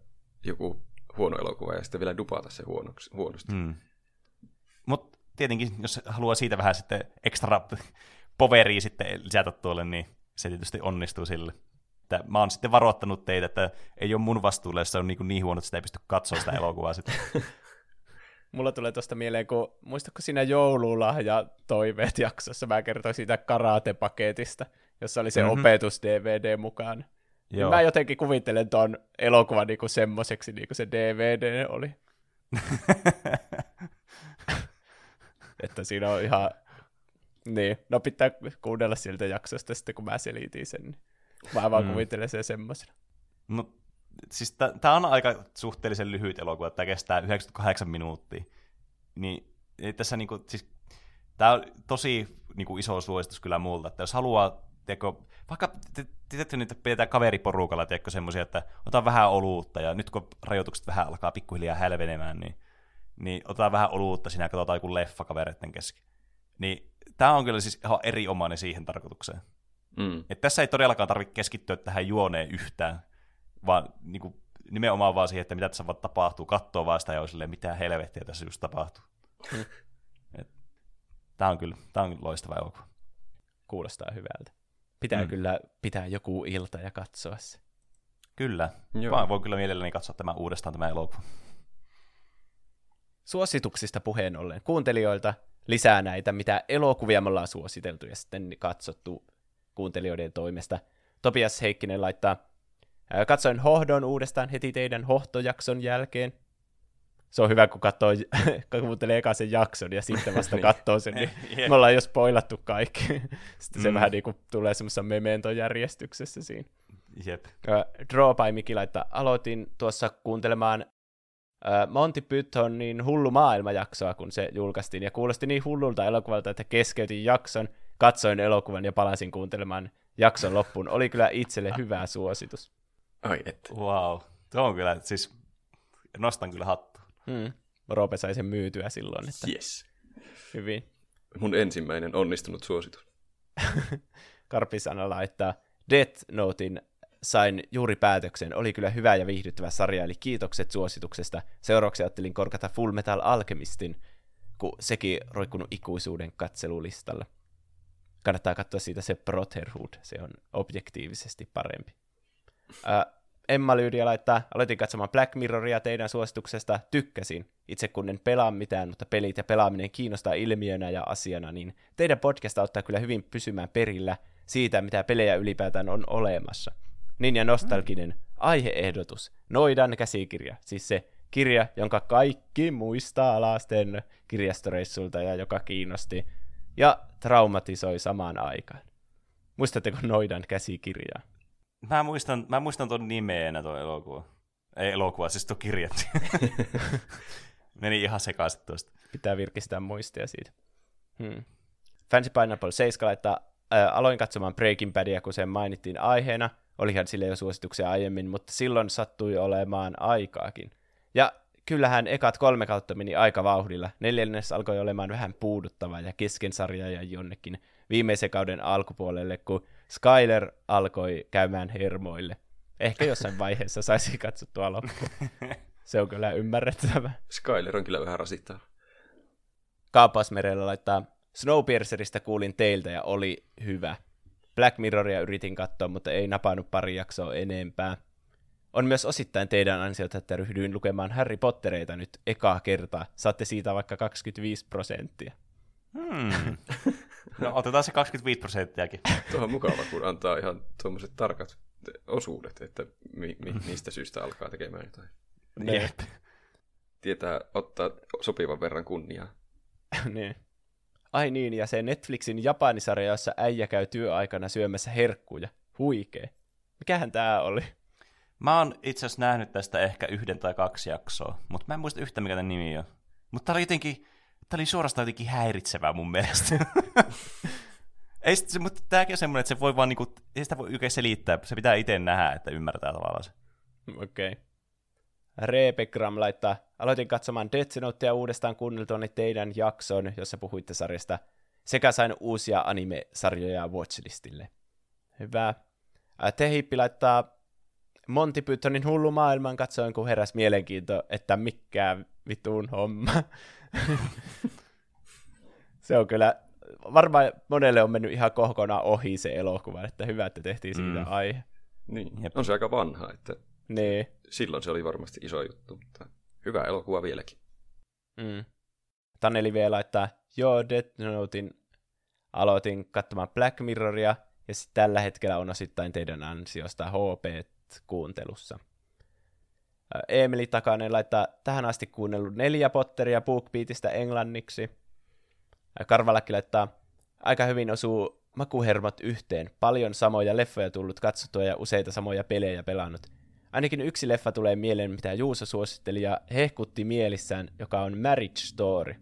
joku huono elokuva ja sitten vielä dupata se huonoksi, huonosti. Mm. Mutta tietenkin, jos haluaa siitä vähän sitten ekstra poveria sitten lisätä tuolle, niin se tietysti onnistuu sille. Että mä oon sitten varoittanut teitä, että ei ole mun vastuulla, jos se on niin, niin huono, että sitä ei pysty katsoa sitä elokuvaa sitten. (laughs) Mulla tulee tuosta mieleen, kun muistatko siinä joululahja toiveet jaksossa, mä kertoin siitä karate-paketista, jossa oli se Mhm. mm-hmm. opetus-DVD mukaan. Joo. mä jotenkin kuvittelen ton elokuvan niinku semmoiseksi, niin kuin se DVD oli. (laughs) Että siinä on ihan... Niin, no pitää kuunnella siltä jaksosta sitten, kun mä selitin sen. Mä vaan Mm. mm. kuvittelen sen semmoisena. No, siis tämä on aika suhteellisen lyhyt elokuva, tämä kestää 98 minuuttia. Niin ei tässä niinku, siis, tämä on tosi niinku, iso suositus kyllä multa, että jos haluaa, tiedätkö, vaikka te nyt pidetään kaveriporukalla, tiedätkö, semmoisia, että ota vähän oluutta, ja nyt kun rajoitukset vähän alkaa pikkuhiljaa hälvenemään, niin, niin otetaan vähän oluutta siinä ja katsotaan joku leffa kavereiden kesken. Niin tämä on kyllä siis ihan erinomainen siihen tarkoitukseen. Mm. Et tässä ei todellakaan tarvitse keskittyä tähän juoneen yhtään, vaan niin kuin, nimenomaan vaan siihen, että mitä tässä vaan tapahtuu, katsoo vaan sitä ja on silleen, mitä helvettiä tässä just tapahtuu. Tämä on kyllä tää on kyllä loistava elokuva. Kuulostaa hyvältä. Pitää Mm. kyllä pitää joku ilta ja katsoa se. Kyllä. Joo. Mä voin kyllä mielelläni katsoa tämän uudestaan tämä elokuva. Suosituksista puheen ollen kuuntelijoilta lisää näitä, mitä elokuvia me ollaan suositeltu ja sitten katsottu kuuntelijoiden toimesta. Topias Heikkinen laittaa, "Ää, katsoin Hohdon uudestaan heti teidän hohtojakson jälkeen. Se on hyvä, kun katsoo, (laughs) kuuntelee eka sen jakson ja sitten vasta (laughs) Niin. katsoo sen, niin (laughs) Jep. me ollaan jo spoilattu kaikki. Sitten se Mm. vähän niin kuin tulee semmoisessa mementojärjestyksessä siinä. Jep. Ö, Draw by Miki laittaa, aloitin tuossa kuuntelemaan ö, Monty Pythonin Hullu maailma-jaksoa, kun se julkaistiin, ja kuulosti niin hullulta elokuvalta, että keskeytin jakson, katsoin elokuvan ja palasin kuuntelemaan jakson loppuun. Oli kyllä itselle hyvä suositus. Ai että. Wow. Tuo on kyllä, siis nostan kyllä hattu. Hmm. Roope sai sen myytyä silloin, että Yes. hyvin. Mun ensimmäinen onnistunut suositus. (laughs) Karpisana laittaa Death Notein sain juuri päätöksen. Oli kyllä hyvä ja viihdyttävä sarja, eli kiitokset suosituksesta. Seuraavaksi ajattelin korkata Full Metal Alchemistin, kun sekin roikkunut ikuisuuden katselulistalla. Kannattaa katsoa siitä se Brotherhood, se on objektiivisesti parempi. Ää, Emma Lyydia laittaa, aloitin katsomaan Black Mirroria teidän suosituksesta, tykkäsin. Itse kun en pelaa mitään, mutta pelit ja pelaaminen kiinnostaa ilmiönä ja asiana, niin teidän podcast auttaa kyllä hyvin pysymään perillä siitä, mitä pelejä ylipäätään on olemassa. Niin ja nostalginen aiheehdotus, Noidan käsikirja, siis se kirja, jonka kaikki muistaa alasten kirjastoreissulta ja joka kiinnosti ja traumatisoi samaan aikaan. Muistatteko Noidan käsikirjaa? Mä muistan, mä muistan ton nimeenä tuo elokuva. Ei elokuva, siis tuo kirja. (laughs) Meni ihan sekaisin tuosta. Pitää virkistää muistia siitä. Hmm. Fancy Pineapple 7 laittaa, ää, aloin katsomaan Breaking Badia, kun sen mainittiin aiheena. Olihan sille jo suosituksia aiemmin, mutta silloin sattui olemaan aikaakin. Ja kyllähän ekat kolme kautta meni aika vauhdilla. Neljännes alkoi olemaan vähän puuduttava ja kesken sarja ja jonnekin viimeisen kauden alkupuolelle, kun Skyler alkoi käymään hermoille. Ehkä jossain (laughs) vaiheessa saisi katsottua loppuun. (laughs) Se on kyllä ymmärrettävä. Skyler on kyllä vähän rasittava. Kaapasmerellä laittaa Snowpiercerista kuulin teiltä ja oli hyvä. Black Mirroria yritin katsoa, mutta ei napannut pari jaksoa enempää. On myös osittain teidän ansiota, että ryhdyin lukemaan Harry Pottereita nyt ekaa kertaa. Saatte siitä vaikka 25 prosenttia. Hmm. (laughs) No otetaan se 25 prosenttiakin. Tuo on mukava, kun antaa ihan tuommoiset tarkat osuudet, että mi- mi- mistä syystä alkaa tekemään jotain. Jep. Tietää ottaa sopivan verran kunniaa. niin. Ai niin, ja se Netflixin japanisarja, jossa äijä käy työaikana syömässä herkkuja. Huikee. Mikähän tää oli? Mä oon itse asiassa nähnyt tästä ehkä yhden tai kaksi jaksoa, mutta mä en muista yhtä mikä tämän nimi on. Mutta tää oli jotenkin, tää oli suorastaan jotenkin häiritsevää mun mielestä. (laughs) ei sit, se, mutta tääkin on semmoinen, että se voi vaan niinku, ei sitä voi oikein selittää, se pitää itse nähdä, että ymmärtää tavallaan se. Okei. Okay. Rebegram laittaa, aloitin katsomaan Death Notea uudestaan kuunneltuani teidän jakson, jossa puhuitte sarjasta, sekä sain uusia anime-sarjoja watchlistille. Hyvä. Tehippi laittaa Monty Pythonin hullu maailman katsoen, kun heräs mielenkiinto, että mikä vitun homma. Se on kyllä, varmaan monelle on mennyt ihan kokonaan ohi se elokuva, että hyvä, että tehtiin siitä mm. aihe. Niin, Jep. on se aika vanha, että niin. silloin se oli varmasti iso juttu, mutta hyvä elokuva vieläkin. Mm. Taneli vielä että joo, Death Notein aloitin katsomaan Black Mirroria, ja sitten tällä hetkellä on osittain teidän ansiosta HP kuuntelussa. Emeli Takanen laittaa tähän asti kuunnellut neljä potteria BookBeatista englanniksi. Karvalakki laittaa aika hyvin osuu makuhermot yhteen. Paljon samoja leffoja tullut katsottua ja useita samoja pelejä pelannut. Ainakin yksi leffa tulee mieleen, mitä Juuso suositteli ja hehkutti mielissään, joka on Marriage Story.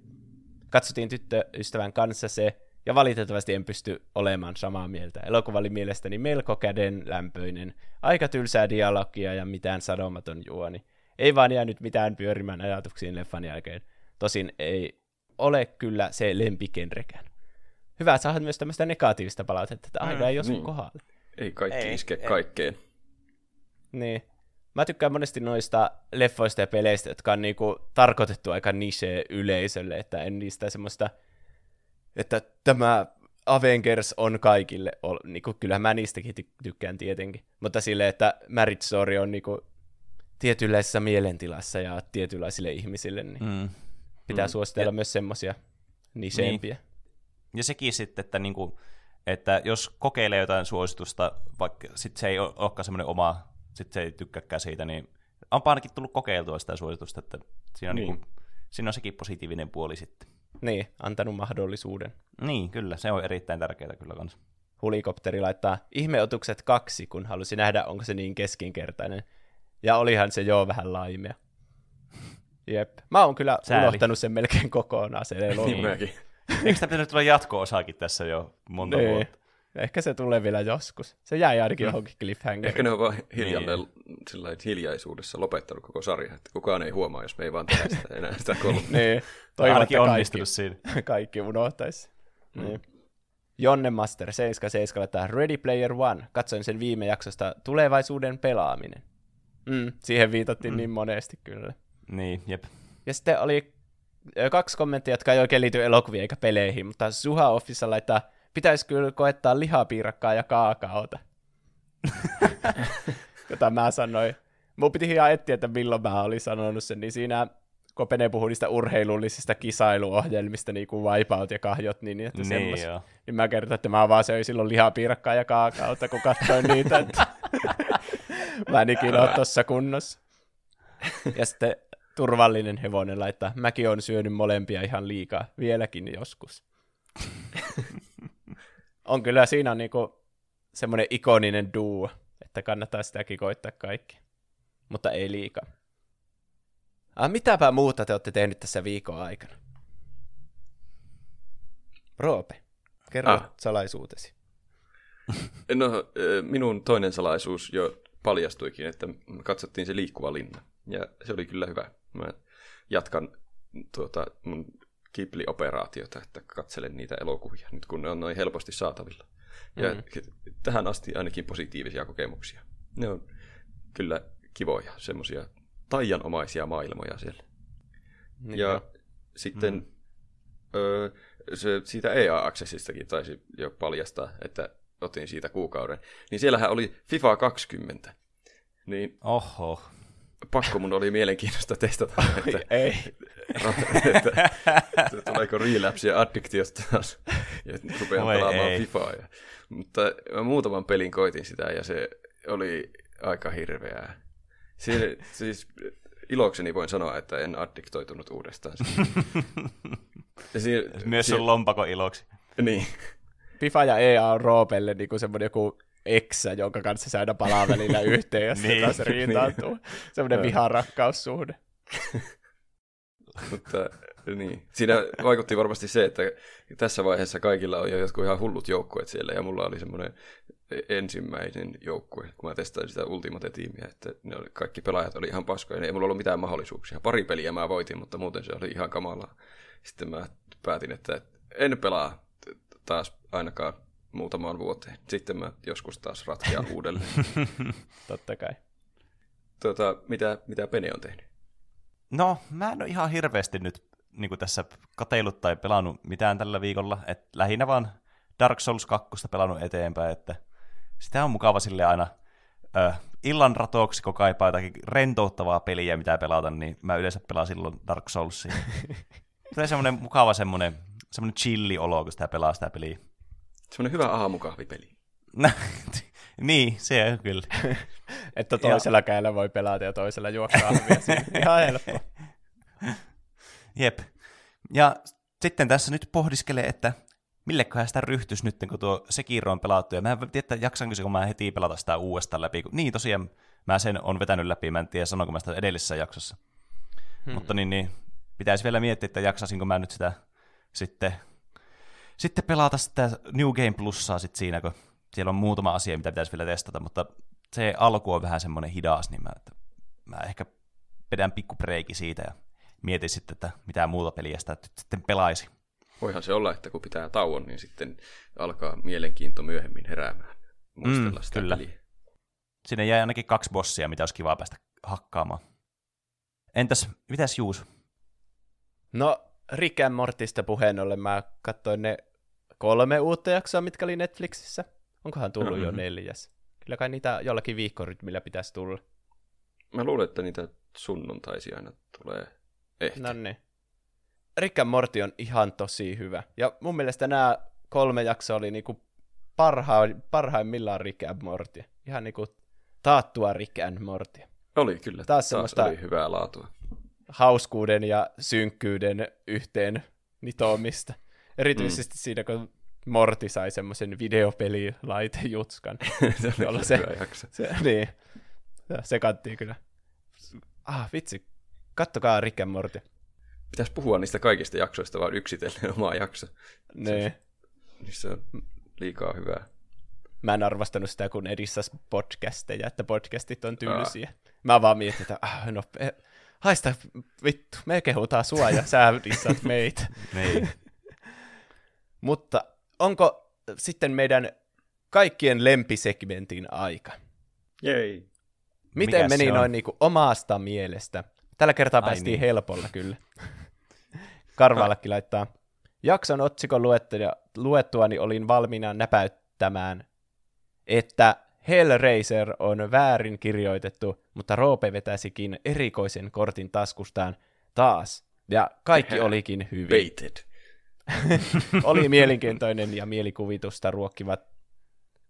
Katsottiin tyttöystävän kanssa se, ja valitettavasti en pysty olemaan samaa mieltä. Elokuva oli mielestäni melko kädenlämpöinen, aika tylsää dialogia ja mitään sanomaton juoni. Ei vaan jäänyt mitään pyörimään ajatuksiin leffan jälkeen. Tosin ei ole kyllä se lempikenrekään. Hyvä, saada myös tämmöistä negatiivista palautetta, että aina ei osu niin. kohdalla. Ei kaikki ei, iske ei. kaikkeen. Niin. Mä tykkään monesti noista leffoista ja peleistä, jotka on niinku tarkoitettu aika niche yleisölle, että en niistä semmoista että tämä Avengers on kaikille, niin kuin, kyllähän mä niistäkin tykkään tietenkin, mutta silleen, että Marriage Story on niin kuin, tietynlaisessa mielentilassa ja tietynlaisille ihmisille, niin mm. pitää mm. suositella ja, myös semmoisia nisempiä. Niin. Ja sekin sitten, että, niin kuin, että jos kokeilee jotain suositusta, vaikka sit se ei olekaan semmoinen oma, sitten se ei tykkääkään siitä, niin on ainakin tullut kokeiltua sitä suositusta, että siinä on, niin. Niin kuin, siinä on sekin positiivinen puoli sitten. Niin, antanut mahdollisuuden. Niin, kyllä, se on erittäin tärkeää kyllä kanssa. Hulikopteri laittaa ihmeotukset kaksi, kun halusi nähdä, onko se niin keskinkertainen. Ja olihan se jo vähän laimea. Jep. Mä oon kyllä Sääli. unohtanut sen melkein kokonaan, se niin mäkin. Eikö tämä pitänyt tulla jatko-osaakin tässä jo monta niin. vuotta? Ehkä se tulee vielä joskus. Se jäi ainakin mm. johonkin cliffhangeriin. Ehkä ne on vaan hiljalleen niin. hiljaisuudessa lopettanut koko sarja, että kukaan ei huomaa, jos me ei vaan tehdä sitä enää sitä kolme. (laughs) niin, toivon, onnistunut siinä. (laughs) kaikki unohtaisi. Mm. Niin. Jonne Master 77 tämä Ready Player One. Katsoin sen viime jaksosta tulevaisuuden pelaaminen. Mm, siihen viitattiin mm. niin monesti kyllä. Niin, jep. Ja sitten oli kaksi kommenttia, jotka ei oikein liity elokuviin eikä peleihin, mutta Suha Office laittaa pitäisi kyllä koettaa lihapiirakkaa ja kaakaota. (laughs) Jota mä sanoin. Mun piti ihan etsiä, että milloin mä olin sanonut sen, niin siinä kun Pene puhui niistä urheilullisista kisailuohjelmista, niin kuin Wipeout ja kahjot, niin, että niin, semmos, niin mä kertoin, että mä vaan söin silloin lihapiirakkaa ja kaakaota, kun katsoin niitä, että (laughs) mä en ikinä ole tuossa kunnossa. Ja sitten turvallinen hevonen laittaa. Mäkin on syönyt molempia ihan liikaa, vieläkin joskus. (laughs) on kyllä siinä niinku semmoinen ikoninen duo, että kannattaa sitäkin koittaa kaikki. Mutta ei liikaa. Ah, mitäpä muuta te olette tehnyt tässä viikon aikana? Roope, kerro ah. salaisuutesi. (laughs) No, minun toinen salaisuus jo paljastuikin, että katsottiin se liikkuva linna. Ja se oli kyllä hyvä. Mä jatkan tuota, mun Ghibli-operaatiota, että katselen niitä elokuvia, nyt kun ne on noin helposti saatavilla. Ja mm. tähän asti ainakin positiivisia kokemuksia. Ne on kyllä kivoja, semmoisia taianomaisia maailmoja siellä. Niin ja sitten mm. öö, se, siitä EA-accessistakin taisi jo paljastaa, että otin siitä kuukauden. Niin siellähän oli FIFA 20. Niin Oho. Pakko mun oli mielenkiintoista testata, että, ei. (laughs) että, että tuleeko relapse ja addiktiosta taas, ja rupean Oi pelaamaan ei. FIFAa. Ja, mutta mä muutaman pelin koitin sitä, ja se oli aika hirveää. Siinä, siis ilokseni voin sanoa, että en addiktoitunut uudestaan. ja siinä, Myös sun lompako iloksi. Niin. FIFA ja EA on Roopelle niin kuin semmoinen joku eksä, jonka kanssa se aina palaa (laughs) välillä yhteen, ja niin, taas riitaantuu. Niin. Semmoinen viharakkaussuhde. Mutta niin. Siinä vaikutti varmasti se, että tässä vaiheessa kaikilla on jo jotkut ihan hullut joukkueet siellä, ja mulla oli semmoinen ensimmäinen joukkue, kun mä testasin sitä Ultimate-tiimiä, että ne oli, kaikki pelaajat oli ihan paskoja, ei mulla ollut mitään mahdollisuuksia. Pari peliä mä voitin, mutta muuten se oli ihan kamalaa. Sitten mä päätin, että en pelaa taas ainakaan muutamaan vuoteen. Sitten mä joskus taas ratkean (laughs) uudelleen. Totta kai. Tuota, mitä, mitä Pene on tehnyt? No, mä en ole ihan hirveästi nyt niin kuin tässä kateilut tai pelannut mitään tällä viikolla. Et lähinnä vaan Dark Souls 2 pelannut eteenpäin, että sitä on mukava sille aina ö, illan ratoksi, kun kaipaa jotakin rentouttavaa peliä, mitä pelata, niin mä yleensä pelaan silloin Dark Soulsia. (laughs) Tulee semmoinen mukava semmoinen, semmoinen chilli olo, kun sitä pelaa sitä peliä. Semmoinen hyvä aamukahvipeli. (laughs) niin, se on kyllä. (laughs) että toisella ja... käellä voi pelata ja toisella juo kahvia. Ihan helppo. (laughs) Jep. Ja sitten tässä nyt pohdiskelee, että milleköhän sitä ryhtyisi nyt, kun tuo Sekiro on pelattu. Ja mä en tiedä, että jaksanko kun mä heti pelata sitä uudestaan läpi. Niin tosiaan, mä sen on vetänyt läpi, mä en tiedä sanonko mä sitä edellisessä jaksossa. Hmm. Mutta niin, niin, pitäisi vielä miettiä, että jaksasinko mä nyt sitä sitten, sitten pelata sitä New Game Plussaa sitten siinä, kun siellä on muutama asia, mitä pitäisi vielä testata, mutta se alku on vähän semmoinen hidas, niin mä, että mä ehkä pidän pikku breiki siitä ja mietin sitten, että mitä muuta peliä sitä sitten pelaisi. Voihan se olla, että kun pitää tauon, niin sitten alkaa mielenkiinto myöhemmin heräämään. Muistella mm, sitä kyllä. peliä. Sinne jäi ainakin kaksi bossia, mitä olisi kiva päästä hakkaamaan. Entäs, mitäs Juus? No, Rick and Mortista puheen ollen mä katsoin ne kolme uutta jaksoa, mitkä oli Netflixissä. Onkohan tullut mm-hmm. jo neljäs? Kyllä kai niitä jollakin viikkorytmillä pitäisi tulla. Mä luulen, että niitä sunnuntaisi aina tulee ehti. No niin. Rick and Morty on ihan tosi hyvä. Ja mun mielestä nämä kolme jaksoa oli niinku parha- parhaimmillaan Rick and Morty. Ihan niinku taattua Rick and Morty. Oli kyllä. Taas, Taas oli hyvää laatua. Hauskuuden ja synkkyyden yhteen nitoamista. Erityisesti mm. siinä, kun Morti sai semmoisen videopelilaitejutskan. (laughs) se oli se, jakso. Se, niin, se kattiin kyllä. Ah, vitsi. Kattokaa Rick and Morty. Pitäisi puhua niistä kaikista jaksoista vaan yksitellen (laughs) omaa jakso. Niin. Niissä on liikaa hyvää. Mä en arvostanut sitä, kun edissas podcasteja, että podcastit on tylsiä. Aa. Mä vaan mietin, että ah, no, haista vittu, me kehutaan sua ja sä dissat meitä. (laughs) niin. Mutta onko sitten meidän kaikkien lempisegmentin aika? Jei. Miten Mikäs meni noin niinku omasta mielestä? Tällä kertaa Ai päästiin niin. helpolla kyllä. (laughs) Karvallekin laittaa. Jakson otsikon luettuani olin valmiina näpäyttämään, että Hellraiser on väärin kirjoitettu, mutta Roope vetäsikin erikoisen kortin taskustaan taas. Ja kaikki olikin hyvin. Baited. (laughs) Oli mielenkiintoinen ja mielikuvitusta ruokkivat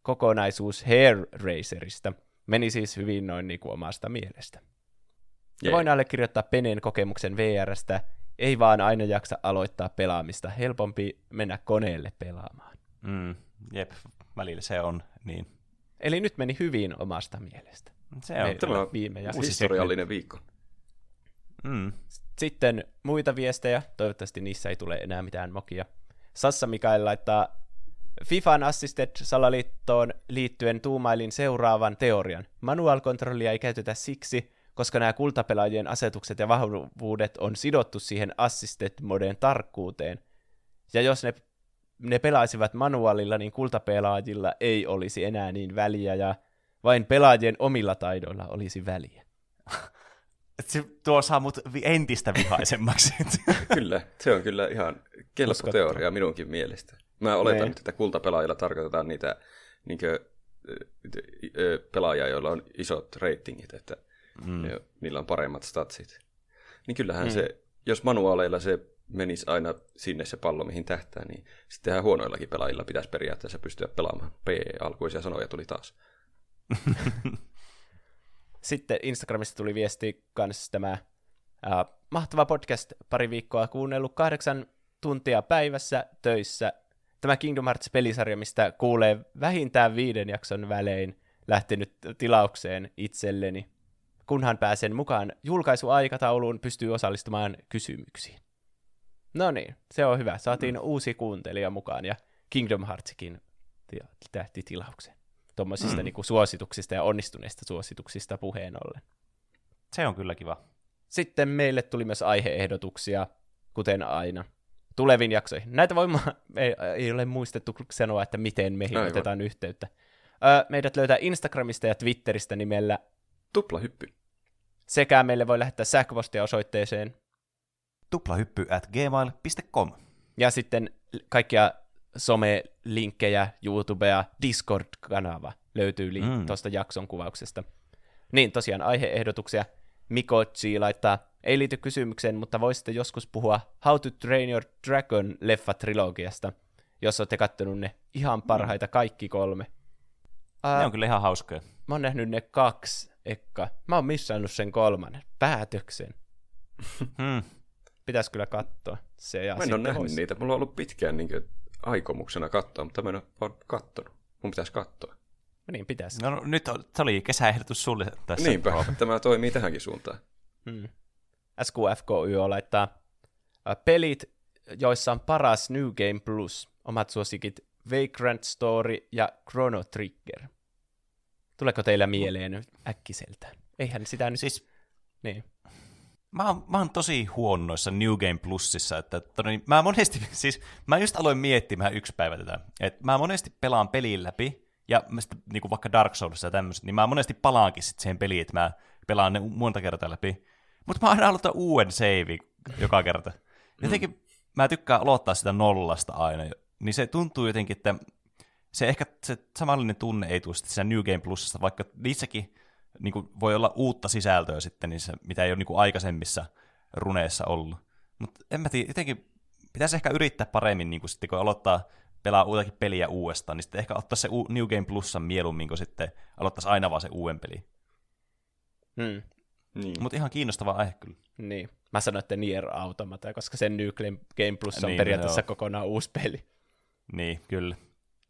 kokonaisuus Hair Racerista. Meni siis hyvin noin niin kuin omasta mielestä. Ja voin allekirjoittaa Peneen kokemuksen VRstä, ei vaan aina jaksa aloittaa pelaamista, helpompi mennä koneelle pelaamaan. Mm, jep, välillä se on niin. Eli nyt meni hyvin omasta mielestä. Se on Meillä Tämä on viime jakso. historiallinen viikko. Mm. Sitten muita viestejä, toivottavasti niissä ei tule enää mitään mokia. Sassa Mikael laittaa FIFAn Assisted salaliittoon liittyen tuumailin seuraavan teorian. Manual-kontrollia ei käytetä siksi, koska nämä kultapelaajien asetukset ja vahvuudet on sidottu siihen Assisted-moden tarkkuuteen. Ja jos ne, ne pelaisivat manuaalilla, niin kultapelaajilla ei olisi enää niin väliä, ja vain pelaajien omilla taidoilla olisi väliä. (laughs) Se tuo saa mut entistä vihaisemmaksi. (laughs) Kyllä, se on kyllä ihan kelpo teoria minunkin mielestä. Mä oletan, Niin. nyt, että kultapelaajilla tarkoitetaan niitä niinkö, pelaajia, joilla on isot ratingit, että mm. ne, niillä on paremmat statsit. Niin kyllähän mm. se, jos manuaaleilla se menisi aina sinne se pallo, mihin tähtää, niin sittenhän huonoillakin pelaajilla pitäisi periaatteessa pystyä pelaamaan. P-alkuisia sanoja tuli taas. (laughs) Sitten Instagramista tuli viesti kanssa tämä ää, mahtava podcast pari viikkoa kuunnellut kahdeksan tuntia päivässä töissä. Tämä Kingdom Hearts-pelisarja, mistä kuulee vähintään viiden jakson välein, lähtenyt tilaukseen itselleni. Kunhan pääsen mukaan julkaisuaikatauluun, pystyy osallistumaan kysymyksiin. No niin, se on hyvä. Saatiin uusi kuuntelija mukaan ja Kingdom Heartsikin ti- tähti tilaukseen. Tuommoisista mm. niinku suosituksista ja onnistuneista suosituksista puheen ollen. se on kyllä kiva. Sitten meille tuli myös aiheehdotuksia, kuten aina, tuleviin jaksoihin. Näitä voi, ma- (laughs) ei, ei ole muistettu sanoa, että miten meihin Aivan. otetaan yhteyttä. Ö, meidät löytää Instagramista ja Twitteristä nimellä, Tuplahyppy. sekä meille voi lähettää sähköpostia osoitteeseen, Tuplahyppy at gmail.com. ja sitten kaikkia some-linkkejä, YouTubea, Discord-kanava löytyy link- Mm. mm. tuosta jakson kuvauksesta. Niin, tosiaan aiheehdotuksia. Mikochi laittaa, ei liity kysymykseen, mutta voisitte joskus puhua How to Train Your Dragon leffa-trilogiasta, jos olette kattonut ne ihan parhaita kaikki kolme. Ää, Ne on kyllä ihan hauskoja. Mä oon nähnyt ne kaksi ekka. Mä oon missannut sen kolmannen. Päätöksen. Hmm. Pitäisi kyllä katsoa se. Ja Mä en ole sitten nähnyt niitä. Mulla on ollut pitkään niin aikomuksena katsoa, mutta mä en ole vaan kattonut. Mun pitäisi katsoa. Niin, pitäisi. No, no nyt on, se oli kesäehdotus sulle tässä. Niinpä, tämä toimii tähänkin suuntaan. Hmm. SQFKY laittaa pelit, joissa on paras New Game Plus. Omat suosikit Vagrant Story ja Chrono Trigger. Tuleeko teillä mieleen nyt äkkiseltään? Eihän sitä nyt... Siis Niin. Mä oon, mä oon tosi huono noissa New Game Plusissa, että todella, mä monesti, (laughs) siis mä just aloin miettimään yksi päivä tätä, että mä monesti pelaan pelin läpi, ja mä sitten, niin kuin vaikka Dark Souls ja tämmöiset, niin mä monesti palaankin sitten siihen peliin, että mä pelaan ne monta kertaa läpi, mutta mä aina aloitan uuden save joka kerta. Jotenkin mä tykkään aloittaa sitä nollasta aina, niin se tuntuu jotenkin, että se ehkä se samanlainen tunne ei tule sitten siinä New Game Plusasta, vaikka niissäkin niin kuin voi olla uutta sisältöä sitten, niissä, mitä ei ole niin kuin aikaisemmissa runeissa ollut. Mutta en mä tiedä, jotenkin pitäisi ehkä yrittää paremmin, niin kuin sitten, kun aloittaa pelaa uutakin peliä uudestaan, niin sitten ehkä ottaa se u- New Game Plusan mieluummin, kun sitten aloittaisi aina vaan se uuden peli. Hmm. Niin. Mutta ihan kiinnostava aihe kyllä. Niin. Mä sanoin, että Nier Automata, koska sen New Game Plus on Niin, periaatteessa joo. kokonaan uusi peli. Niin, kyllä.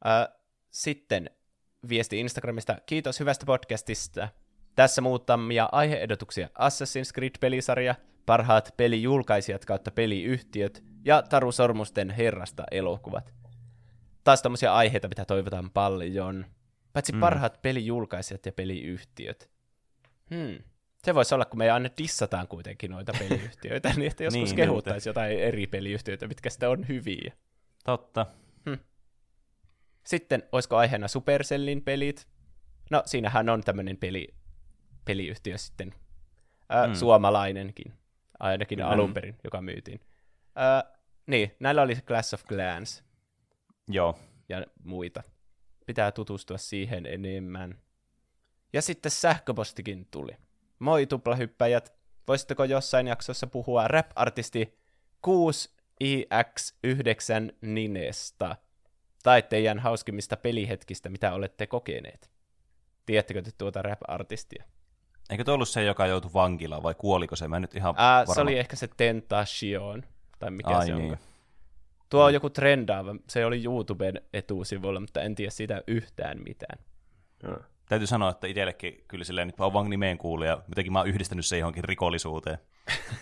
Ää, sitten viesti Instagramista. Kiitos hyvästä podcastista. Tässä muutamia aiheehdotuksia. Assassin's Creed-pelisarja, parhaat pelijulkaisijat kautta peliyhtiöt ja Taru Sormusten herrasta elokuvat. Taas tämmöisiä aiheita, mitä toivotaan paljon. Paitsi mm. parhaat pelijulkaisijat ja peliyhtiöt. Hmm. Se voisi olla, kun me aina dissataan kuitenkin noita (laughs) peliyhtiöitä, niin että joskus Niin, kehuttaisiin jotain eri peliyhtiöitä, mitkä sitä on hyviä. Totta. Sitten, olisiko aiheena Supercellin pelit? No, siinähän on tämmöinen peli, peliyhtiö sitten, ää, Mm. suomalainenkin, ainakin mm. alun perin, joka myytiin. Ää, niin, näillä oli Clash of Clans Joo. ja muita. Pitää tutustua siihen enemmän. Ja sitten sähköpostikin tuli. Moi tuplahyppäjät, voisitteko jossain jaksossa puhua rap-artisti 6iX9 Ninesta? Tai teidän hauskimmista pelihetkistä, mitä olette kokeneet? Tiedättekö te tuota rap-artistia? Eikö tuo ollut se, joka joutui vankilaan, vai kuoliko se? Mä nyt ihan Ää, varma. se oli ehkä se Tentation, tai mikä Ai se niin. on. Tuo on joku trendaava, se oli YouTuben etusivulla, mutta en tiedä siitä yhtään mitään. Joo. Täytyy sanoa, että itsellekin kyllä silleen, nyt mä oon nimeen kuullut, ja jotenkin mä oon yhdistänyt se johonkin rikollisuuteen.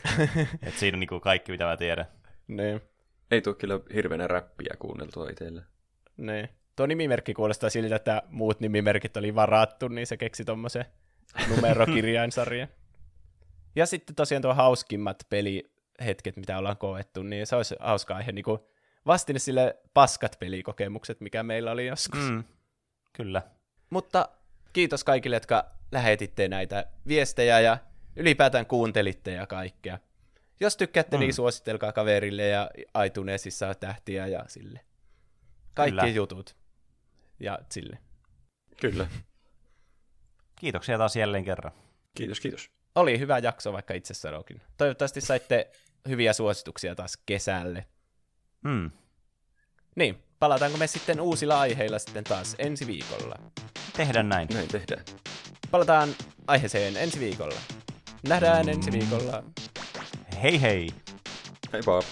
(laughs) Et siinä on niinku kaikki, mitä mä tiedän. Niin, Ei tule kyllä hirveänä räppiä kuunneltua itselle. niin. Tuo nimimerkki kuulostaa siltä, että muut nimimerkit oli varattu, niin se keksi tommosen numerokirjainsarjan. ja sitten tosiaan tuo hauskimmat pelihetket, mitä ollaan koettu, niin se olisi hauska aihe niin vastine sille paskat pelikokemukset, mikä meillä oli joskus. Mm. Kyllä. Mutta kiitos kaikille, jotka lähetitte näitä viestejä ja ylipäätään kuuntelitte ja kaikkea. Jos tykkäätte, mm. niin suositelkaa kaverille ja iTunesissa on tähtiä ja sille. Kaikki Kyllä. jutut. Ja sille. Kyllä. Kiitoksia taas jälleen kerran. Kiitos, kiitos. Oli hyvä jakso, vaikka itse sanokin. Toivottavasti saitte hyviä suosituksia taas kesälle. Mm. Niin, palataanko me sitten uusilla aiheilla sitten taas ensi viikolla? Tehdään näin. Näin tehdään. Palataan aiheeseen ensi viikolla. Nähdään ensi viikolla. Hei hei! Hei vaan.